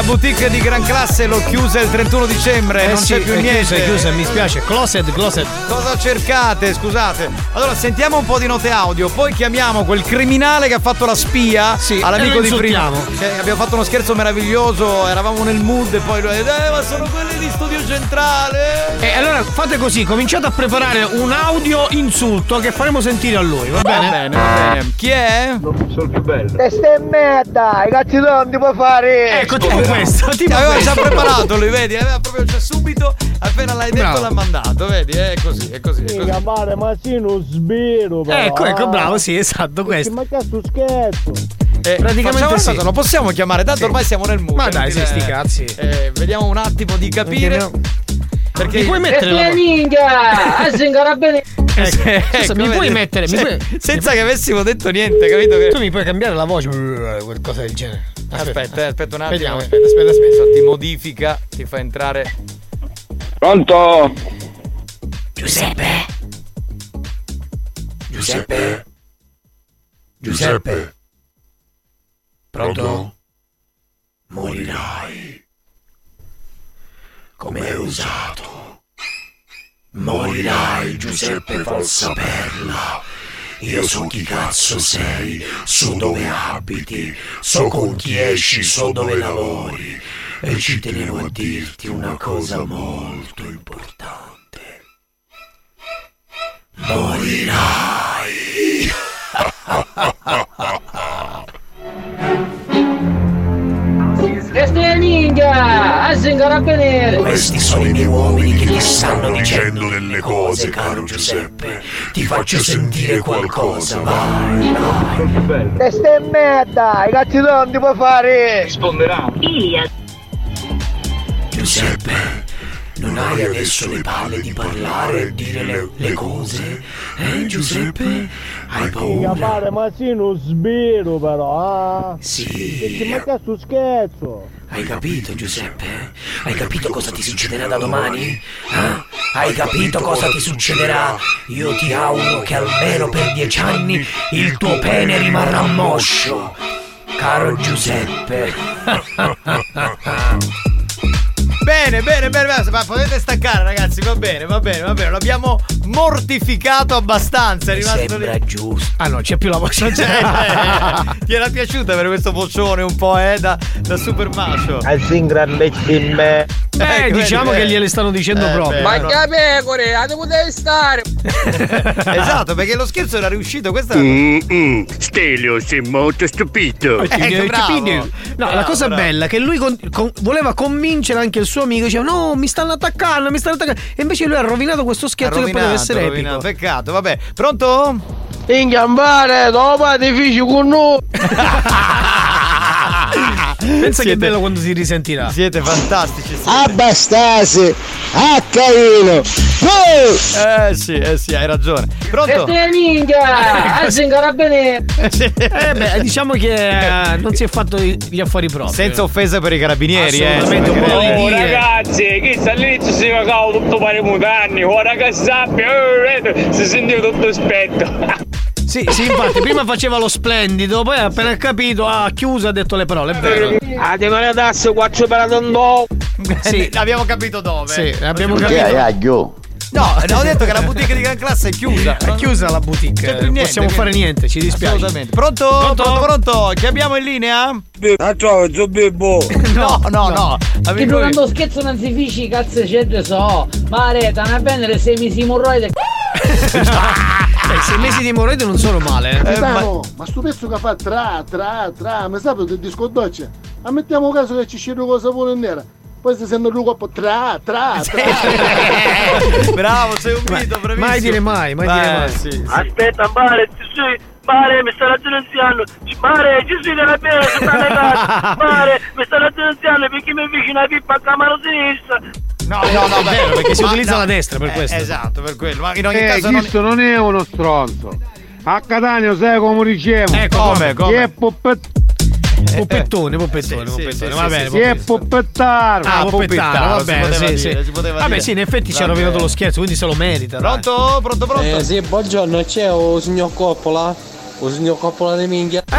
Speaker 4: la boutique di gran classe l'ho chiusa il 31 dicembre,
Speaker 5: Eh
Speaker 4: non
Speaker 5: sì,
Speaker 4: c'è più
Speaker 5: è
Speaker 4: niente.
Speaker 5: chiusa, è chiusa, mi spiace. Closet, closet.
Speaker 4: Cosa cercate? Scusate. Allora, sentiamo un po' di note audio, poi chiamiamo quel criminale che ha fatto la spia all'amico
Speaker 5: e lo
Speaker 4: di prima. Cioè, abbiamo fatto uno scherzo meraviglioso, eravamo nel mood e poi lui ha detto, eh, ma sono quelli di studio centrale.
Speaker 5: E allora fate così, cominciate a preparare un audio insulto che faremo sentire a lui, va bene?
Speaker 4: Va bene, va bene. Chi è?
Speaker 54: Sono il più bello. E stai in merda, i cazzi tu non ti puoi fare!
Speaker 4: Ecco, tipo questo, tipo aveva già preparato lui, vedi, aveva proprio già subito, appena l'hai detto
Speaker 5: Bravo.
Speaker 4: l'ha mandato, vedi, è così, è così, è così.
Speaker 3: Mica male, ma sì, non sbiro.
Speaker 5: Ecco, ecco, bravo, sì, esatto, questo.
Speaker 3: Ma cazzo scherzo.
Speaker 4: Eh,
Speaker 5: Praticamente
Speaker 4: facciamo una
Speaker 5: sì.
Speaker 4: cosa, lo possiamo chiamare, tanto
Speaker 5: Sì.
Speaker 4: ormai siamo nel mood.
Speaker 5: Ma dai, sì, sti cazzi.
Speaker 4: Eh, vediamo un attimo di capire. Perché
Speaker 5: Mi puoi mettere la
Speaker 18: si *laughs* bene.
Speaker 4: Eh,
Speaker 5: Scusa, mi puoi
Speaker 4: dire,
Speaker 5: mettere- mi
Speaker 4: se-
Speaker 5: puoi-
Speaker 4: senza che avessimo detto niente, capito? Che...
Speaker 5: Tu mi puoi cambiare la voce, qualcosa del genere.
Speaker 4: Aspetta, eh, aspetta un attimo.
Speaker 5: Vediamo.
Speaker 4: Aspetta, aspetta, aspetta. Ti modifica, ti fa entrare.
Speaker 36: Pronto?
Speaker 1: Giuseppe? Giuseppe? Giuseppe? Pronto? Morirai. Come hai usato? Morirai, Giuseppe falsa perla. Io so chi cazzo sei, so dove abiti, so con chi esci, so dove lavori. E ci tenevo a dirti una cosa molto importante. Morirai. *laughs*
Speaker 18: Ah, si bene.
Speaker 1: Questi sono i miei uomini che ti stanno dicendo delle cose, caro Giuseppe. Ti faccio sentire qualcosa, vai, vai.
Speaker 3: E stai merda, i cazzi non ti puoi fare.
Speaker 18: Risponderà.
Speaker 1: Giuseppe, non hai adesso le palle di parlare e dire le, le cose? Eh, Giuseppe? Hai paura?
Speaker 3: male, ma sì, non sbiro però, ah.
Speaker 1: Sì.
Speaker 3: E ma cazzo scherzo.
Speaker 1: Hai capito, Giuseppe? Hai capito cosa ti succederà da domani? Eh? Hai capito cosa ti succederà? Io ti auguro che almeno per dieci anni il tuo pene rimarrà moscio. Caro Giuseppe. *laughs*
Speaker 4: Bene, bene, bene, bene, ma potete staccare ragazzi, va bene, va bene, va bene, l'abbiamo mortificato abbastanza, è
Speaker 1: Mi
Speaker 4: rimasto
Speaker 1: sembra
Speaker 4: lì.
Speaker 1: giusto.
Speaker 5: Ah no, c'è più la voce.
Speaker 4: Non c'è, eh, ti era piaciuta per questo vocione un po' eh, da, da super macio?
Speaker 3: I sing in me.
Speaker 5: Eh,
Speaker 4: Ecco,
Speaker 5: diciamo
Speaker 4: vedi,
Speaker 5: che
Speaker 4: eh.
Speaker 5: gliele stanno dicendo
Speaker 4: Eh,
Speaker 5: proprio.
Speaker 18: Ma che pecore, a dove devi stare? *laughs*
Speaker 4: esatto, perché lo scherzo era riuscito, questa era
Speaker 55: Mm, Stelio, sei molto stupito.
Speaker 5: Ecco,
Speaker 4: bravo.
Speaker 5: No, la
Speaker 4: Bravo,
Speaker 5: cosa
Speaker 4: bravo.
Speaker 5: bella è che lui con- con- voleva convincere anche il suo amico, diceva no, mi stanno attaccando, mi stanno attaccando. E invece lui ha rovinato questo scherzo che poteva essere
Speaker 4: rovinato,
Speaker 5: epico.
Speaker 4: Peccato, vabbè. Pronto?
Speaker 3: In gambare, dopo ti fici con noi. *laughs*
Speaker 5: Pensa che
Speaker 4: Siete-
Speaker 5: è bello quando si risentirà.
Speaker 4: Siete fantastici. siete.
Speaker 3: Abbastasi. A carino.
Speaker 4: Eh sì, eh sì, hai ragione.
Speaker 18: E
Speaker 4: Pronto?
Speaker 18: stai minchia! *laughs* Ah, si bene.
Speaker 5: Eh beh, diciamo che eh, non si è fatto gli affari propri.
Speaker 4: Senza offesa per i carabinieri, eh.
Speaker 5: Assolutamente, un po' di
Speaker 31: Oh
Speaker 5: dire.
Speaker 31: ragazzi, che sta all'inizio si cagava tutto pari mutanni, ora che sappia, eh, si sentiva tutto spetto. *laughs*
Speaker 5: Sì, sì, infatti, prima faceva lo splendido, poi appena capito, ha chiuso ha detto le parole, è vero.
Speaker 18: Ah, ti male adesso, quattro per andando.
Speaker 5: Sì.
Speaker 4: Abbiamo capito dove.
Speaker 5: Sì, abbiamo capito.
Speaker 3: aglio.
Speaker 4: No, ho detto che la boutique di Gran Classe è chiusa.
Speaker 5: È chiusa la boutique,
Speaker 4: C'è più
Speaker 5: non
Speaker 4: niente,
Speaker 5: possiamo
Speaker 4: quindi-
Speaker 5: fare niente, ci dispiace.
Speaker 4: Assolutamente. Pronto?
Speaker 5: Pronto?
Speaker 4: Pronto, pronto? Chi abbiamo in linea?
Speaker 36: Ah, ciao, Zobibbo. *laughs*
Speaker 4: No, no, no.
Speaker 18: Che
Speaker 4: Amico mio.
Speaker 18: quando scherzo non si fici, cazzo c'è so. Ma reta, una bene sei mesi morroide. *laughs* *laughs*
Speaker 5: Eh, sei mesi di emorroide non sono male. eh.
Speaker 3: Capitano, ma sto pezzo che fa tra, tra, tra, mi sa del disco doccia? Ammettiamo caso che ci scende con sapone nera. Poi si sente un po' tra, tra, tra. *laughs*
Speaker 4: Bravo, sei un mito, bravissimo.
Speaker 5: Mai dire mai, mai dire
Speaker 4: Eh,
Speaker 5: mai.
Speaker 4: sì, sì.
Speaker 18: Aspetta, mare, ci sei. Mare, mi stanno denunziando. Mare, ci sei nella bene. *laughs* Mare, mi stanno denunziando perché mi vicino a pippa a camera sinistra.
Speaker 4: No, no, no,
Speaker 5: È vero, perché si utilizza
Speaker 4: no.
Speaker 5: la destra per
Speaker 4: Eh,
Speaker 5: questo.
Speaker 4: esatto, per quello. Ma in ogni
Speaker 3: Eh,
Speaker 4: caso non...
Speaker 3: questo non è uno stronzo. A Catania sai come diciamo?
Speaker 5: Ecco,
Speaker 4: Come, come?
Speaker 3: Chi è poppet-
Speaker 5: Poppettone, poppettone,
Speaker 4: Sì, sì,
Speaker 5: poppettone,
Speaker 4: sì,
Speaker 5: va
Speaker 4: sì,
Speaker 5: bene.
Speaker 4: sì,
Speaker 3: chi è
Speaker 5: poppettone.
Speaker 3: poppettaro?
Speaker 5: Ah,
Speaker 4: Ah,
Speaker 5: poppettaro, va bene, sì,
Speaker 4: dire,
Speaker 5: sì. Vabbè, sì, in effetti ci ha rovinato lo scherzo, quindi se lo merita. dai.
Speaker 4: Pronto? Pronto, pronto?
Speaker 18: Eh sì, buongiorno, c'è o signor Coppola? O signor Coppola di minchia? *laughs*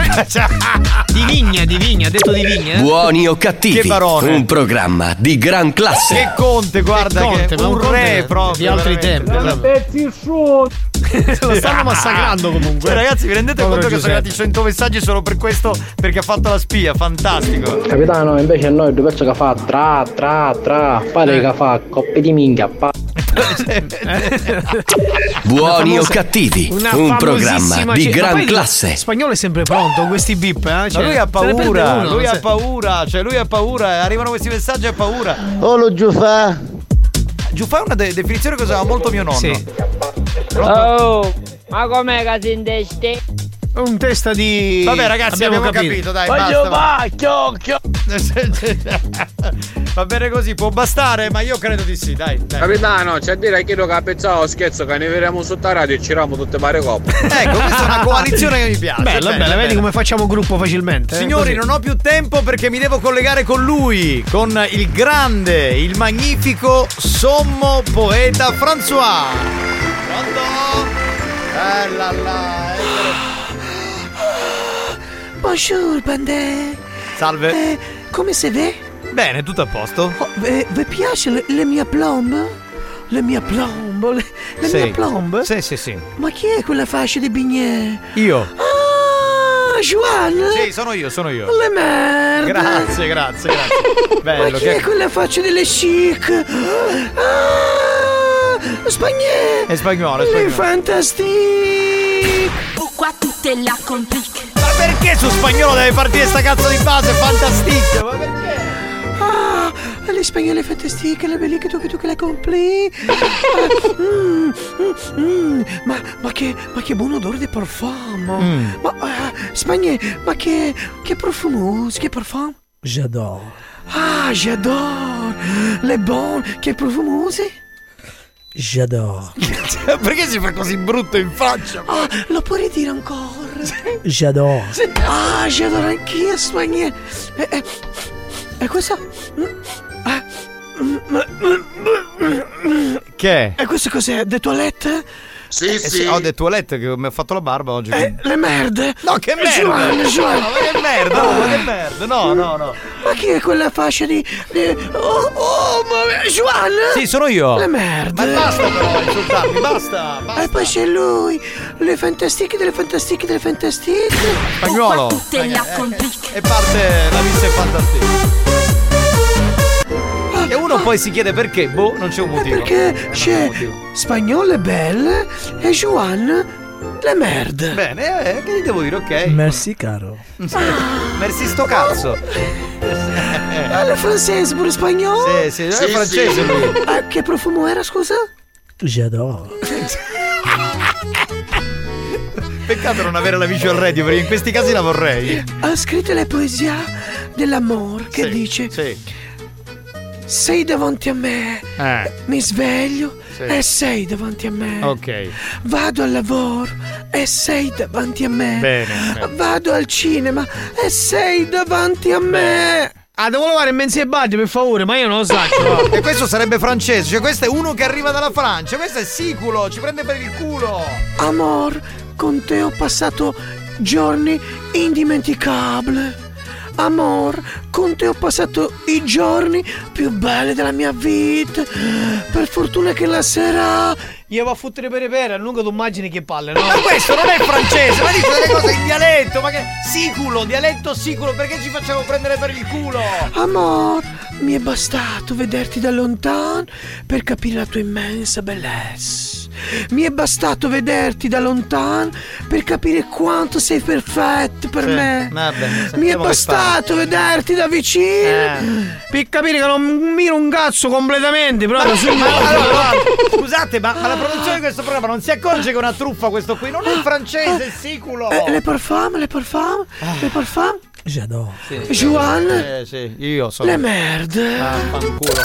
Speaker 5: Di vigna, di vigna, ha detto di vigna. eh?
Speaker 1: Buoni o cattivi?
Speaker 4: Che barone.
Speaker 1: Un programma di gran
Speaker 4: Che
Speaker 1: classe.
Speaker 4: conte, guarda
Speaker 5: Conte,
Speaker 4: che
Speaker 5: ma un
Speaker 4: un
Speaker 5: conte
Speaker 4: re proprio.
Speaker 5: di altri
Speaker 4: veramente.
Speaker 5: tempi.
Speaker 3: Pezzi su.
Speaker 5: lo stanno massacrando comunque.
Speaker 4: Cioè, ragazzi, vi rendete
Speaker 5: Povero
Speaker 4: conto che sono
Speaker 5: Giuseppe.
Speaker 4: arrivati 100 messaggi solo per questo? Perché ha fatto la spia, fantastico.
Speaker 18: Capitano, invece noi due pezzo che fa tra, tra, tra, pare che fa coppe di minchia, pa. *laughs*
Speaker 1: Buoni o
Speaker 5: famosa-
Speaker 1: cattivi,
Speaker 5: una
Speaker 1: un programma
Speaker 5: famosissima
Speaker 1: di gran classe.
Speaker 5: Spagnolo è sempre pronto con questi beep, eh?
Speaker 4: Ma
Speaker 5: Cioè,
Speaker 4: lui ha paura,
Speaker 5: uno,
Speaker 4: lui ha
Speaker 5: se-
Speaker 4: paura, cioè lui ha paura, arrivano questi messaggi e ha paura.
Speaker 3: Oh lo Giufà.
Speaker 4: Giuffà è una de- definizione che usava molto mio nonno.
Speaker 5: Sì.
Speaker 56: Oh, ma com'è che si intesti?
Speaker 5: Un testa di.
Speaker 4: Vabbè ragazzi abbiamo, capito. dai,
Speaker 56: Voglio
Speaker 4: basta.
Speaker 56: va, chiocchio. *laughs*
Speaker 4: Va bene così, può bastare, ma io credo di sì, dai. dai.
Speaker 57: Capitano, c'è a dire che che pensavo scherzo che ne vedremo sotto la radio e ci ramo tutte varie coppie. *laughs*
Speaker 4: Ecco, questa è una *laughs* coalizione che mi piace.
Speaker 5: Bella,
Speaker 4: bene,
Speaker 5: bella, vedi come facciamo gruppo facilmente. eh?
Speaker 4: Signori,
Speaker 5: Così.
Speaker 4: non ho più tempo perché mi devo collegare con lui, con il grande, il magnifico, sommo poeta François. Pronto? Eh là là.
Speaker 5: Bonjour, bandè.
Speaker 4: Salve.
Speaker 5: Eh, come si vede?
Speaker 4: Bene, tutto a posto?
Speaker 5: Oh, eh, vi piace le, le mie plombe? Le mie plombe? Le, le
Speaker 4: Sì.
Speaker 5: mie plombe?
Speaker 4: Sì, sì, sì.
Speaker 5: Ma chi è quella fascia di bignè?
Speaker 4: Io.
Speaker 5: Ah, Juan?
Speaker 4: Sì, sono io, sono io.
Speaker 5: Le merde!
Speaker 4: Grazie, grazie, grazie. Bello, *laughs*
Speaker 5: Ma chi
Speaker 4: che
Speaker 5: è quella faccia delle chic? Ah, spagnè!
Speaker 4: È spagnolo, è
Speaker 5: Le
Speaker 4: spagnolo.
Speaker 58: Qua tutte la complique.
Speaker 4: Ma perché su spagnolo deve partire sta cazzo di base? Fantastico! Ma perché?
Speaker 5: Ah, le spagnole fantastiche, le belliche tu che tu che le compli. Ah, mm, mm, mm, ma, ma che ma che buon odore di profumo.
Speaker 4: Mm.
Speaker 5: Ma ah, spagnè, ma che che profumoso, che parfum? J'adore. Ah, j'adore. Le bon, che profumose? J'adore. *laughs*
Speaker 4: perché si fa così brutto in faccia?
Speaker 5: Ah, lo puoi dire ancora?
Speaker 59: J'adore.
Speaker 5: Ah, j'adore anch'io, spagnè. E, e, e questo? Ah, mm, mm, mm,
Speaker 4: Che?
Speaker 5: E questo cos'è? De toilette?
Speaker 4: Sì, sì. Ho detto toilette che mi ha fatto la barba oggi.
Speaker 5: Eh, le merde?
Speaker 4: No, che merda!
Speaker 5: Giovanni, Giovanni.
Speaker 4: No, ma che merda! no, ma che merda! No, no, no.
Speaker 5: Ma chi è quella fascia di... di- Oh, oh, ma... Juan?
Speaker 4: Sì, sono io.
Speaker 5: Le merde.
Speaker 4: Ma basta però insultarmi, basta, basta.
Speaker 5: E poi c'è lui. Le fantastiche delle fantastiche delle fantastiche.
Speaker 4: Spagnolo.
Speaker 5: tutte la
Speaker 4: E parte la missa è fantastica. E uno poi si chiede perché, boh, non c'è un motivo.
Speaker 5: Perché
Speaker 4: Non
Speaker 5: c'è spagnole belle e Juan le merde.
Speaker 4: Bene, eh, che gli devo dire, ok?
Speaker 59: Merci, caro. *laughs*
Speaker 4: Merci sto cazzo.
Speaker 5: Ah, le francese pure spagnolo?
Speaker 4: Sì, sì, è francese lui.
Speaker 5: Ah, che profumo era, scusa?
Speaker 59: J'adore. *laughs*
Speaker 4: Peccato non avere la visual radio, perché in questi casi la vorrei.
Speaker 5: Ha scritto la poesia dell'amore che
Speaker 4: Sì,
Speaker 5: dice
Speaker 4: Sì.
Speaker 5: Sei davanti a me,
Speaker 4: Eh,
Speaker 5: mi sveglio
Speaker 4: Sì.
Speaker 5: e sei davanti a me.
Speaker 4: ok.
Speaker 5: Vado al lavoro e sei davanti a me.
Speaker 4: Bene, bene.
Speaker 5: Vado al cinema e sei davanti a me. Ah, devo lavare in mezzo ai bagni, per favore, ma io non lo so.
Speaker 4: E questo sarebbe francese, cioè questo è uno che arriva dalla Francia, questo è siculo, ci prende per il culo.
Speaker 5: Amor, con te ho passato giorni indimenticabili. Amor, con te ho passato i giorni più belli della mia vita. Per fortuna che la sera. Io va a fottere per pere, lungo tu immagini che palle, no?
Speaker 4: Ma questo non è francese, ma dice delle cose in dialetto, ma che siculo, dialetto siculo, perché ci facciamo prendere per il culo?
Speaker 5: Amor, mi è bastato vederti da lontano per capire la tua immensa bellezza. Mi è bastato vederti da lontano per capire quanto sei perfetto per
Speaker 4: Sì,
Speaker 5: me.
Speaker 4: vabbè,
Speaker 5: Mi è bastato vederti da vicino
Speaker 4: Eh.
Speaker 5: per capire che non miro un cazzo completamente proprio sul
Speaker 4: Ma
Speaker 5: mondo.
Speaker 4: allora, scusate, ma, ma la produzione di questo programma non si accorge che è una truffa questo qui? Non è francese, è siculo!
Speaker 5: Eh, le parfum, le parfum, le parfum.
Speaker 59: J'adore.
Speaker 5: Juan,
Speaker 4: Eh, sì, io sono.
Speaker 5: le merde.
Speaker 4: Ah, fanculo.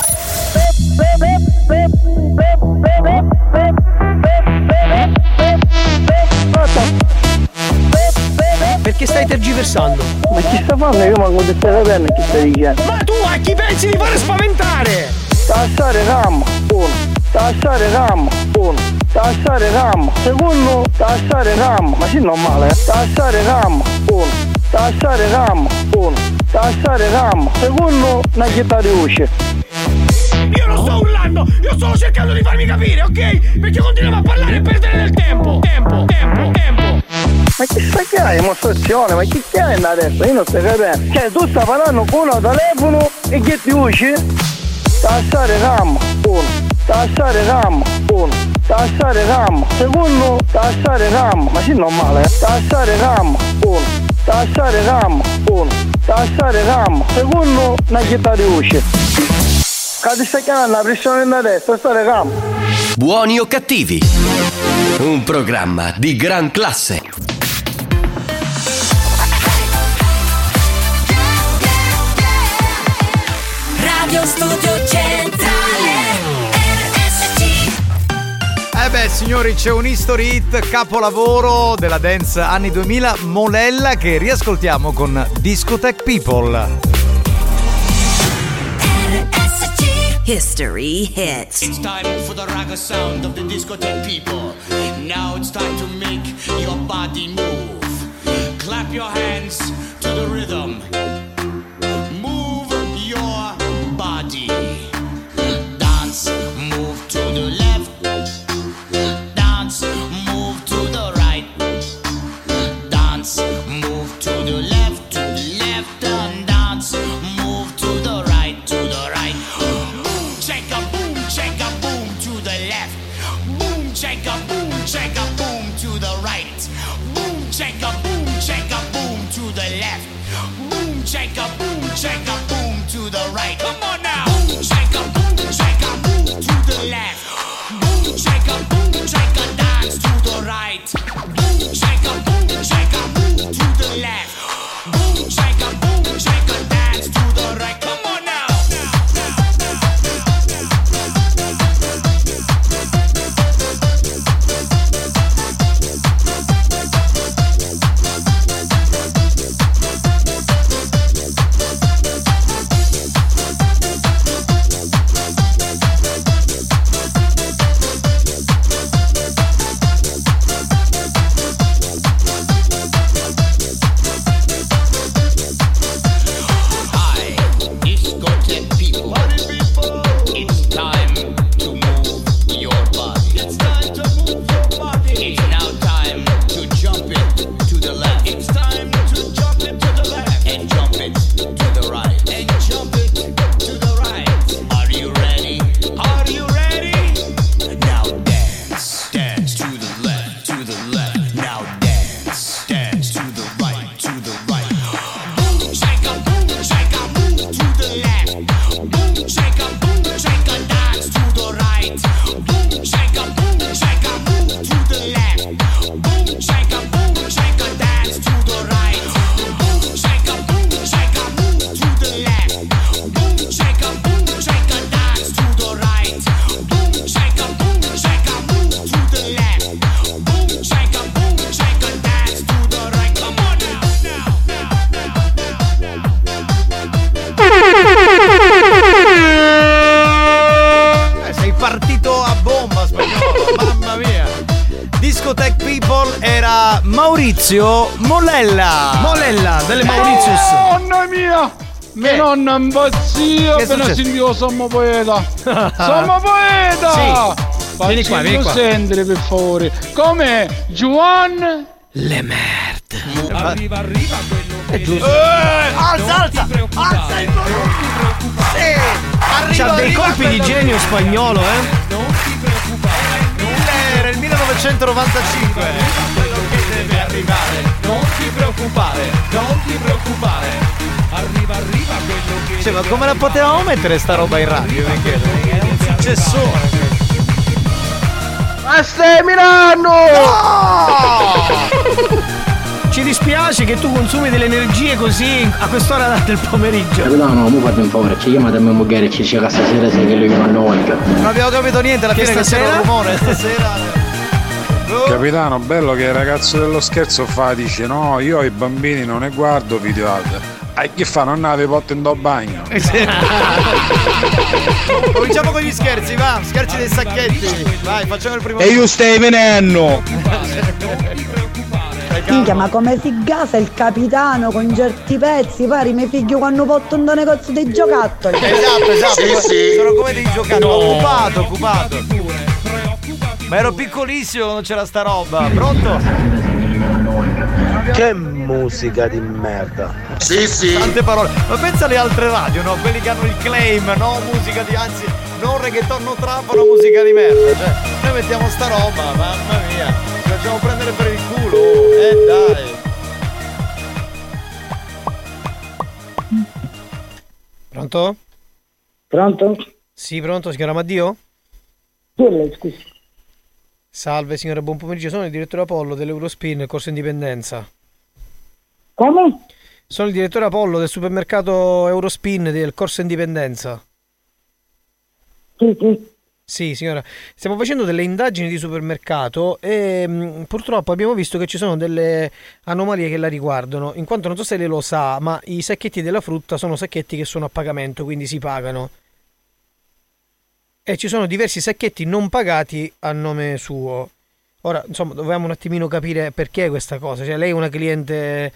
Speaker 5: Perché stai tergiversando?
Speaker 56: Ma chi sta facendo? Io manco di stare bene chi stai dicendo.
Speaker 5: Ma tu a chi pensi di fare spaventare?
Speaker 56: Tassare gamma, uno. Tassare gamma, uno. Tassare gamma. Secondo, tassare gamma. Ma sì, normale, eh. Tassare gamma, uno. Tassare gamma, uno. Tassare gamma. Secondo, una chitarra di usce.
Speaker 5: Io non sto urlando, io sto cercando di farmi capire, ok? Perché continuiamo a parlare e perdere del tempo. Tempo, tempo, tempo.
Speaker 56: Ma che sta che hai dimostrazione? Ma chi che hai adesso? Io non sto capendo. Cioè, tu stai parlando con un telefono e che ti usci? Tassare gamma, uno.
Speaker 35: tassare cam, uno, tassare cam, secondo, tassare cam, ma sì normale, eh? tassare cam, uno, tassare cam, uno, tassare cam, secondo, una città di usci. Ti stai chiamando la pressione da destra, stare cam.
Speaker 1: Buoni o cattivi? Un programma di gran classe.
Speaker 3: Studio Centrale RSC
Speaker 60: Eh beh, signori, c'è un history hit capolavoro della dance anni 2000, Molella, che riascoltiamo con Discotech People.
Speaker 3: History Hits
Speaker 41: It's time for the ragga sound of the discotheque people. Now it's time to make your body move. Clap your hands
Speaker 4: mm
Speaker 60: -hmm.
Speaker 4: Sentivo sommo poeta! sommo poeta!
Speaker 5: Sì. Vieni qua, vieni qua.
Speaker 4: sentire per favore! Come Juan
Speaker 5: Le merde.
Speaker 41: Arriva, arriva quello che
Speaker 60: giusto.
Speaker 41: Eh,
Speaker 60: alza, alza, alza il
Speaker 5: C'ha dei colpi di genio spagnolo, eh?
Speaker 60: Era il 1995. Quello che deve arrivare.
Speaker 41: Non ti preoccupare, non ti preoccupare. Arriva, arriva quello che
Speaker 60: Cioè, ma come la potevamo mettere sta roba in radio? È un successore.
Speaker 4: Ma stai Milano!
Speaker 5: Ci dispiace che tu consumi delle energie così a quest'ora del pomeriggio.
Speaker 15: Capitano, mi fate un favore, ci chiamate a mia moglie e ci dice che stasera sei che lui non voglio.
Speaker 60: Non abbiamo capito niente alla
Speaker 5: Che
Speaker 60: fine che c'era
Speaker 5: stasera?
Speaker 60: un rumore stasera.
Speaker 21: Capitano, bello che il ragazzo dello scherzo fa, dice no, io ai bambini non ne guardo video art. E che fa? Non avevi posto in do bagno. *laughs*
Speaker 60: Cominciamo con gli scherzi, va. Scherzi dei sacchetti. Vai, facciamo il primo.
Speaker 21: E io stai venendo!
Speaker 11: Minchia, ma come si gasa il capitano con certi pezzi? Pari miei figli quando portano un negozio dei giocattoli.
Speaker 60: Esatto, esatto.
Speaker 21: Sì, sì.
Speaker 60: Sono come dei giocattoli.
Speaker 21: No.
Speaker 60: Occupato, occupato. Ma ero piccolissimo, non c'era sta roba. Pronto?
Speaker 21: Che musica di merda!
Speaker 60: Sì, sì. Tante parole. Ma pensa alle altre radio, no? Quelli che hanno il claim, no? Musica di anzi.
Speaker 4: non reggaeton, no trap, no musica di merda. Cioè, noi mettiamo sta roba, mamma mia. Ci facciamo prendere per il culo. Eh dai.
Speaker 5: Pronto?
Speaker 56: Pronto?
Speaker 5: Sì, pronto, signora Maddio?
Speaker 56: Lei, scusi?
Speaker 5: Salve signora, buon pomeriggio, sono il direttore Apollo dell'Eurospin, Corso Indipendenza.
Speaker 56: Come?
Speaker 5: Sono il direttore Apollo del supermercato Eurospin del Corso Indipendenza.
Speaker 56: Sì, sì.
Speaker 5: Sì, signora, stiamo facendo delle indagini di supermercato e mh, purtroppo abbiamo visto che ci sono delle anomalie che la riguardano, in quanto non so se lei lo sa, ma i sacchetti della frutta sono sacchetti che sono a pagamento, quindi si pagano. E ci sono diversi sacchetti non pagati a nome suo. Ora, insomma, dovevamo un attimino capire perché questa cosa. Cioè, lei è una cliente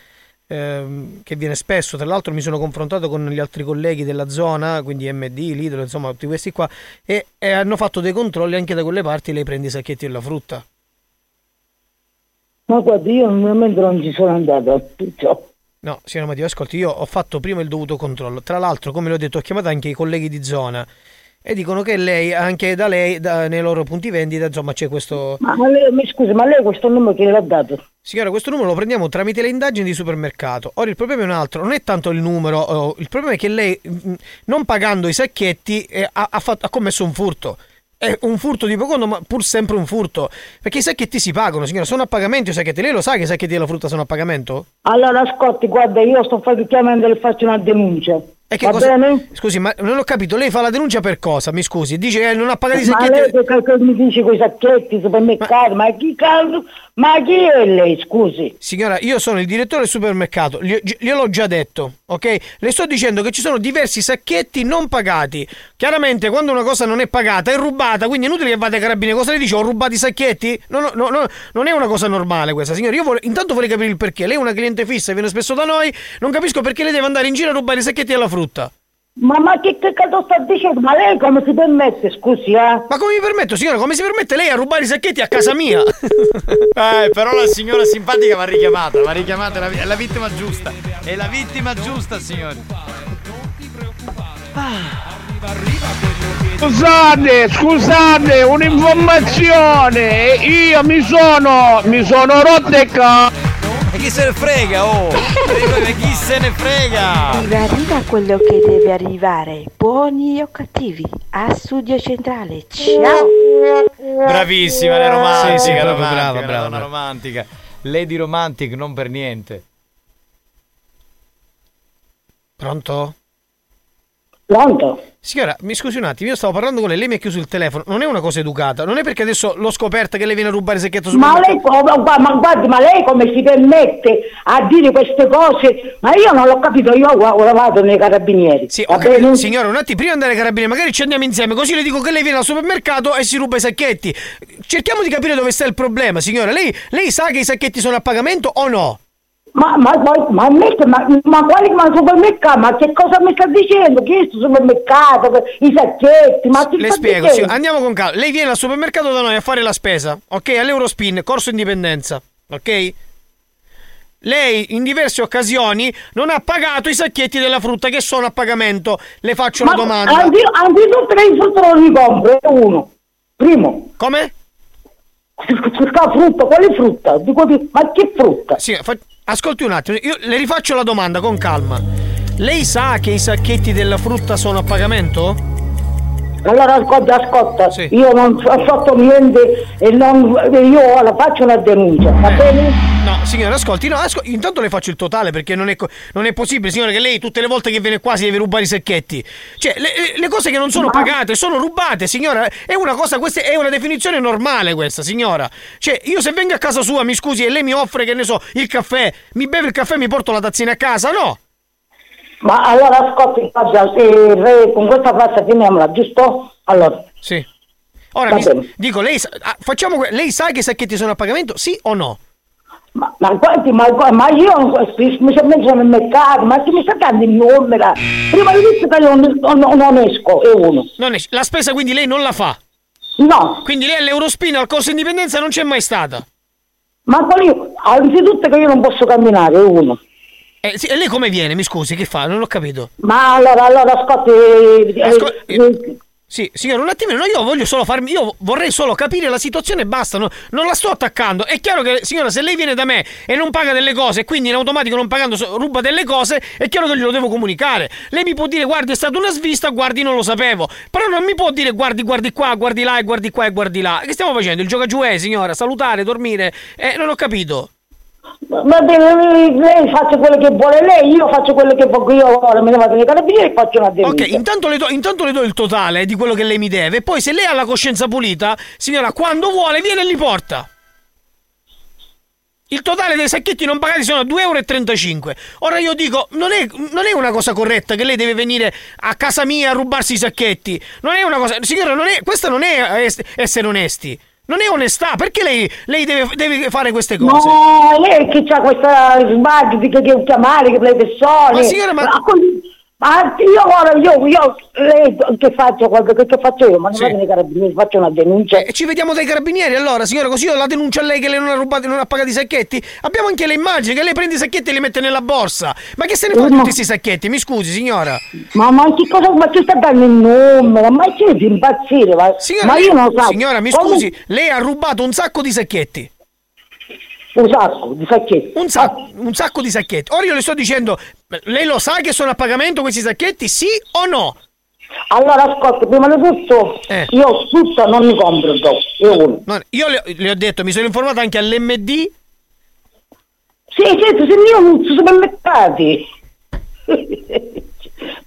Speaker 5: ehm, che viene spesso, tra l'altro mi sono confrontato con gli altri colleghi della zona, quindi MD, Lidl, insomma, tutti questi qua, e, e hanno fatto dei controlli anche da quelle parti, lei prende i sacchetti della frutta.
Speaker 56: Ma guardi, io normalmente non ci sono andato a tutto.
Speaker 5: No, signora Mattia, ascolti, io ho fatto prima il dovuto controllo. Tra l'altro, come le ho detto, ho chiamato anche i colleghi di zona e dicono che lei, anche da lei, da- nei loro punti vendita, insomma, c'è questo...
Speaker 56: Ma lei, mi scusi, ma lei questo numero che l'ha dato?
Speaker 5: Signora, questo numero lo prendiamo tramite le indagini di supermercato. Ora il problema è un altro, non è tanto il numero, oh, il problema è che lei, mm, non pagando i sacchetti, eh, ha, ha fatto- ha commesso un furto. È un furto di secondo, ma pur sempre un furto. Perché i sacchetti si pagano, signora, sono a pagamento i sacchetti. Lei lo sa che i sacchetti della frutta sono a pagamento?
Speaker 56: Allora, ascolti, guarda, io sto facendo chiamando e le faccio una denuncia.
Speaker 5: E che
Speaker 56: Va
Speaker 5: cosa-
Speaker 56: bene?
Speaker 5: Scusi, ma non ho capito, lei fa la denuncia per cosa? Mi scusi, dice che non ha pagato i
Speaker 56: Ma
Speaker 5: sacchetti.
Speaker 56: lei che, che- mi dice quei sacchetti, supermercati, ma, chi cazzo? Ma chi è lei, scusi?
Speaker 5: Signora, io sono il direttore del supermercato, gli- gliel'ho già detto, ok? Le sto dicendo che ci sono diversi sacchetti non pagati. Chiaramente, quando una cosa non è pagata, è rubata, quindi è inutile che vada ai carabinieri. Cosa le dice? Ho rubato i sacchetti? No, no, no, no, non è una cosa normale questa, signora. Io vorrei- intanto vorrei capire il perché. Lei è una cliente fissa, viene spesso da noi, non capisco perché lei deve andare in giro a rubare i sacchetti della frutta.
Speaker 56: Ma, ma che, che cazzo sta dicendo? Ma lei come si permette, scusi, eh?
Speaker 5: Ma come mi permetto, signora? Come si permette lei a rubare i sacchetti a casa mia? *laughs*
Speaker 4: Eh, però la signora simpatica va richiamata, va richiamata, è la, è la vittima giusta. È la vittima giusta, signori.
Speaker 61: Scusate, scusate, un'informazione. Io mi sono, mi sono rotto il ca...
Speaker 4: E chi se ne frega, oh! E chi se ne frega?
Speaker 62: Arriva, arriva quello che deve arrivare, buoni o cattivi, a Studio Centrale. Ciao!
Speaker 4: Bravissima, è romantica,
Speaker 5: Sì, sì, proprio
Speaker 4: romantica,
Speaker 5: brava, brava, brava.
Speaker 4: romantica. Lady Romantic, non per niente.
Speaker 5: Pronto?
Speaker 56: Pronto?
Speaker 5: Signora, mi scusi un attimo, io stavo parlando con lei, lei mi ha chiuso il telefono. Non è una cosa educata, non è perché adesso l'ho scoperta che lei viene a rubare il sacchetto
Speaker 56: Ma
Speaker 5: supermercato.
Speaker 56: lei, oh, ma, ma guardi, ma lei come si permette a dire queste cose? Ma io non l'ho capito, io ho ho lavorato nei carabinieri.
Speaker 5: Sì, ho capito. Signora, un attimo, prima di andare ai carabinieri, magari ci andiamo insieme, così le dico che lei viene al supermercato e si ruba i sacchetti. Cerchiamo di capire dove sta il problema, signora. Lei, lei sa che i sacchetti sono a pagamento o no?
Speaker 56: Ma, ma, ma, ma, me- ma, ma quali ma supermercato? Ma che cosa mi sta dicendo? Che è questo supermercato? I sacchetti? Ma che
Speaker 5: Le spiego, sì, andiamo con calma. Lei viene al supermercato da noi a fare la spesa, ok? All'Eurospin, Corso Indipendenza, ok? Lei in diverse occasioni non ha pagato i sacchetti della frutta che sono a pagamento. Le faccio
Speaker 56: Ma
Speaker 5: una domanda.
Speaker 56: anzi- Anzitutto lei il frutto non li compra, è uno. Primo.
Speaker 5: Come?
Speaker 56: Questa frutta, quale frutta? Dico di- ma che frutta?
Speaker 5: Sì, fa- ascolti un attimo, io le rifaccio la domanda con calma. Lei sa che i sacchetti della frutta sono a pagamento?
Speaker 56: Allora ascolta, ascolta, io non ho fatto niente e non, io faccio una denuncia,
Speaker 5: Eh.
Speaker 56: va bene?
Speaker 5: No, signora, ascolti, no, ascol- intanto le faccio il totale perché non è, non è possibile, signora, che lei tutte le volte che viene qua si deve rubare i sacchetti. Cioè, le, le- cose che non sono pagate sono rubate, signora. È una cosa, questa è una definizione normale questa, signora. Cioè, io se vengo a casa sua, mi scusi, e lei mi offre, che ne so, il caffè, mi beve il caffè e mi porto la tazzina a casa, no?
Speaker 56: Ma allora ascolta, guarda, eh, con questa frase finiamola, giusto? Allora.
Speaker 5: Sì. Ora, mi- dico, lei, ah, facciamo, lei sa che i sacchetti sono a pagamento, sì o no?
Speaker 56: Ma, ma ma, ma io mi sono messo nel mercato, ma che mi sta dando il numero? Prima di tutto che io non, non- non esco, è uno.
Speaker 5: Non è- la spesa quindi lei non la fa?
Speaker 56: No.
Speaker 5: Quindi lei all'Eurospin al corso indipendenza non c'è mai stata?
Speaker 56: Ma quali, anzitutto che io non posso camminare, è uno.
Speaker 5: Eh, sì, e lei come viene? Mi scusi, che fa? Non ho capito.
Speaker 56: Ma allora, allora ascolti, eh, eh, eh,
Speaker 5: Sì, signore, un attimino, no, io voglio solo farmi. Io vorrei solo capire la situazione e basta. no- non la sto attaccando. È chiaro che, signora, se lei viene da me e non paga delle cose, e quindi in automatico non pagando ruba delle cose, è chiaro che glielo devo comunicare. Lei mi può dire, guardi, è stata una svista, guardi, non lo sapevo. Però non mi può dire, guardi, guardi qua, guardi là, e guardi qua e guardi là. Che stiamo facendo? Il gioca giù è, signora, salutare, dormire. Eh, non ho capito.
Speaker 56: Va bene, lei faccia quello che vuole lei, io faccio quello che voglio io, ora me ne vado nei carabinieri e faccio una denuncia.
Speaker 5: Ok, intanto le, do, intanto le do il totale di quello che lei mi deve. e Poi, se lei ha la coscienza pulita, signora, quando vuole, viene e li porta. Il totale dei sacchetti non pagati sono 2,35 euro. Ora io dico, non è, non è una cosa corretta che lei deve venire a casa mia a rubarsi i sacchetti. Non è una cosa. Signora, non è, questa non è es- essere onesti. Non è onestà. Perché lei, lei deve, deve fare queste cose?
Speaker 56: No, lei che c'ha questa sbaglio di che chiamare, che le persone.
Speaker 5: Ma signora, ma-
Speaker 56: con- ma io ora, io, io, lei che faccio, Guarda, che, che faccio io? Ma non
Speaker 5: Sì.
Speaker 56: vado nei carabinieri, faccio una denuncia.
Speaker 5: E ci vediamo dai carabinieri allora, signora, così io la denuncio a lei che lei non ha rubato non ha pagato i sacchetti. Abbiamo anche le immagini che lei prende i sacchetti e li mette nella borsa. Ma che se ne fa di tutti questi sacchetti? Mi scusi, signora.
Speaker 56: Ma, ma che cosa, ma ci sta dando il numero? Ma ci devi impazzire, ma,
Speaker 5: Signora,
Speaker 56: ma io non so.
Speaker 5: signora, mi
Speaker 56: Come-
Speaker 5: scusi, lei ha rubato un sacco di sacchetti.
Speaker 56: Un sacco di sacchetti.
Speaker 5: Un, sa- un sacco di sacchetti. Ora io le sto dicendo, lei lo sa che sono a pagamento questi sacchetti, sì o no?
Speaker 56: Allora ascolta, prima di tutto,
Speaker 5: Eh.
Speaker 56: io tutto non mi compro dopo. Io.
Speaker 5: No, io le, le ho detto, mi sono informato anche all'MD.
Speaker 56: Sì, certo, se io non ci supermercati. *laughs*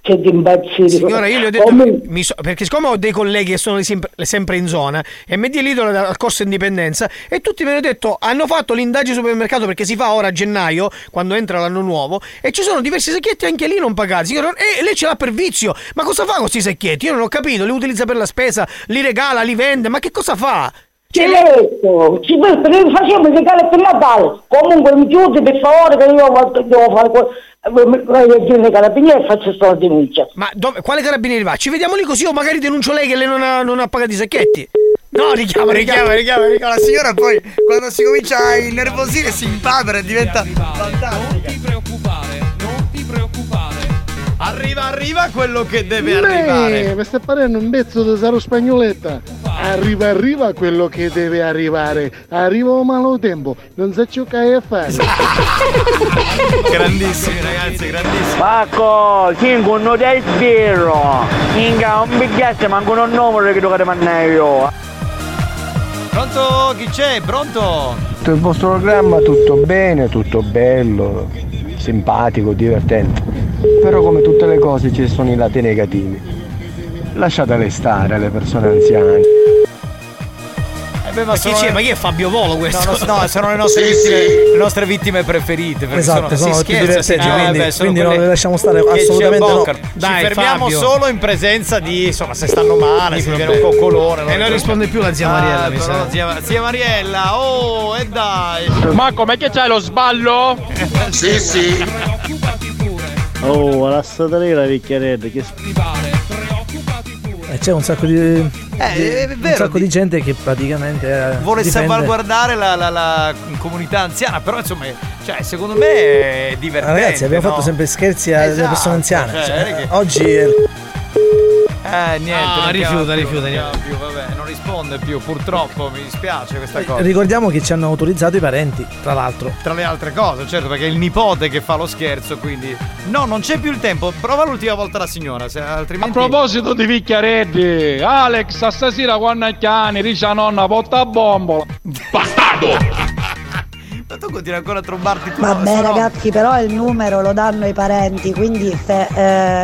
Speaker 56: che di imbecilli.
Speaker 5: Signora, io le ho detto,
Speaker 56: Come-
Speaker 5: mi so- perché siccome ho dei colleghi che sono sempre, in zona, MD è l'idolo della corso indipendenza, e tutti mi hanno detto, hanno fatto l'indagine supermercato perché si fa ora a gennaio, quando entra l'anno nuovo, e ci sono diversi sacchetti anche lì non pagati. Signora, e lei ce l'ha per vizio. Ma cosa fa con questi sacchetti? Io non ho capito, li utilizza per la spesa, li regala, li vende, ma che cosa fa?
Speaker 56: Ci per- perché facciamo il regalo per Natale. Comunque mi chiudi per favore che io devo fare que- le carabinieri e faccio sta denuncia.
Speaker 5: Ma dove- quale carabinieri va? Ci vediamo lì così o magari denuncio lei che lei non ha, non ha pagato i sacchetti? No, richiama, richiama, richiama, richiama.
Speaker 4: La signora poi quando si comincia a innervosire si impapera e diventa fantastica.
Speaker 41: Non ti preoccupare.
Speaker 4: Arriva, arriva quello che deve arrivare.
Speaker 63: Beh, mi sta parendo un pezzo di Saro Spagnoletta. Arriva, arriva quello che deve arrivare. Arriva un malo tempo, non sa ciò che hai a fare. *laughs*
Speaker 4: Grandissimi ragazzi, grandissimi.
Speaker 17: Pacco, cinque non ti spiro. Minchia, un biglietto, manco un numero che devo mandare io.
Speaker 4: Pronto? Chi c'è? Pronto?
Speaker 64: Il vostro programma tutto bene, tutto bello, simpatico, divertente. Però come tutte le cose ci sono i lati negativi. Lasciatele stare le persone anziane.
Speaker 4: Eh beh,
Speaker 5: Ma chi c'è? Ma chi è Fabio Volo questo?
Speaker 4: No, no, no, *laughs* sono le nostre,
Speaker 5: Sì,
Speaker 4: vittime,
Speaker 5: sì.
Speaker 4: le nostre vittime preferite. perché
Speaker 6: Esatto, sono
Speaker 4: si
Speaker 6: tutti divertenti,
Speaker 4: eh,
Speaker 6: quindi-
Speaker 4: beh, sono
Speaker 6: quindi non le lasciamo stare assolutamente no.
Speaker 5: Dai,
Speaker 4: Ci fermiamo
Speaker 5: Fabio.
Speaker 4: solo in presenza di, insomma, se stanno male, se viene un coccolone.
Speaker 5: E non risponde più la zia Mariella, mi
Speaker 4: Ah,
Speaker 5: sa.
Speaker 4: no, zia, zia Mariella, oh, e dai.
Speaker 57: Ma com'è che c'hai lo sballo?
Speaker 4: sì, sì.
Speaker 65: Oh, la statale la vecchiarella che
Speaker 6: E c'è un sacco di. Di-
Speaker 4: è
Speaker 6: un
Speaker 4: vero,
Speaker 6: sacco di gente che praticamente. eh,
Speaker 4: Vuole
Speaker 6: difende-
Speaker 4: salvaguardare la, la- la comunità anziana, però insomma, cioè, secondo me è divertente.
Speaker 6: Ragazzi, abbiamo
Speaker 4: no?
Speaker 6: fatto sempre scherzi alle
Speaker 4: Esatto,
Speaker 6: persone anziane.
Speaker 4: cioè,
Speaker 6: Cioè, Oggi. è-
Speaker 4: Eh, niente.
Speaker 5: Ah,
Speaker 4: non
Speaker 5: rifiuta,
Speaker 4: più,
Speaker 5: rifiuta,
Speaker 4: più, vabbè, non risponde più, purtroppo, mi dispiace questa cosa.
Speaker 6: Ricordiamo che ci hanno autorizzato i parenti, tra l'altro.
Speaker 4: Tra le altre cose, certo, perché è il nipote che fa lo scherzo, quindi. No, non c'è più il tempo. Prova l'ultima volta la signora, se
Speaker 57: A
Speaker 4: altrimenti.
Speaker 57: proposito di picchiareddi, Alex, stasera quando è chiani, dice a nonna, porta a bombola. Bastardo!
Speaker 4: Ma tu continui ancora a trombarti tu.
Speaker 56: Vabbè ragazzi, però il numero lo danno i parenti, quindi se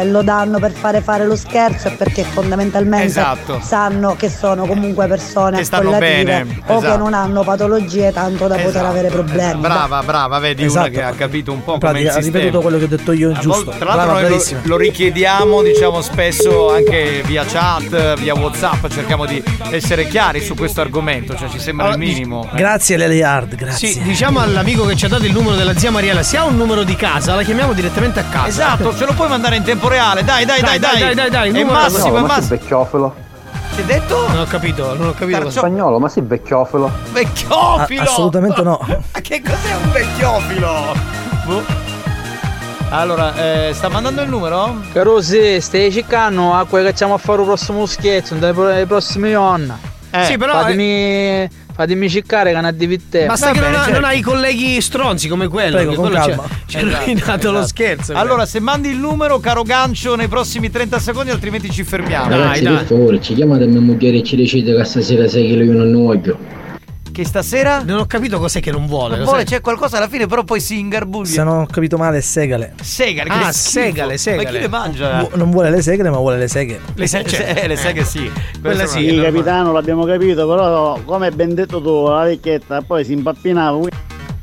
Speaker 56: eh, lo danno per fare fare lo scherzo è perché fondamentalmente
Speaker 4: Esatto.
Speaker 56: sanno che sono comunque persone
Speaker 4: Che stanno bene,
Speaker 56: o che
Speaker 4: esatto.
Speaker 56: non hanno patologie tanto da poter avere problemi.
Speaker 4: Brava, brava, vedi
Speaker 6: Esatto.
Speaker 4: una che ha capito un po'
Speaker 6: In
Speaker 4: come
Speaker 6: ha ripetuto quello che ho detto io,
Speaker 4: A
Speaker 6: giusto.
Speaker 4: Tra l'altro
Speaker 6: Brava,
Speaker 4: lo, lo richiediamo, diciamo, spesso anche via chat, via Whatsapp, cerchiamo di essere chiari su questo argomento, cioè ci sembra il
Speaker 5: Allora,
Speaker 4: minimo.
Speaker 6: Grazie Lele Hard, grazie.
Speaker 5: Sì, diciamo all'amico che ci ha dato il numero della zia Mariella, se ha un numero di casa, la chiamiamo direttamente a casa.
Speaker 4: Esatto, ce lo puoi mandare in tempo reale, dai, dai, dai, dai.
Speaker 5: dai, dai, dai, numero-
Speaker 4: massimo, è
Speaker 64: ma sei
Speaker 4: massimo.
Speaker 64: vecchiofilo.
Speaker 4: Che hai detto?
Speaker 5: Non ho capito, non ho capito cosa.
Speaker 64: Spagnolo, ma sei vecchiofilo.
Speaker 4: Vecchiofilo!
Speaker 6: A- assolutamente no. *laughs*
Speaker 4: Ma che cos'è un vecchiofilo? Boh. Allora, eh, sta mandando il numero?
Speaker 66: Caro sì, stai cercando a quello che facciamo a fare il prossimo scherzo, dai prossimi onna.
Speaker 4: Eh,
Speaker 5: sì, però-
Speaker 66: Fatemi, fatemi cercare che ne divite.
Speaker 5: Basta che non, ha, non hai i colleghi stronzi come quello.
Speaker 66: Prego,
Speaker 5: che
Speaker 66: con
Speaker 5: quello ci ha-
Speaker 66: calma. *laughs*
Speaker 5: Ci ha
Speaker 4: Esatto,
Speaker 5: rovinato lo
Speaker 4: esatto.
Speaker 5: scherzo.
Speaker 4: Allora, se mandi il numero, caro gancio, nei prossimi 30 secondi, altrimenti ci fermiamo.
Speaker 67: Ragazzi, per favore, ci chiamate mia moglie e ci decide che stasera sai che io non ne voglio.
Speaker 4: Che stasera?
Speaker 5: Non ho capito cos'è che non vuole.
Speaker 4: Non vuole,
Speaker 5: sai?
Speaker 4: c'è qualcosa alla fine, però poi si ingarbuglia.
Speaker 59: Se non ho capito male, è segale.
Speaker 4: Segale, che
Speaker 5: Ah, segale, segale.
Speaker 4: Ma chi le mangia?
Speaker 59: Vu- Non vuole le segale, ma vuole le seghe.
Speaker 4: Le, se- eh, le seghe sì.
Speaker 5: Quella
Speaker 4: Questo
Speaker 5: sì,
Speaker 4: normale.
Speaker 68: capitano, l'abbiamo capito, però come ben detto tu, la vecchietta poi si impappinava.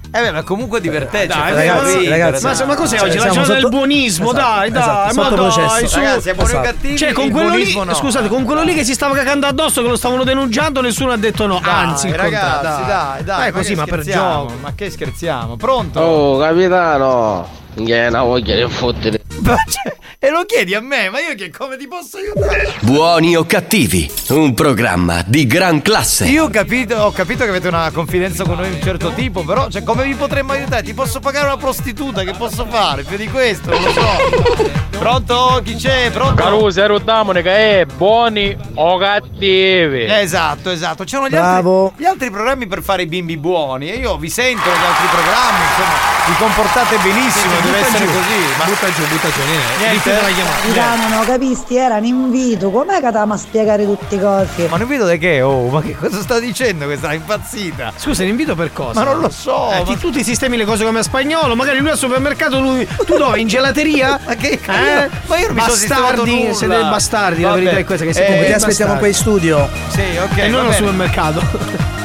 Speaker 4: Eh beh, ma comunque è divertente.
Speaker 5: Dai, ragazzi,
Speaker 4: ridere,
Speaker 59: ragazzi.
Speaker 5: Ma, ma cos'è
Speaker 59: Cioè,
Speaker 5: oggi? La giornata del buonismo,
Speaker 59: Esatto,
Speaker 5: dai, dai,
Speaker 59: esatto,
Speaker 5: ma
Speaker 59: sotto
Speaker 5: dai,
Speaker 59: processo.
Speaker 5: su.
Speaker 4: Ragazzi, siamo noi
Speaker 59: Esatto.
Speaker 4: cattivi.
Speaker 5: Cioè, con quello lì,
Speaker 4: no.
Speaker 5: scusate, con quello lì che si stava cagando addosso, che lo stavano denunciando, nessuno ha detto no.
Speaker 4: Dai,
Speaker 5: Anzi,
Speaker 4: ragazzi, dai, dai.
Speaker 5: Dai,
Speaker 4: ma
Speaker 5: così,
Speaker 4: che
Speaker 5: ma per gioco.
Speaker 4: Ma che scherziamo? Pronto?
Speaker 31: Oh, capitano! Che è una voglia di fottere.
Speaker 4: Ma cioè, e lo chiedi a me, ma io che come ti posso aiutare?
Speaker 1: Buoni o cattivi, un programma di gran classe.
Speaker 4: Io ho capito, ho capito che avete una confidenza con noi di un certo tipo, però cioè, come vi potremmo aiutare? Ti posso pagare una prostituta, che posso fare? Più di questo, non lo so. Pronto? Chi c'è? Pronto?
Speaker 57: Caruso, ero che è buoni o cattivi.
Speaker 4: Esatto, esatto. C'erano gli
Speaker 59: Bravo.
Speaker 4: altri, gli altri programmi per fare i bimbi buoni. E io vi sento negli altri programmi, insomma, vi comportate benissimo, deve essere così. Ma
Speaker 5: Butta giù, butta giù, niente.
Speaker 4: Niente?
Speaker 5: La chiamata.
Speaker 69: Capitano, no, capisti? Era un invito, com'è che a spiegare tutte cose?
Speaker 4: Ma non vedo di che, oh, ma che cosa sta dicendo questa impazzita?
Speaker 5: Scusa, l'invito per cosa?
Speaker 4: Ma non lo so.
Speaker 5: Eh,
Speaker 4: ma-
Speaker 5: ti- tu ti sistemi le cose come a spagnolo, magari lui al supermercato, lui. Tu dove? In gelateria? *laughs*
Speaker 4: Ma che
Speaker 5: Eh?
Speaker 4: Ma io non mi sono sistemato
Speaker 5: bastardi,
Speaker 4: nulla.
Speaker 5: siete dei bastardi, la
Speaker 4: Vabbè.
Speaker 5: verità è questa che
Speaker 4: Eh,
Speaker 5: siete
Speaker 59: Comunque
Speaker 5: dei
Speaker 59: ti aspettiamo
Speaker 5: bastardi.
Speaker 59: qua in studio.
Speaker 4: Sì, ok.
Speaker 5: E non al supermercato.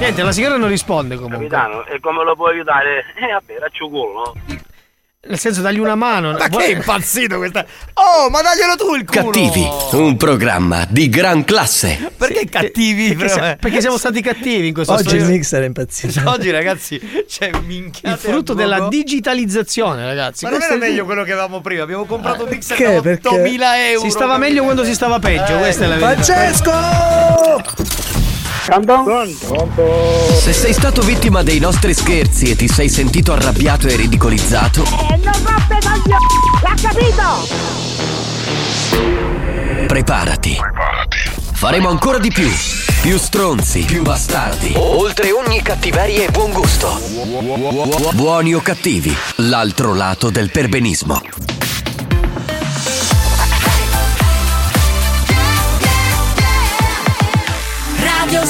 Speaker 5: Niente, la signora non risponde comunque.
Speaker 18: Capitano, e come lo puoi aiutare? Eh vabbè, raccio culo, no?
Speaker 5: Nel senso, dagli una mano.
Speaker 4: Ma che è impazzito questa? Oh, ma daglielo tu il culo!
Speaker 1: Cattivi, un programma di gran classe.
Speaker 4: Perché cattivi?
Speaker 5: Perché,
Speaker 4: però,
Speaker 5: si-
Speaker 4: eh?
Speaker 5: perché siamo stati cattivi in questo
Speaker 59: Oggi il mixer è impazzito.
Speaker 4: Oggi ragazzi, c'è minchia.
Speaker 5: Il frutto della digitalizzazione, ragazzi.
Speaker 4: Ma non
Speaker 5: Questo
Speaker 4: era
Speaker 5: è-
Speaker 4: meglio quello che avevamo prima. Abbiamo comprato un mixer
Speaker 59: Perché?
Speaker 4: da
Speaker 59: Perché
Speaker 4: 8000 euro.
Speaker 5: Si stava meglio quando si stava peggio,
Speaker 4: Eh,
Speaker 5: questa è la verità.
Speaker 59: Francesco!
Speaker 1: Se sei stato vittima dei nostri scherzi e ti sei sentito arrabbiato e ridicolizzato,
Speaker 70: E non rompe coglioni! L'ha capito?
Speaker 1: preparati. Faremo ancora di più. Più stronzi, più bastardi. Oltre ogni cattiveria e buon gusto. Buoni o cattivi, l'altro lato del perbenismo.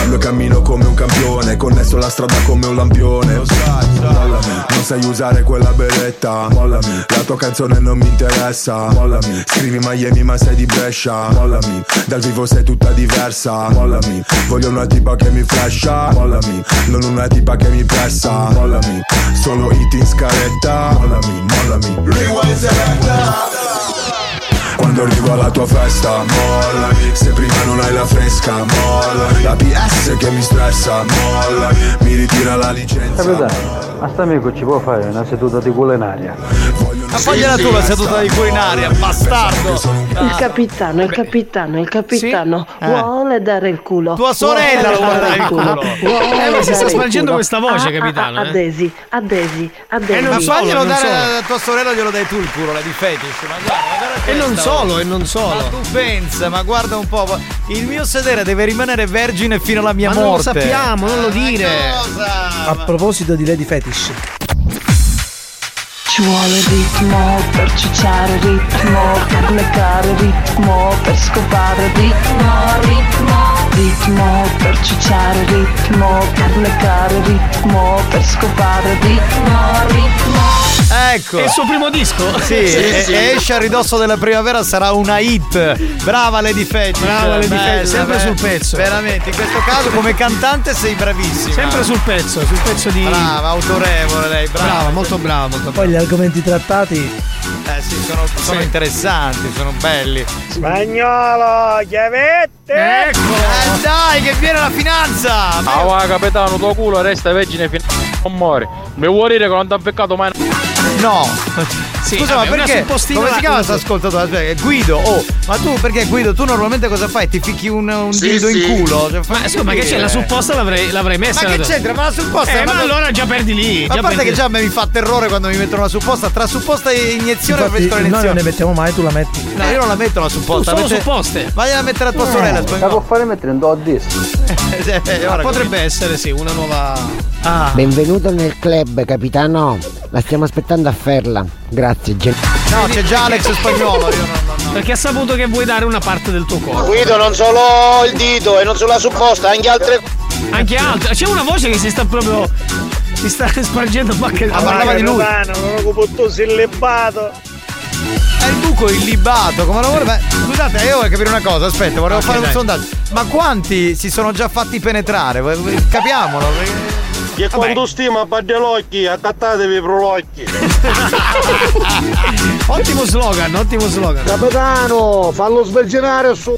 Speaker 71: Parlo e cammino come un campione Connesso la strada come un lampione. Mollami, non sai usare quella beretta. Mollami, la tua canzone non mi interessa. Mollami, scrivi Miami ma sei di Brescia. Mollami, dal vivo sei tutta diversa. Mollami, voglio una tipa che mi flasha. Mollami, non una tipa che mi pressa. Mollami, solo hit in scaletta. Mollami, mollami. Rewind selecta quando arrivo alla tua festa, mollami Se prima non hai la fresca, mollami La PS che mi stressa, mollami Mi ritira la licenza
Speaker 72: Capitano, a amico ci può fare una seduta di culinaria?
Speaker 4: Ma fagliela tu la seduta di culinaria, bastardo!
Speaker 10: Il capitano, il capitano, il capitano
Speaker 4: Eh.
Speaker 10: vuole dare il culo.
Speaker 4: Tua sorella
Speaker 10: vuole
Speaker 4: vuole dare il culo.
Speaker 10: Vuole
Speaker 5: Eh, ma si sta spargendo questa voce,
Speaker 10: Ah,
Speaker 5: capitano,
Speaker 10: ah, ah,
Speaker 5: eh.
Speaker 10: A Desi, a Desi, a Desi.
Speaker 4: Ma faglielo dare
Speaker 5: solo.
Speaker 4: a tua sorella, glielo dai tu il culo, la di fetish. Ma guarda, ma guarda
Speaker 5: E non solo, e non solo.
Speaker 4: Ma tu pensa, ma guarda un po'. Il mio sedere deve rimanere vergine fino alla mia
Speaker 5: Ma non lo
Speaker 4: morte.
Speaker 5: sappiamo, non lo dire.
Speaker 6: A proposito di Lady Fetish,
Speaker 10: Ci vuole ritmo per ciucciare ritmo, per leccare ritmo, per scopare ritmo, ritmo, ritmo per ciucciare ritmo, per leccare ritmo, per scopare ritmo, ritmo.
Speaker 4: Ecco.
Speaker 5: È il suo primo disco?
Speaker 4: Sì, e- e esce a ridosso della primavera sarà una hit. Brava Lady Fetish.
Speaker 5: Brava Lady Fetish, sempre
Speaker 4: bella.
Speaker 5: sul pezzo.
Speaker 4: Veramente, in questo caso come cantante sei bravissima.
Speaker 5: Sempre sul pezzo, sul pezzo di.
Speaker 4: Brava, autorevole lei, brava.
Speaker 5: Brava, molto brava, molto
Speaker 6: poi gli argomenti trattati
Speaker 4: Eh sì, sono, sono interessanti, sono belli.
Speaker 16: Spagnolo, chiavette!
Speaker 4: Ecco! Eh dai, che viene la finanza!
Speaker 73: Ah, va, capitano, tuo culo resta vergine fino a non muore. Mi vuoi dire che non ti ha beccato mai?
Speaker 4: No! *laughs*
Speaker 73: Sì,
Speaker 4: Scusa,
Speaker 73: vabbè,
Speaker 4: ma perché? Come si chiama questo ascoltatore? Guido, oh, ma tu perché Guido? Tu normalmente cosa fai? Ti ficchi un, un
Speaker 5: Sì,
Speaker 4: dildo
Speaker 5: sì.
Speaker 4: in culo? Cioè,
Speaker 5: Ma scusa, ma che c'è? La supposta l'avrei, l'avrei messa.
Speaker 4: Ma che c'entra? Ma la supposta
Speaker 5: Eh, ma
Speaker 4: ma-
Speaker 5: allora già perdi lì.
Speaker 4: Ma a
Speaker 5: già
Speaker 4: parte
Speaker 5: perdi
Speaker 4: che già a me mi fa terrore quando mi mettono la supposta, tra supposta e iniezione
Speaker 6: Infatti,
Speaker 4: preferisco
Speaker 6: noi non ne
Speaker 4: l'iniezione.
Speaker 6: mettiamo mai, tu la metti.
Speaker 4: No, io non la metto la supposta.
Speaker 5: solo
Speaker 4: mette-
Speaker 5: supposte.
Speaker 4: Vai a mettere a tua sorella,
Speaker 72: La può fare mettere in do a disco.
Speaker 4: Eh, ora
Speaker 5: Potrebbe essere, sì, una nuova.
Speaker 4: Ah.
Speaker 74: Benvenuto nel club, capitano. La stiamo aspettando a Ferla. Grazie, gen-
Speaker 4: No, c'è già Alex spagnolo. Io non, non, non.
Speaker 5: Perché ha saputo che vuoi dare una parte del tuo corpo.
Speaker 16: Guido non solo il dito e non solo la supposta, anche altre
Speaker 5: Anche altro. C'è una voce che si sta proprio. Si sta *laughs* spargendo qualche.
Speaker 4: Ah, parlava di lui.
Speaker 16: non ho capito sei lebato.
Speaker 4: È il buco illibato, come lo vuole? Scusate, io voglio capire una cosa, aspetta, volevo
Speaker 16: Ok,
Speaker 4: fare un
Speaker 16: dai.
Speaker 4: sondaggio. Ma quanti si sono già fatti penetrare? Capiamolo. perché-
Speaker 16: Che quando stima badde l'occhi, accattatevi pro l'occhi.
Speaker 5: Ottimo slogan, ottimo slogan.
Speaker 16: Capitano, fallo sverginare su.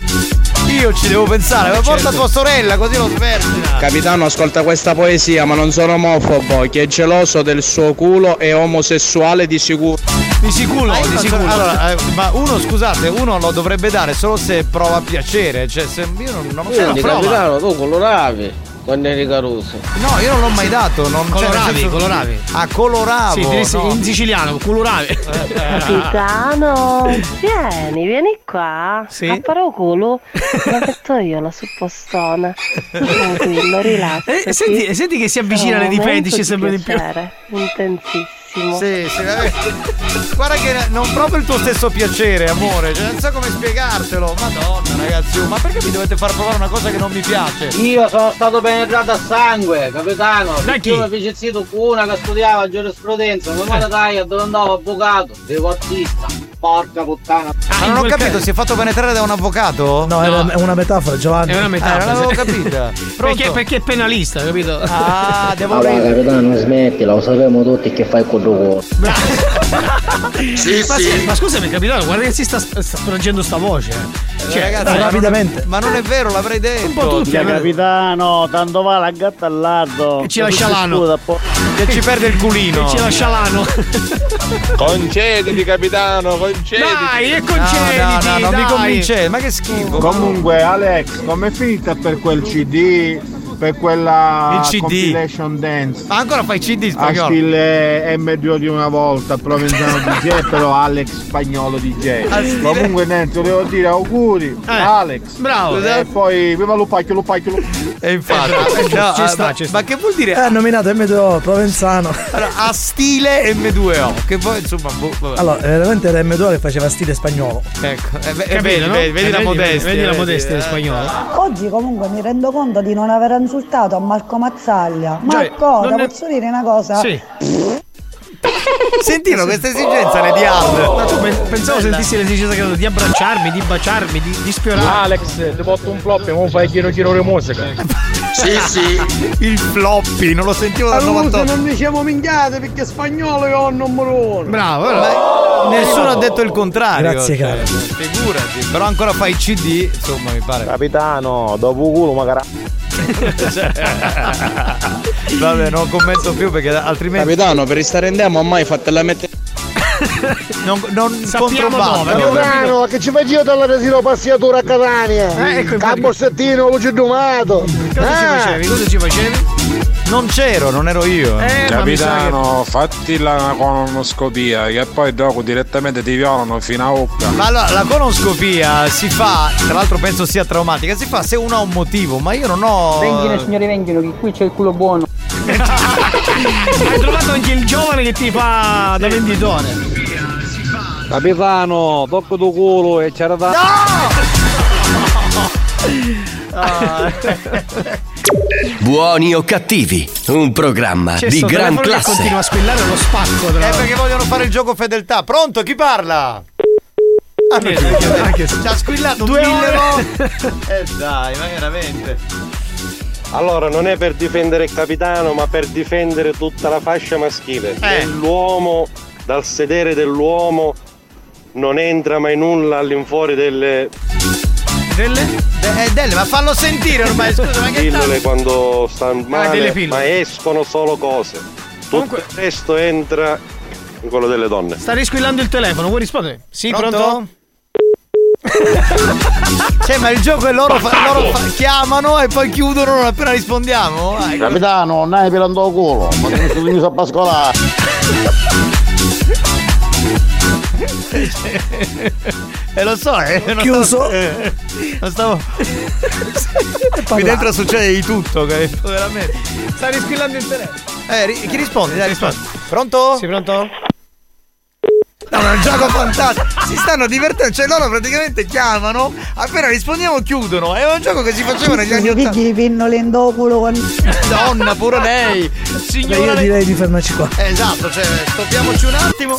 Speaker 4: Io ci devo pensare, ma porta tua sorella così lo svergina.
Speaker 57: Capitano, ascolta questa poesia, ma non sono omofobo. Chi è geloso del suo culo è omosessuale di sicuro.
Speaker 5: Di sicuro,
Speaker 4: Ma io
Speaker 5: di sicuro.
Speaker 4: Allora, eh, ma uno, scusate, uno lo dovrebbe dare solo se prova piacere. Cioè, se io non, non lo so,
Speaker 18: capitano, tu coloravi quando eri Caruso.
Speaker 4: No, io non l'ho mai dato. Non, cioè,
Speaker 5: Coloravi,
Speaker 4: senso-
Speaker 5: coloravi.
Speaker 4: Ah, coloravo.
Speaker 5: Sì,
Speaker 4: no.
Speaker 5: in siciliano, coloravi.
Speaker 10: Capitano, vieni, vieni qua.
Speaker 5: Sì?
Speaker 10: A culo la metto io la suppostona. Tranquillo, rilassati.
Speaker 5: Eh, senti- eh, senti che si avvicina
Speaker 10: momento
Speaker 5: Fetish sempre di più.
Speaker 10: piacere, Intensissimo.
Speaker 4: Sì, sì, vabbè. Guarda che non proprio il tuo stesso piacere, amore. Cioè, non so come spiegartelo. Madonna, ragazzi, ma perché mi dovete far provare una cosa che non mi piace?
Speaker 18: Io sono stato penetrato a sangue, capitano.
Speaker 5: Da chi?
Speaker 18: Io mi zitto con una che studiava giurisprudenza, mi manda taglia dove andavo avvocato, devo artista. Porca puttana.
Speaker 4: Ma non ho capito, si è fatto penetrare da un avvocato?
Speaker 6: No, è una- è una metafora, Giovanni.
Speaker 5: È una metafora.
Speaker 4: Eh, non l'avevo capita. *laughs*
Speaker 5: perché, perché è penalista, capito?
Speaker 4: Ah, devo
Speaker 67: Allora, capitano, smettila, lo sappiamo tutti che fai con culo. *laughs*
Speaker 5: Sì, ma, sì. ma scusami, capitano, guarda che si sta, sta spargendo sta voce. eh. Cioè,
Speaker 4: ragazzi,
Speaker 5: dai,
Speaker 6: rapidamente.
Speaker 4: Ma non è vero, l'avrei detto.
Speaker 5: Un po' tutti,
Speaker 68: Via
Speaker 5: eh.
Speaker 68: capitano, tanto va la gatta al lato.
Speaker 5: E ci lascia l'ano.
Speaker 4: Che ci perde il culino.
Speaker 5: E ci lascia l'ano.
Speaker 73: Concediti, capitano, concediti.
Speaker 5: Dai, e
Speaker 4: No,
Speaker 5: concediti,
Speaker 4: no, no, non mi
Speaker 5: dai.
Speaker 4: convince, ma che schifo.
Speaker 16: Comunque Alex, com'è finita per quel CD?
Speaker 15: Per quella
Speaker 4: Il CD.
Speaker 15: compilation dance.
Speaker 4: Ma ancora fai CD
Speaker 15: A
Speaker 4: spagnolo?
Speaker 15: stile M2 di una volta, Provenzano DJ, *laughs* però Alex spagnolo DJ.
Speaker 4: A stile-
Speaker 15: Comunque niente, volevo dire auguri, Alex.
Speaker 5: bravo.
Speaker 15: E poi viva Lupacchio, Lupacchio, Lupacchio.
Speaker 4: E infatti,
Speaker 15: Ci
Speaker 4: no,
Speaker 15: sta,
Speaker 4: ah,
Speaker 15: ci
Speaker 4: ma,
Speaker 15: sta.
Speaker 4: ma che vuol dire?
Speaker 6: Eh, ha nominato M2 Provenzano.
Speaker 4: Allora, a stile M2O, che poi insomma, boh.
Speaker 6: Allora, veramente era M2 che faceva stile spagnolo.
Speaker 4: Ecco, eh,
Speaker 5: Capito,
Speaker 4: vedi,
Speaker 5: no?
Speaker 4: vedi, vedi
Speaker 5: Eh,
Speaker 4: la
Speaker 5: vedi-
Speaker 4: modestia.
Speaker 5: vedi la
Speaker 4: vedi,
Speaker 5: modestia
Speaker 4: eh.
Speaker 5: in spagnolo.
Speaker 11: Oggi comunque mi rendo conto di non aver insultato a Marco Mazzaglia. Marco, ti
Speaker 5: è-
Speaker 11: posso dire una cosa?
Speaker 5: Sì. *laughs*
Speaker 4: Sentilo questa esigenza ne di hard.
Speaker 5: Ma tu pen- pensavo sentissi l'esigenza che di abbracciarmi, di baciarmi, di, di sfiorarmi.
Speaker 75: Alex, ti porto un flop e non fai chiro chiro di musica. *laughs*
Speaker 4: Sì, sì. Il floppy, non lo sentivo dal
Speaker 16: Allora
Speaker 4: 98.
Speaker 16: non diciamo minchiate perché spagnolo io ho il numero uno.
Speaker 5: Bravo,
Speaker 4: Ma nessuno ha detto il contrario.
Speaker 6: Grazie,
Speaker 4: cioè,
Speaker 6: caro.
Speaker 4: Figurati, però ancora fai CD, insomma, mi pare.
Speaker 16: Capitano, dopo culo magari. *laughs*
Speaker 4: Vabbè, non commento più perché altrimenti
Speaker 57: Capitano, per restare in demo mai fatela mettere. *laughs*
Speaker 4: non, non
Speaker 5: Sappiamo dove,
Speaker 16: Capitano, che ci faccio dalla resino passiatura a Catania?
Speaker 5: Eh, ecco, infatti-
Speaker 16: Cabossettino, luce domato.
Speaker 5: Cosa ci
Speaker 16: Eh.
Speaker 5: facevi? Cosa ci facevi?
Speaker 4: Non c'ero, non ero io.
Speaker 5: Eh, sa che-
Speaker 21: Capitano, fatti la colonoscopia che poi dopo direttamente ti violano fino a bocca.
Speaker 4: Ma allora, la conoscopia si fa, tra l'altro penso sia traumatica, si fa se uno ha un motivo, ma io non ho.
Speaker 76: Venghino signori venghino, che qui c'è il culo buono. *laughs*
Speaker 5: Hai trovato anche il giovane che ti fa da venditore.
Speaker 77: Capitano, tocco tu culo e c'era da. *laughs* *laughs*
Speaker 1: Buoni o cattivi, un programma
Speaker 5: C'è
Speaker 1: di
Speaker 5: sto
Speaker 1: gran
Speaker 5: che continua a
Speaker 1: classe.
Speaker 5: squillare lo spacco.
Speaker 4: È
Speaker 5: Tra...
Speaker 4: perché vogliono fare il gioco fedeltà. Pronto? Chi parla? Ah, perché- Ci ha squillato
Speaker 5: Due
Speaker 4: mille volte. *laughs* Eh dai, ma veramente.
Speaker 78: Allora, non è per difendere il capitano, ma per difendere tutta la fascia maschile.
Speaker 4: Eh.
Speaker 78: L'uomo, dal sedere dell'uomo, non entra mai nulla all'infuori delle
Speaker 4: Delle? Eh, Delle, ma fallo sentire ormai, *laughs* scusa, ma che
Speaker 78: pillole quando stanno
Speaker 5: Ah, delle
Speaker 78: male,
Speaker 5: pillole.
Speaker 78: ma escono solo cose. Tutto il resto entra in quello delle donne.
Speaker 5: Sta risquillando il telefono, vuoi rispondere? Sì, pronto? *laughs*
Speaker 4: Cioè, ma il gioco è loro, fa- loro fa- chiamano e poi chiudono non appena rispondiamo? Ecco.
Speaker 16: Capitano, non hai pilando il culo, ma mi stai venuto a pascolare. *laughs*
Speaker 4: Eh lo so, eh. non
Speaker 6: Chiuso.
Speaker 4: stavo- eh, non stavo. Qui dentro succede di tutto, capito? Veramente.
Speaker 5: Sta risquillando il telefono.
Speaker 4: Eh, ri- chi risponde? Dai, rispondi. Pronto?
Speaker 5: Sì, pronto?
Speaker 4: No, ma è un gioco fantastico. Si stanno divertendo, cioè loro praticamente chiamano, appena rispondiamo chiudono. È un gioco che si faceva negli anni Ottanta.
Speaker 11: pigli di pinnole in.
Speaker 4: Donna, pure lei.
Speaker 6: Beh,
Speaker 4: Signora.
Speaker 6: io direi di fermarci qua.
Speaker 4: Eh, Esatto, cioè, stoppiamoci un attimo.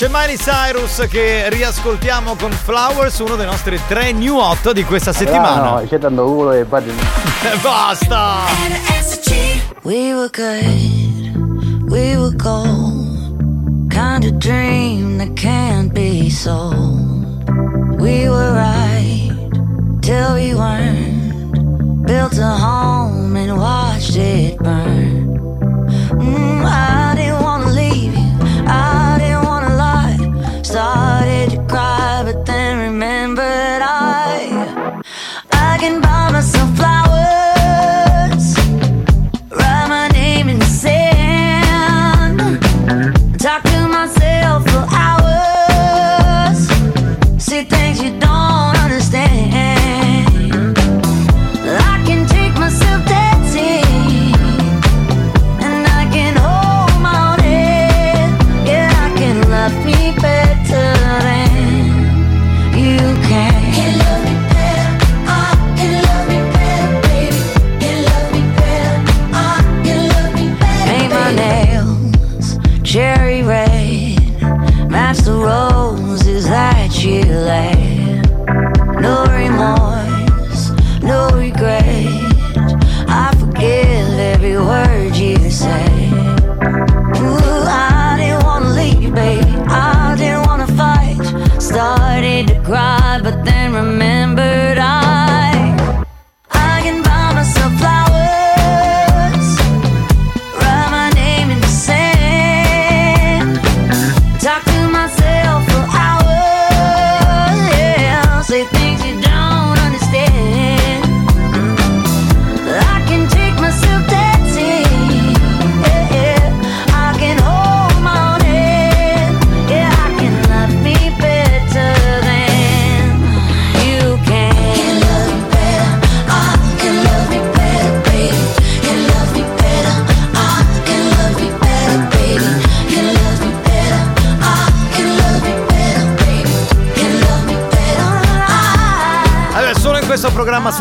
Speaker 4: C'è Miley Cyrus che riascoltiamo con Flowers, uno dei nostri tre new hot di questa settimana.
Speaker 77: No, c'è tanto culo e poi.
Speaker 4: Basta! *laughs*
Speaker 24: We were good, we were gold. Kind of dream that can't be sold. We were right till we weren't. Built a home and watched it burn. Mm, I didn't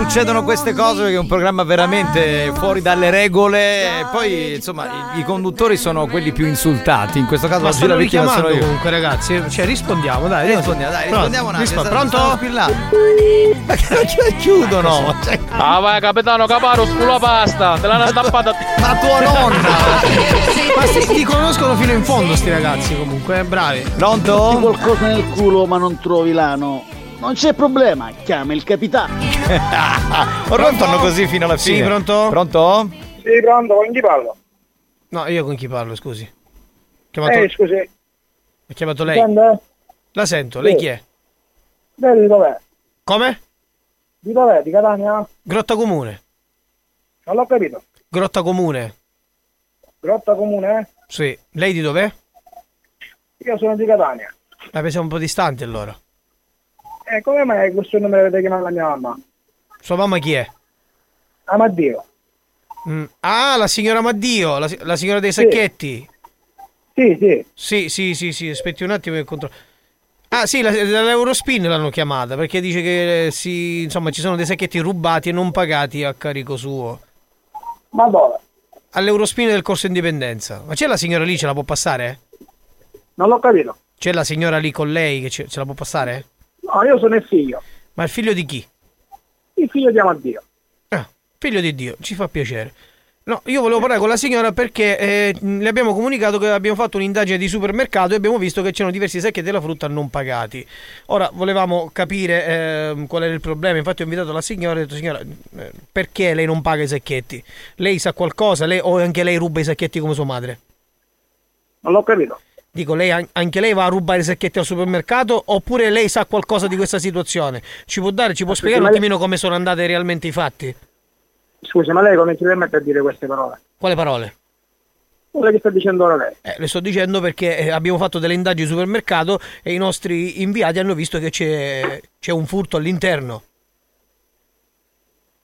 Speaker 4: succedono queste cose perché è un programma veramente fuori dalle regole. E poi, insomma, i, i conduttori sono quelli più insultati. In questo caso
Speaker 5: Ma
Speaker 4: oggi la vittima sono io.
Speaker 5: comunque ragazzi Cioè rispondiamo dai
Speaker 4: Rispondiamo, dai,
Speaker 5: Pronto?
Speaker 4: rispondiamo un attimo.
Speaker 5: Pronto?
Speaker 4: Ma che non chi- chiudono? Cioè,
Speaker 57: Ah vai capitano caparo sulla pasta, te l'hanno stappata.
Speaker 4: Ma tua *laughs* nonna!
Speaker 5: Ma sì, ti conoscono fino in fondo sti ragazzi comunque, eh, bravi.
Speaker 4: Pronto?
Speaker 68: Metti qualcosa nel culo ma non trovi l'ano. Non c'è problema, chiama il capitano.
Speaker 4: Ormai fanno così fino alla fine.
Speaker 5: Sì, pronto?
Speaker 4: Pronto?
Speaker 79: Sì, pronto, con chi parlo?
Speaker 5: No, io con chi parlo, scusi? Ho chiamato,
Speaker 79: Eh, scusi.
Speaker 5: ho chiamato lei.
Speaker 79: Sente?
Speaker 5: La sento, lei
Speaker 79: Sì.
Speaker 5: chi è?
Speaker 79: Lei di dov'è?
Speaker 5: Come?
Speaker 79: Di dov'è? Di Catania?
Speaker 5: Grotta Comune.
Speaker 79: Non l'ho capito.
Speaker 5: Grotta Comune.
Speaker 79: Grotta Comune?
Speaker 5: Sì. Lei di dov'è?
Speaker 79: Io sono di Catania.
Speaker 5: La siamo un po' distanti allora.
Speaker 79: E come mai questo numero avete chiamato la mia mamma?
Speaker 5: Sua mamma chi è?
Speaker 79: Amaddio.
Speaker 5: Mm. Ah, la signora Maddio, la, la signora dei
Speaker 79: Sì.
Speaker 5: sacchetti.
Speaker 79: Sì, sì.
Speaker 5: Sì, sì, sì, sì, aspetti un attimo che controllo. Ah, sì, la- dall'Eurospin l'hanno chiamata perché dice che eh, si, insomma, ci sono dei sacchetti rubati e non pagati a carico suo.
Speaker 79: Ma dove?
Speaker 5: All'Eurospin del Corso Indipendenza. Ma c'è la signora lì, ce la può passare?
Speaker 79: Non l'ho capito.
Speaker 5: C'è la signora lì con lei che ce, ce la può passare?
Speaker 79: No, io sono il figlio.
Speaker 5: Ma il figlio di chi?
Speaker 79: Il figlio di Amaddio.
Speaker 5: Figlio di Dio, ci fa piacere. No, io volevo parlare con la signora perché eh, le abbiamo comunicato che abbiamo fatto un'indagine di supermercato e abbiamo visto che c'erano diversi sacchetti della frutta non pagati. Ora volevamo capire eh, qual era il problema, infatti ho invitato la signora e ho detto signora eh, perché lei non paga i sacchetti? Lei sa qualcosa lei, o anche lei ruba i sacchetti come sua madre?
Speaker 79: Non l'ho capito.
Speaker 5: Dico, lei, an- anche lei va a rubare i sacchetti al supermercato oppure lei sa qualcosa di questa situazione? Ci può dare, ci può spiegare un
Speaker 79: lei-
Speaker 5: attimino come sono andate realmente i fatti?
Speaker 79: Scusi, ma lei come si permette a dire queste parole?
Speaker 5: Quale parole?
Speaker 79: Quelle che sta dicendo ora lei.
Speaker 5: Eh, le sto dicendo perché eh, abbiamo fatto delle indagini al supermercato e i nostri inviati hanno visto che c'è, c'è un furto all'interno.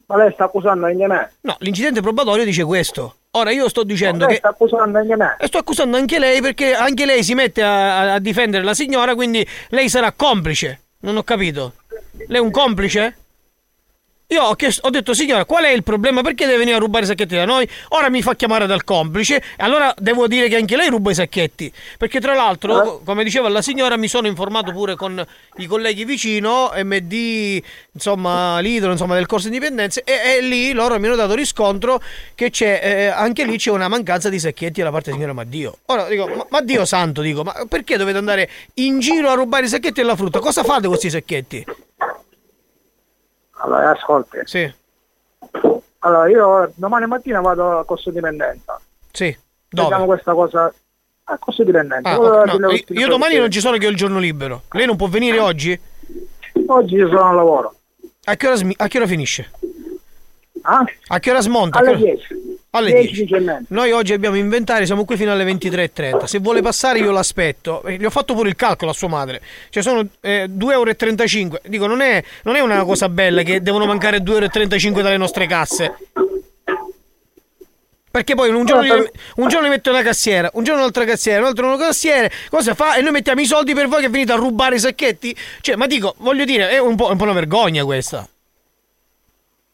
Speaker 79: Ma lei sta accusando anche me.
Speaker 5: No, l'incidente probatorio dice questo. Ora io sto dicendo
Speaker 79: lei
Speaker 5: che...
Speaker 79: sta accusando anche me.
Speaker 5: E sto accusando anche lei perché anche lei si mette a- a difendere la signora, quindi lei sarà complice. Non ho capito. Lei è un complice? Io ho, chiesto- ho detto, signora, qual è il problema? Perché deve venire a rubare i sacchetti da noi? Ora mi fa chiamare dal complice. E allora devo dire che anche lei ruba i sacchetti. Perché tra l'altro, co- come diceva la signora, mi sono informato pure con i colleghi vicino, MD, insomma, l'idolo, insomma, del corso indipendenza. E, e lì loro mi hanno dato riscontro che c'è, eh, anche lì c'è una mancanza di sacchetti da parte della signora Maddio. Ora dico, ma, ma Dio santo, dico, ma perché dovete andare in giro a rubare i sacchetti e la frutta? Cosa fate con questi sacchetti?
Speaker 79: Allora, ascolti.
Speaker 5: Sì.
Speaker 79: Allora, io domani mattina vado a corso dipendenza.
Speaker 5: Sì. Dove?
Speaker 79: questa cosa a corso dipendenza.
Speaker 5: Ah,
Speaker 79: delle
Speaker 5: no, io, domani non ci sono che ho il giorno libero. Lei non può venire oggi?
Speaker 79: Oggi io sono al lavoro.
Speaker 5: A che ora, a che ora finisce?
Speaker 79: Ah?
Speaker 5: A che ora smonta?
Speaker 79: Alle
Speaker 5: che ora-
Speaker 79: 10.
Speaker 5: Alle
Speaker 79: 10,
Speaker 5: 10.
Speaker 79: 10 e mezza.
Speaker 5: Noi oggi abbiamo inventario, siamo qui fino alle 23.30. Se vuole passare io l'aspetto. Eh, Gli ho fatto pure il calcolo a sua madre. Cioè sono eh, 2,35 euro. Dico, non è, non è una cosa bella che devono mancare 2,35 euro dalle nostre casse. Perché poi un giorno, gli- un giorno mi metto una cassiera, un giorno un'altra cassiera, un altro una cassiera, cosa fa? E noi mettiamo i soldi per voi che venite a rubare i sacchetti? Cioè, ma dico, voglio dire, è un po', un po' una vergogna questa.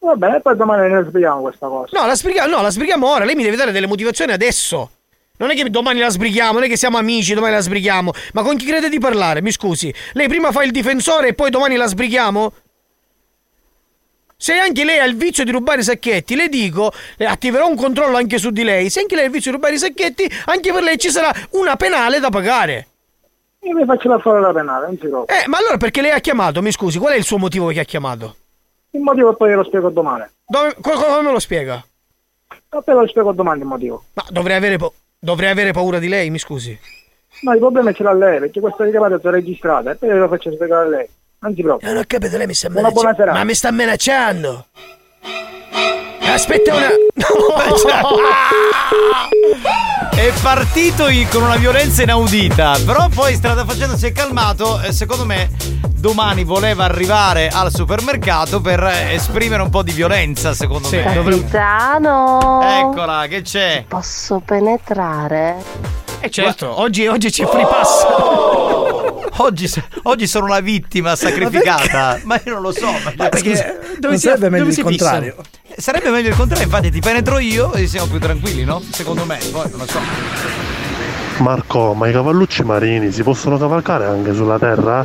Speaker 79: Va bene, poi domani ne spieghiamo questa cosa.
Speaker 5: No, la sbrighiamo, no, la sbrighiamo ora. Lei mi deve dare delle motivazioni adesso. Non è che domani la sbrighiamo, non è che siamo amici, domani la sbrighiamo. Ma con chi crede di parlare? Mi scusi. Lei prima fa il difensore e poi domani la sbrighiamo? Se anche lei ha il vizio di rubare i sacchetti, le dico, le attiverò un controllo anche su di lei. Se anche lei ha il vizio di rubare i sacchetti, anche per lei ci sarà una penale da pagare.
Speaker 79: Io mi faccio la fare la penale, non si preoccupi.
Speaker 5: Eh, ma allora perché lei ha chiamato? Mi scusi, qual è il suo motivo che ha chiamato?
Speaker 79: Il motivo poi lo spiego domani.
Speaker 5: Dove, co- come me lo spiega?
Speaker 79: Ma poi lo spiego domani il motivo.
Speaker 5: Ma dovrei avere, pa- dovrei avere paura di lei, mi scusi.
Speaker 79: No, il problema ce l'ha lei, perché questa chiamata è registrata e poi lo faccio spiegare a lei. Non si preoccupi.
Speaker 5: Non ho capito, lei mi sta
Speaker 79: Una buona serata.
Speaker 5: Ma mi sta minacciando! Aspetta una.
Speaker 4: È partito con una violenza inaudita, però poi strada facendo si è calmato e secondo me domani voleva arrivare al supermercato per eh, esprimere un po' di violenza, secondo me.
Speaker 80: Capitano!
Speaker 4: Eccola, che c'è?
Speaker 80: Posso penetrare?
Speaker 5: Eh certo, oggi, oggi c'è free pass.
Speaker 4: Oggi, oggi sono una vittima sacrificata. Ma io non lo so. Ma
Speaker 6: Perché
Speaker 5: dove
Speaker 6: non
Speaker 5: si-
Speaker 6: sarebbe meglio
Speaker 5: dove
Speaker 6: il contrario.
Speaker 4: Sarebbe meglio il contrario, infatti ti penetro io e siamo più tranquilli, no? Secondo me, poi non lo so.
Speaker 81: Marco, ma i cavallucci marini si possono cavalcare anche sulla terra?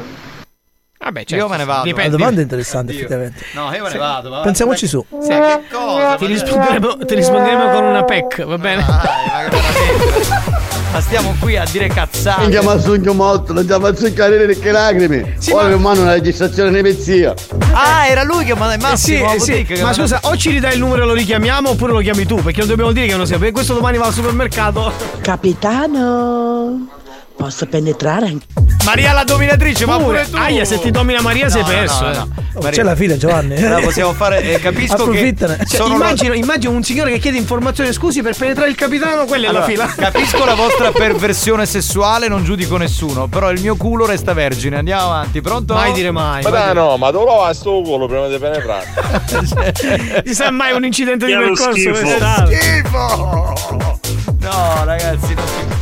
Speaker 5: Vabbè,
Speaker 4: Io me ne vado.
Speaker 6: La domanda è interessante, effettivamente.
Speaker 4: No, io me ne vado. va.
Speaker 6: Pensiamoci su.
Speaker 4: Sì, che cosa?
Speaker 5: Ti risponderemo, ti risponderemo con una PEC, va bene?
Speaker 4: Ma *laughs* stiamo qui a dire cazzate.
Speaker 68: Non chiama sogno molto, non chiama zuccare le lacrime. Ora mi mando una registrazione di pezzia.
Speaker 4: Ah, era lui che
Speaker 5: Eh sì,
Speaker 4: Massimo.
Speaker 5: eh sì.
Speaker 4: Che
Speaker 5: Ma
Speaker 4: manda-
Speaker 5: scusa, o ci ridai il numero e lo richiamiamo oppure lo chiami tu, perché non dobbiamo dire che non sia. Perché questo domani va al supermercato.
Speaker 82: Capitano, posso penetrare anche.
Speaker 4: Maria la dominatrice, ma
Speaker 5: Pure.
Speaker 4: tu.
Speaker 5: Aia, se ti domina Maria sei
Speaker 4: No, no,
Speaker 5: perso.
Speaker 4: no,
Speaker 5: eh.
Speaker 4: no.
Speaker 6: Oh,
Speaker 4: Maria-
Speaker 6: c'è la fila, Giovanni.
Speaker 4: Allora possiamo fare, eh, *laughs* capisco che.
Speaker 5: Cioè, immagino, immagino un signore che chiede informazioni scusi per penetrare il capitano, quella è
Speaker 4: Allora,
Speaker 5: la fila.
Speaker 4: Capisco la vostra *laughs* perversione sessuale, non giudico nessuno, però il mio culo resta vergine. Andiamo avanti, pronto?
Speaker 5: Mai dire mai.
Speaker 78: Ma no, ma tu lo vai a sto culo prima di penetrare. *laughs*
Speaker 5: Ci sa mai un incidente di
Speaker 78: è
Speaker 5: percorso
Speaker 78: schifo.
Speaker 5: dove è?
Speaker 4: Schifo! No, ragazzi, non si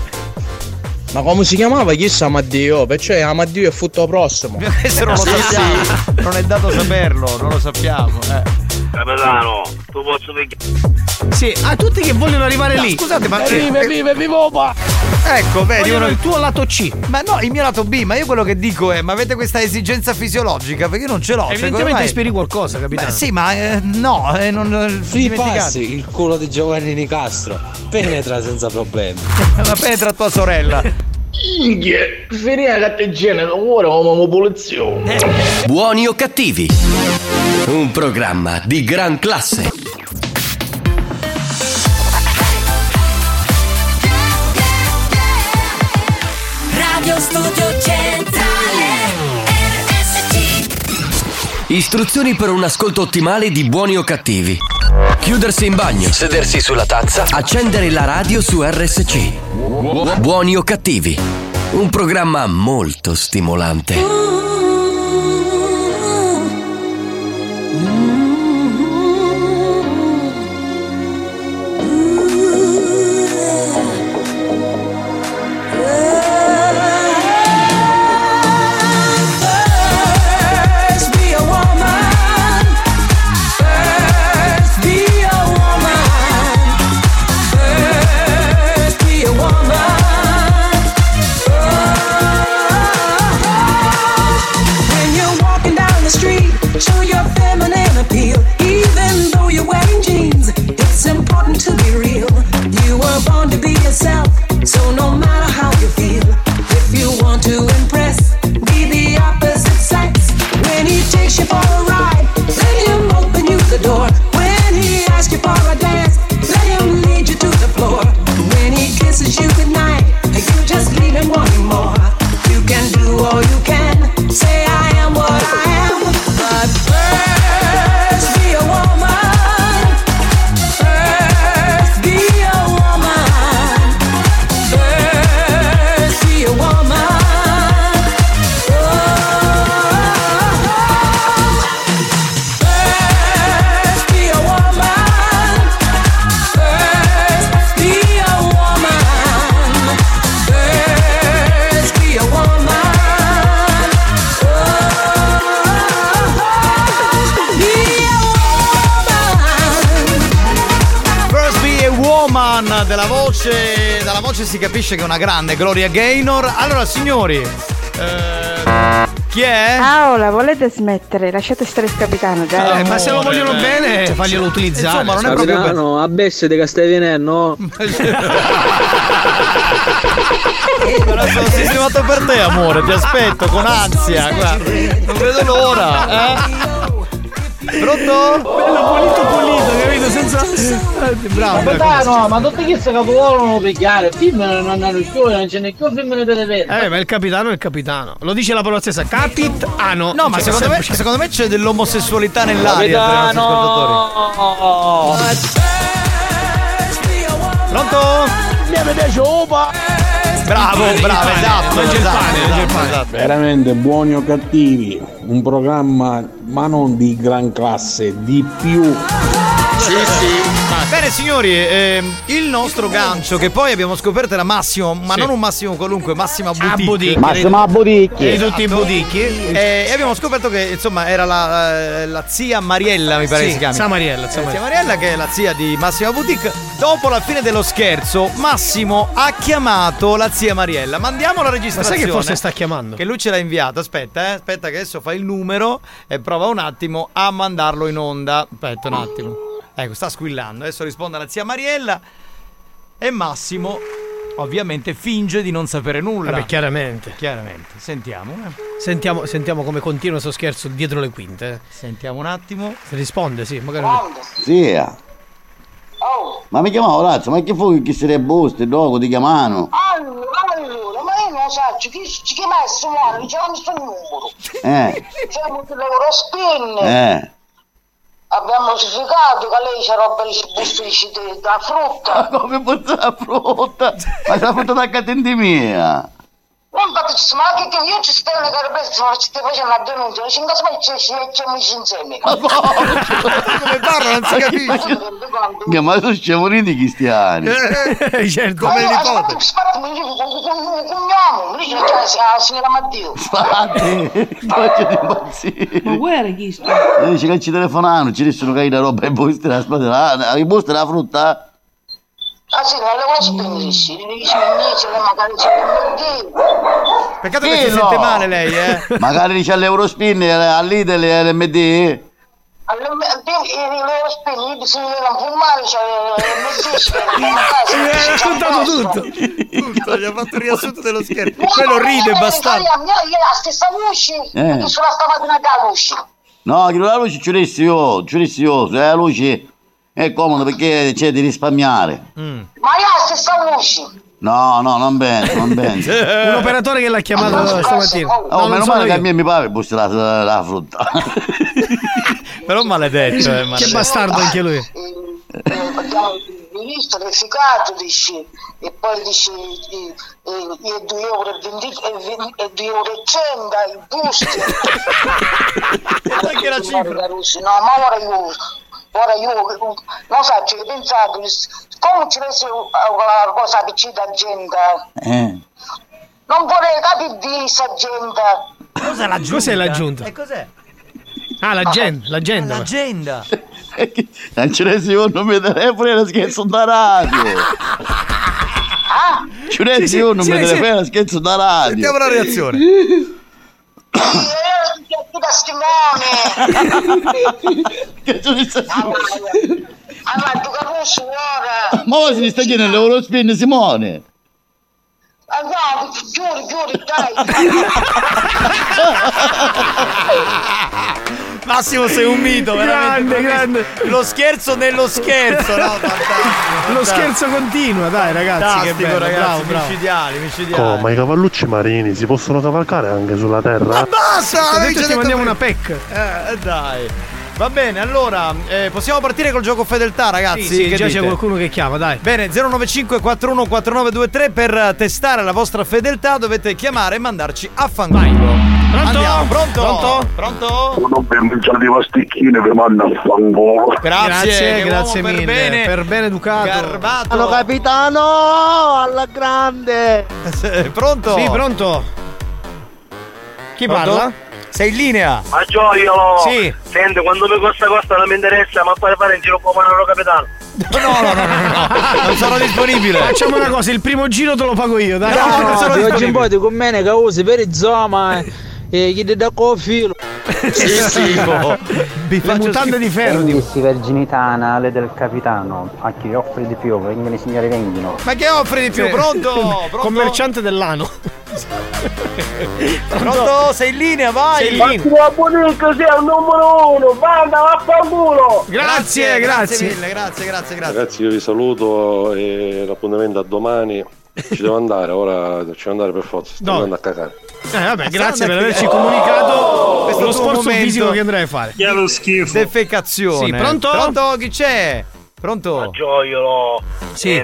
Speaker 57: Ma come si chiamava? Chissà Amaddio, perciò Amaddio è futto prossimo.
Speaker 4: Questo non lo sappiamo. Non è dato saperlo, non lo sappiamo. Eh.
Speaker 83: Capitano, tu posso
Speaker 5: Sì, a tutti che vogliono arrivare
Speaker 4: No,
Speaker 5: lì.
Speaker 4: scusate, ma-
Speaker 5: Vive, vive, vivo,
Speaker 4: Ecco, vedi, uno-
Speaker 5: il tuo lato C.
Speaker 4: Ma no, il mio lato B, ma io quello che dico è: ma avete questa esigenza fisiologica? Perché io non ce l'ho. Cioè,
Speaker 5: Evidentemente
Speaker 4: come mai-
Speaker 5: speri qualcosa, capitano.
Speaker 4: Beh, sì, ma eh, no, eh, non.
Speaker 15: Free
Speaker 4: dimenticate.
Speaker 15: pass, il culo di Giovanni Nicastro. Penetra senza problemi. *laughs*
Speaker 4: Ma penetra tua sorella. *laughs*
Speaker 15: Inghie, finire che te genere, ora come pulizio.
Speaker 1: Buoni o cattivi? Un programma di gran classe.
Speaker 3: Radio Studio Centrale RSC
Speaker 1: Istruzioni per un ascolto ottimale di buoni o cattivi. Chiudersi in bagno, sedersi sulla tazza, accendere la radio su RSC. Buoni o cattivi? Un programma molto stimolante.
Speaker 3: Takes you for a ride Let him open you the door. When he asks you for a dance
Speaker 4: si capisce che è una grande Gloria Gaynor. Allora, signori, eh, chi è?
Speaker 84: Paola, volete smettere? Lasciate stare il capitano, dai.
Speaker 5: Eh, ma se lo vogliono
Speaker 4: eh,
Speaker 5: bene, faglielo utilizzare.
Speaker 4: Insomma, non è proprio bello.
Speaker 18: No, a Besse di che stai venendo?
Speaker 4: Però sono sistemato per te, amore. Ti aspetto con ansia. Guarda, non vedo l'ora. Eh? Pronto?
Speaker 5: Bello pulito pulito, capito? Senza. Eh, Bravo.
Speaker 18: Capitano, ma tutti che si capovolano pigliare, il film non hanno più, non ce n'è più film ne deve vedere.
Speaker 5: Eh, ma il capitano è il capitano. Lo dice la parola stessa. Capitano.
Speaker 4: No, ma secondo me, secondo me c'è dell'omosessualità nell'aria tra i nostri ascoltatori. Pronto?
Speaker 15: Mi piace opa.
Speaker 4: Bravo, bravo, esatto.
Speaker 15: Mangia il
Speaker 4: esatto,
Speaker 15: pane, mangia il
Speaker 4: esatto,
Speaker 15: pane.
Speaker 4: esatto.
Speaker 78: Veramente buoni o cattivi, un programma ma non di gran classe, di più.
Speaker 4: Sì, sì. Bene signori, ehm, il nostro gancio che poi abbiamo scoperto era Massimo, ma
Speaker 5: Sì.
Speaker 4: non un Massimo qualunque, Massimo. Boutique.
Speaker 68: Massimo a Bodicchi.
Speaker 4: E tutti i boutique. E abbiamo scoperto che insomma era la, eh, la zia Mariella, mi pare
Speaker 5: Sì,
Speaker 4: che si chiami.
Speaker 5: zia Mariella, zia
Speaker 4: Eh,
Speaker 5: Mariella.
Speaker 4: Mariella, che è la zia di Massimo Boutique. Dopo la fine dello scherzo, Massimo ha chiamato la zia Mariella. Mandiamo la
Speaker 5: Ma
Speaker 4: registrazione.
Speaker 5: sai che forse sta chiamando?
Speaker 4: Che lui ce l'ha inviato. Aspetta, eh. Aspetta, che adesso fa il numero e prova un attimo a mandarlo in onda. Aspetta un attimo. Ecco, sta squillando. Adesso risponde alla zia Mariella. E Massimo, ovviamente, finge di non sapere nulla.
Speaker 5: Vabbè, chiaramente.
Speaker 4: Chiaramente. Sentiamo. eh.
Speaker 5: Sentiamo, sentiamo come continua questo scherzo dietro le quinte. eh.
Speaker 4: Sentiamo un attimo.
Speaker 5: Se risponde, sì, magari.
Speaker 68: Zia. Ma mi chiamavo Razzo, ma che fu che si reboste, dopo ti chiamano?
Speaker 85: Allora, allora, ma io non so, chi, chi chiama il suo nome, c'è un suo numero.
Speaker 68: Eh,
Speaker 85: C'è un l'Eurospin.
Speaker 68: eh.
Speaker 85: Abbiamo notificato che lei c'è roba di bustici da frutta.
Speaker 68: Ma *laughs* come posso la frutta? Ma la frutta da catente mia.
Speaker 85: Non faccio, ma che, che io ci sto nella carpezza, ma ci stai facendo una denuncia, ci incaso mai ci ci mettiamo insieme. Ma
Speaker 4: come parla, non si capisce.
Speaker 68: Che ma sono sciamolini cristiani.
Speaker 5: certo.
Speaker 85: Ma io, aspetta, aspetta, mi dico, cognome, mi dice che la signora Matteo.
Speaker 68: Infatti, faccio di impazzire.
Speaker 85: Ma guarda chi sta?
Speaker 68: E dice che ci telefonano, ci dicono che hai la roba in busta, la spada, la, la busta la frutta.
Speaker 85: Ah sì, non le vuoi spegnere, sì, mi mi lei magari c'è un motivo.
Speaker 4: Peccato che si sente male lei, eh. *laughs*
Speaker 68: Magari dice all'Eurospin, all'Idel e all'MD.
Speaker 85: L'Eurospin, bisogna non fumare, c'è il *laughs*
Speaker 4: Eh,
Speaker 85: messaggio.
Speaker 4: raccontato tutto. Tutto, gli ha fatto il riassunto dello scherzo. Quello ride, bastardo.
Speaker 85: Io la stessa luce,
Speaker 68: Eh.
Speaker 85: che sulla stamattina da luce.
Speaker 68: No, che la luce ci io, ci io, se la luce è comodo perché c'è di risparmiare.
Speaker 85: Ma io la stessa luce.
Speaker 68: No, no, non penso, non penso. *laughs*
Speaker 5: Un operatore che l'ha chiamato stamattina.
Speaker 68: Oh,
Speaker 5: No,
Speaker 68: meno male che a me mi pare busta la, la, la frutta. *laughs*
Speaker 4: Però maledetto, eh, maledetto.
Speaker 5: Che bastardo anche lui.
Speaker 85: Eh, abbiamo visto l'efficacia, dici, e poi dici, i, i, i 2 euro e 20 e 20 e 2 euro e 100, i busti.
Speaker 4: Anche la cifra.
Speaker 85: No, ma ora io, ora io, non so, ci ho pensato, come ci fosse una cosa vicina da gente,
Speaker 68: Eh.
Speaker 85: non vorrei capire di questa gente.
Speaker 4: Cos'è l'aggiunta?
Speaker 5: Cos'è l'aggiunta?
Speaker 4: E cos'è?
Speaker 5: Ah, l'agenda. L'agenda.
Speaker 4: L'agenda. *laughs*
Speaker 68: Non ce ne io non mi telefono e la scherzo da radio. Resti
Speaker 4: sì,
Speaker 68: io non
Speaker 4: sì,
Speaker 68: mi telefono e la scherzo da radio.
Speaker 4: Sentiamo la reazione.
Speaker 85: Che testimone!
Speaker 68: Che tu mi stai-
Speaker 85: Allora, tu capisci ora?
Speaker 68: Ma ora si sta chiedendo l'Eurospin Simone.
Speaker 85: Ah, no, giuri, giuri, dai!
Speaker 4: Massimo sei un mito, veramente.
Speaker 5: Grande, grande.
Speaker 4: Lo scherzo nello scherzo, no? *laughs* Fantastico.
Speaker 5: Lo scherzo continua, dai ragazzi. Che
Speaker 4: Fantastico,
Speaker 5: bello,
Speaker 4: ragazzi,
Speaker 5: bravo, bravo.
Speaker 4: micidiali, micidiali.
Speaker 86: Oh, ma i cavallucci marini si possono cavalcare anche sulla terra?
Speaker 4: Ma basta! Già
Speaker 5: ti mandiamo
Speaker 4: prima.
Speaker 5: una PEC.
Speaker 4: Eh, dai. Va bene, allora eh, possiamo partire col gioco fedeltà, ragazzi.
Speaker 5: Sì, sì,
Speaker 4: che
Speaker 5: già
Speaker 4: dite?
Speaker 5: c'è qualcuno che chiama, dai.
Speaker 4: Bene, 095 414923 per testare la vostra fedeltà dovete chiamare e mandarci a fanculo.
Speaker 5: Pronto?
Speaker 4: Andiamo, pronto?
Speaker 5: Pronto?
Speaker 4: Pronto?
Speaker 87: Uno per mangiare i pasticchini per mandare a fangolo.
Speaker 4: Grazie,
Speaker 5: Grazie, grazie mille.
Speaker 4: Per bene.
Speaker 5: Per ben educato.
Speaker 4: Garbato.
Speaker 68: Allora, capitano, alla grande.
Speaker 4: Eh, Pronto?
Speaker 5: Sì, pronto. Chi
Speaker 4: Pronto?
Speaker 5: parla?
Speaker 4: Sei in linea?
Speaker 87: Ma gioiolo!
Speaker 4: Sì.
Speaker 87: Senti, quando mi costa costa non mi interessa, ma fare fare in giro come un capitano.
Speaker 4: No, no, no, no, no. Non sono disponibile.
Speaker 5: Facciamo una cosa, il primo giro te lo pago io, dai.
Speaker 4: No, non sono
Speaker 66: di oggi in
Speaker 4: disponibile.
Speaker 66: poi ti conviene che usi per i zoma e gli da filo. *laughs*
Speaker 4: Sì, sì, boh. Vi
Speaker 5: Le mutande di ferro.
Speaker 84: Dissi verginità le del capitano, a chi offre di più, vengono i signori vengono.
Speaker 4: Ma che offri di più? Pronto? *laughs* Pronto?
Speaker 5: Commerciante dell'ano.
Speaker 4: Pronto? Sei in linea, vai.
Speaker 5: Sei in linea.
Speaker 79: Ma Bonico sei il numero uno, banda, vaffanculo!
Speaker 5: Grazie, grazie.
Speaker 4: mille, grazie, grazie, grazie.
Speaker 88: Ragazzi io vi saluto e l'appuntamento a domani. Ci devo andare, ora ci devo andare per forza. Sto
Speaker 5: Dove?
Speaker 88: andando a cagare.
Speaker 5: Eh, vabbè, grazie per averci comunicato
Speaker 4: Questo
Speaker 5: lo sforzo
Speaker 4: momento.
Speaker 5: fisico che andrai a fare.
Speaker 87: Che è lo schifo.
Speaker 4: Defecazione.
Speaker 5: Sì, pronto?
Speaker 4: Pronto? Chi c'è? Pronto?
Speaker 87: Gioiolo!
Speaker 5: Sì.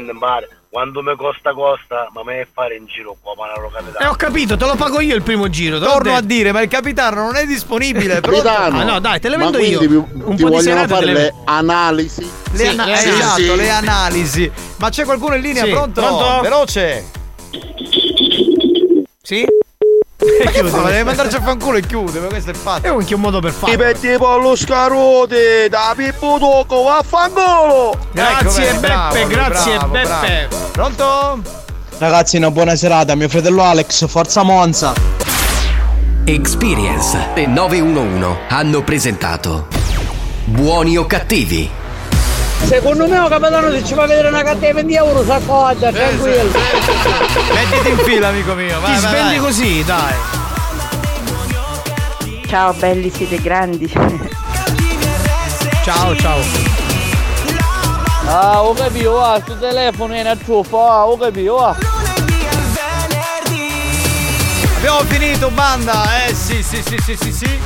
Speaker 80: Quando mi costa costa, ma me fare in giro qua, ma la località.
Speaker 5: Eh, ho capito, te lo pago io il primo giro.
Speaker 4: Torno a dire, ma il capitano non è disponibile.
Speaker 64: Capitano,
Speaker 5: Ah, no, dai, te le
Speaker 64: ma
Speaker 5: vendo io.
Speaker 64: quindi
Speaker 5: Un
Speaker 64: ti
Speaker 5: po' di
Speaker 64: vogliono
Speaker 5: serate
Speaker 64: fare
Speaker 5: le
Speaker 64: le analisi.
Speaker 4: Le,
Speaker 5: Sì,
Speaker 4: ana-
Speaker 5: eh,
Speaker 4: eh, esatto,
Speaker 64: sì.
Speaker 4: le analisi. Ma c'è qualcuno in linea?
Speaker 5: Sì,
Speaker 4: Pronto?
Speaker 5: pronto?
Speaker 4: Veloce.
Speaker 5: Sì? *laughs*
Speaker 4: Che fa? Deve mandarci a fanculo e chiude, ma questo è fatto.
Speaker 5: È anche un modo per
Speaker 64: Ti
Speaker 5: farlo.
Speaker 64: metti pollo scarote, da Pippo Tocco, vaffanculo!
Speaker 5: Grazie,
Speaker 4: Ecco, bravo,
Speaker 5: Beppe, grazie,
Speaker 4: bravo,
Speaker 5: Beppe.
Speaker 4: bravo. Pronto?
Speaker 64: Ragazzi, una buona serata, mio fratello Alex, forza Monza!
Speaker 1: Experience e 911 hanno presentato Buoni o cattivi?
Speaker 17: Secondo me, capitano, se ci fa vedere una carta di 20 euro, si accorda, tranquillo.
Speaker 4: Mettiti in fila, amico mio. Vai,
Speaker 5: Ti
Speaker 4: vai,
Speaker 5: svendi
Speaker 4: vai.
Speaker 5: così, dai.
Speaker 60: Ciao belli, siete grandi.
Speaker 5: Ciao, ciao.
Speaker 17: Ah, ho capito, va, sto telefono è una truffa, ah, ho capito, va.
Speaker 4: Abbiamo finito, banda. Eh sì, sì, sì, sì, sì, sì.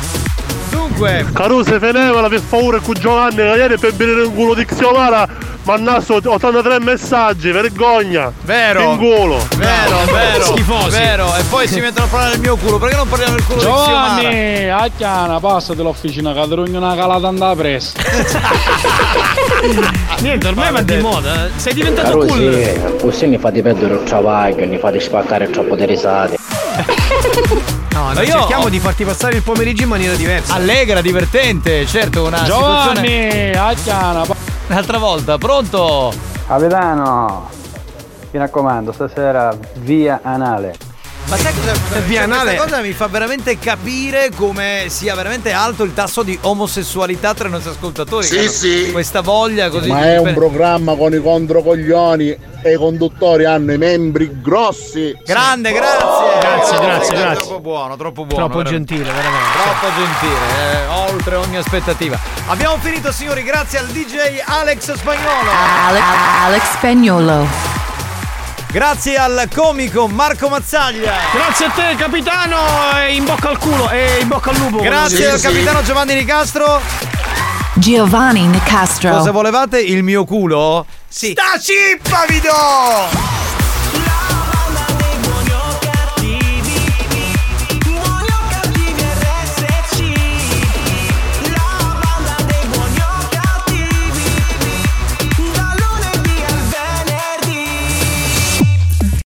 Speaker 4: Dunque,
Speaker 89: Caruso Fenevola per favore con Giovanni che ieri per venire in culo di Xiomara mannasso 83 messaggi, vergogna!
Speaker 4: Vero.
Speaker 89: In culo!
Speaker 4: vero, vero.
Speaker 5: Schifosi.
Speaker 4: Vero. E poi si mettono a parlare del mio culo. Perché non parliamo del culo di Xiomara?
Speaker 57: Giovanni, a chiana, passate l'officina, che drogno una calata andata presto. *laughs*
Speaker 5: Niente, ormai va di moda. eh. Sei diventato
Speaker 84: Caro
Speaker 5: cool.
Speaker 84: sì, così ne fate perdere il travaglio, ne fate spaccare troppo di risate. *laughs*
Speaker 5: No, noi
Speaker 4: io
Speaker 5: cerchiamo
Speaker 4: ho-
Speaker 5: di farti passare il pomeriggio in maniera diversa.
Speaker 4: Allegra, divertente, certo, una situazione.
Speaker 57: Giovanni, a chiana,
Speaker 4: Un'altra volta, pronto?
Speaker 84: Capitano, mi raccomando, stasera via anale.
Speaker 4: Ma sai cosa? cioè,
Speaker 5: biennale.
Speaker 4: Questa cosa mi fa veramente capire come sia veramente alto il tasso di omosessualità tra i nostri ascoltatori.
Speaker 64: Sì, sì.
Speaker 4: Questa voglia così.
Speaker 64: Ma è un
Speaker 4: per-
Speaker 64: programma con i controcoglioni e i conduttori hanno i membri grossi.
Speaker 4: Grande, grazie.
Speaker 5: Grazie, grazie, grazie.
Speaker 4: Troppo buono, troppo buono.
Speaker 5: Troppo
Speaker 4: veramente.
Speaker 5: gentile, veramente.
Speaker 4: Troppo gentile, eh, oltre ogni aspettativa. Abbiamo finito, signori, grazie al DJ Alex Spagnolo.
Speaker 33: Alex, Alex Spagnolo.
Speaker 4: Grazie al comico Marco Mazzaglia.
Speaker 5: Grazie a te, capitano. E in bocca al culo. E in bocca al lupo.
Speaker 4: Grazie al capitano Giovanni Nicastro.
Speaker 33: Giovanni Nicastro.
Speaker 4: Cosa volevate? Il mio culo? Sì. Sta cippa vi do!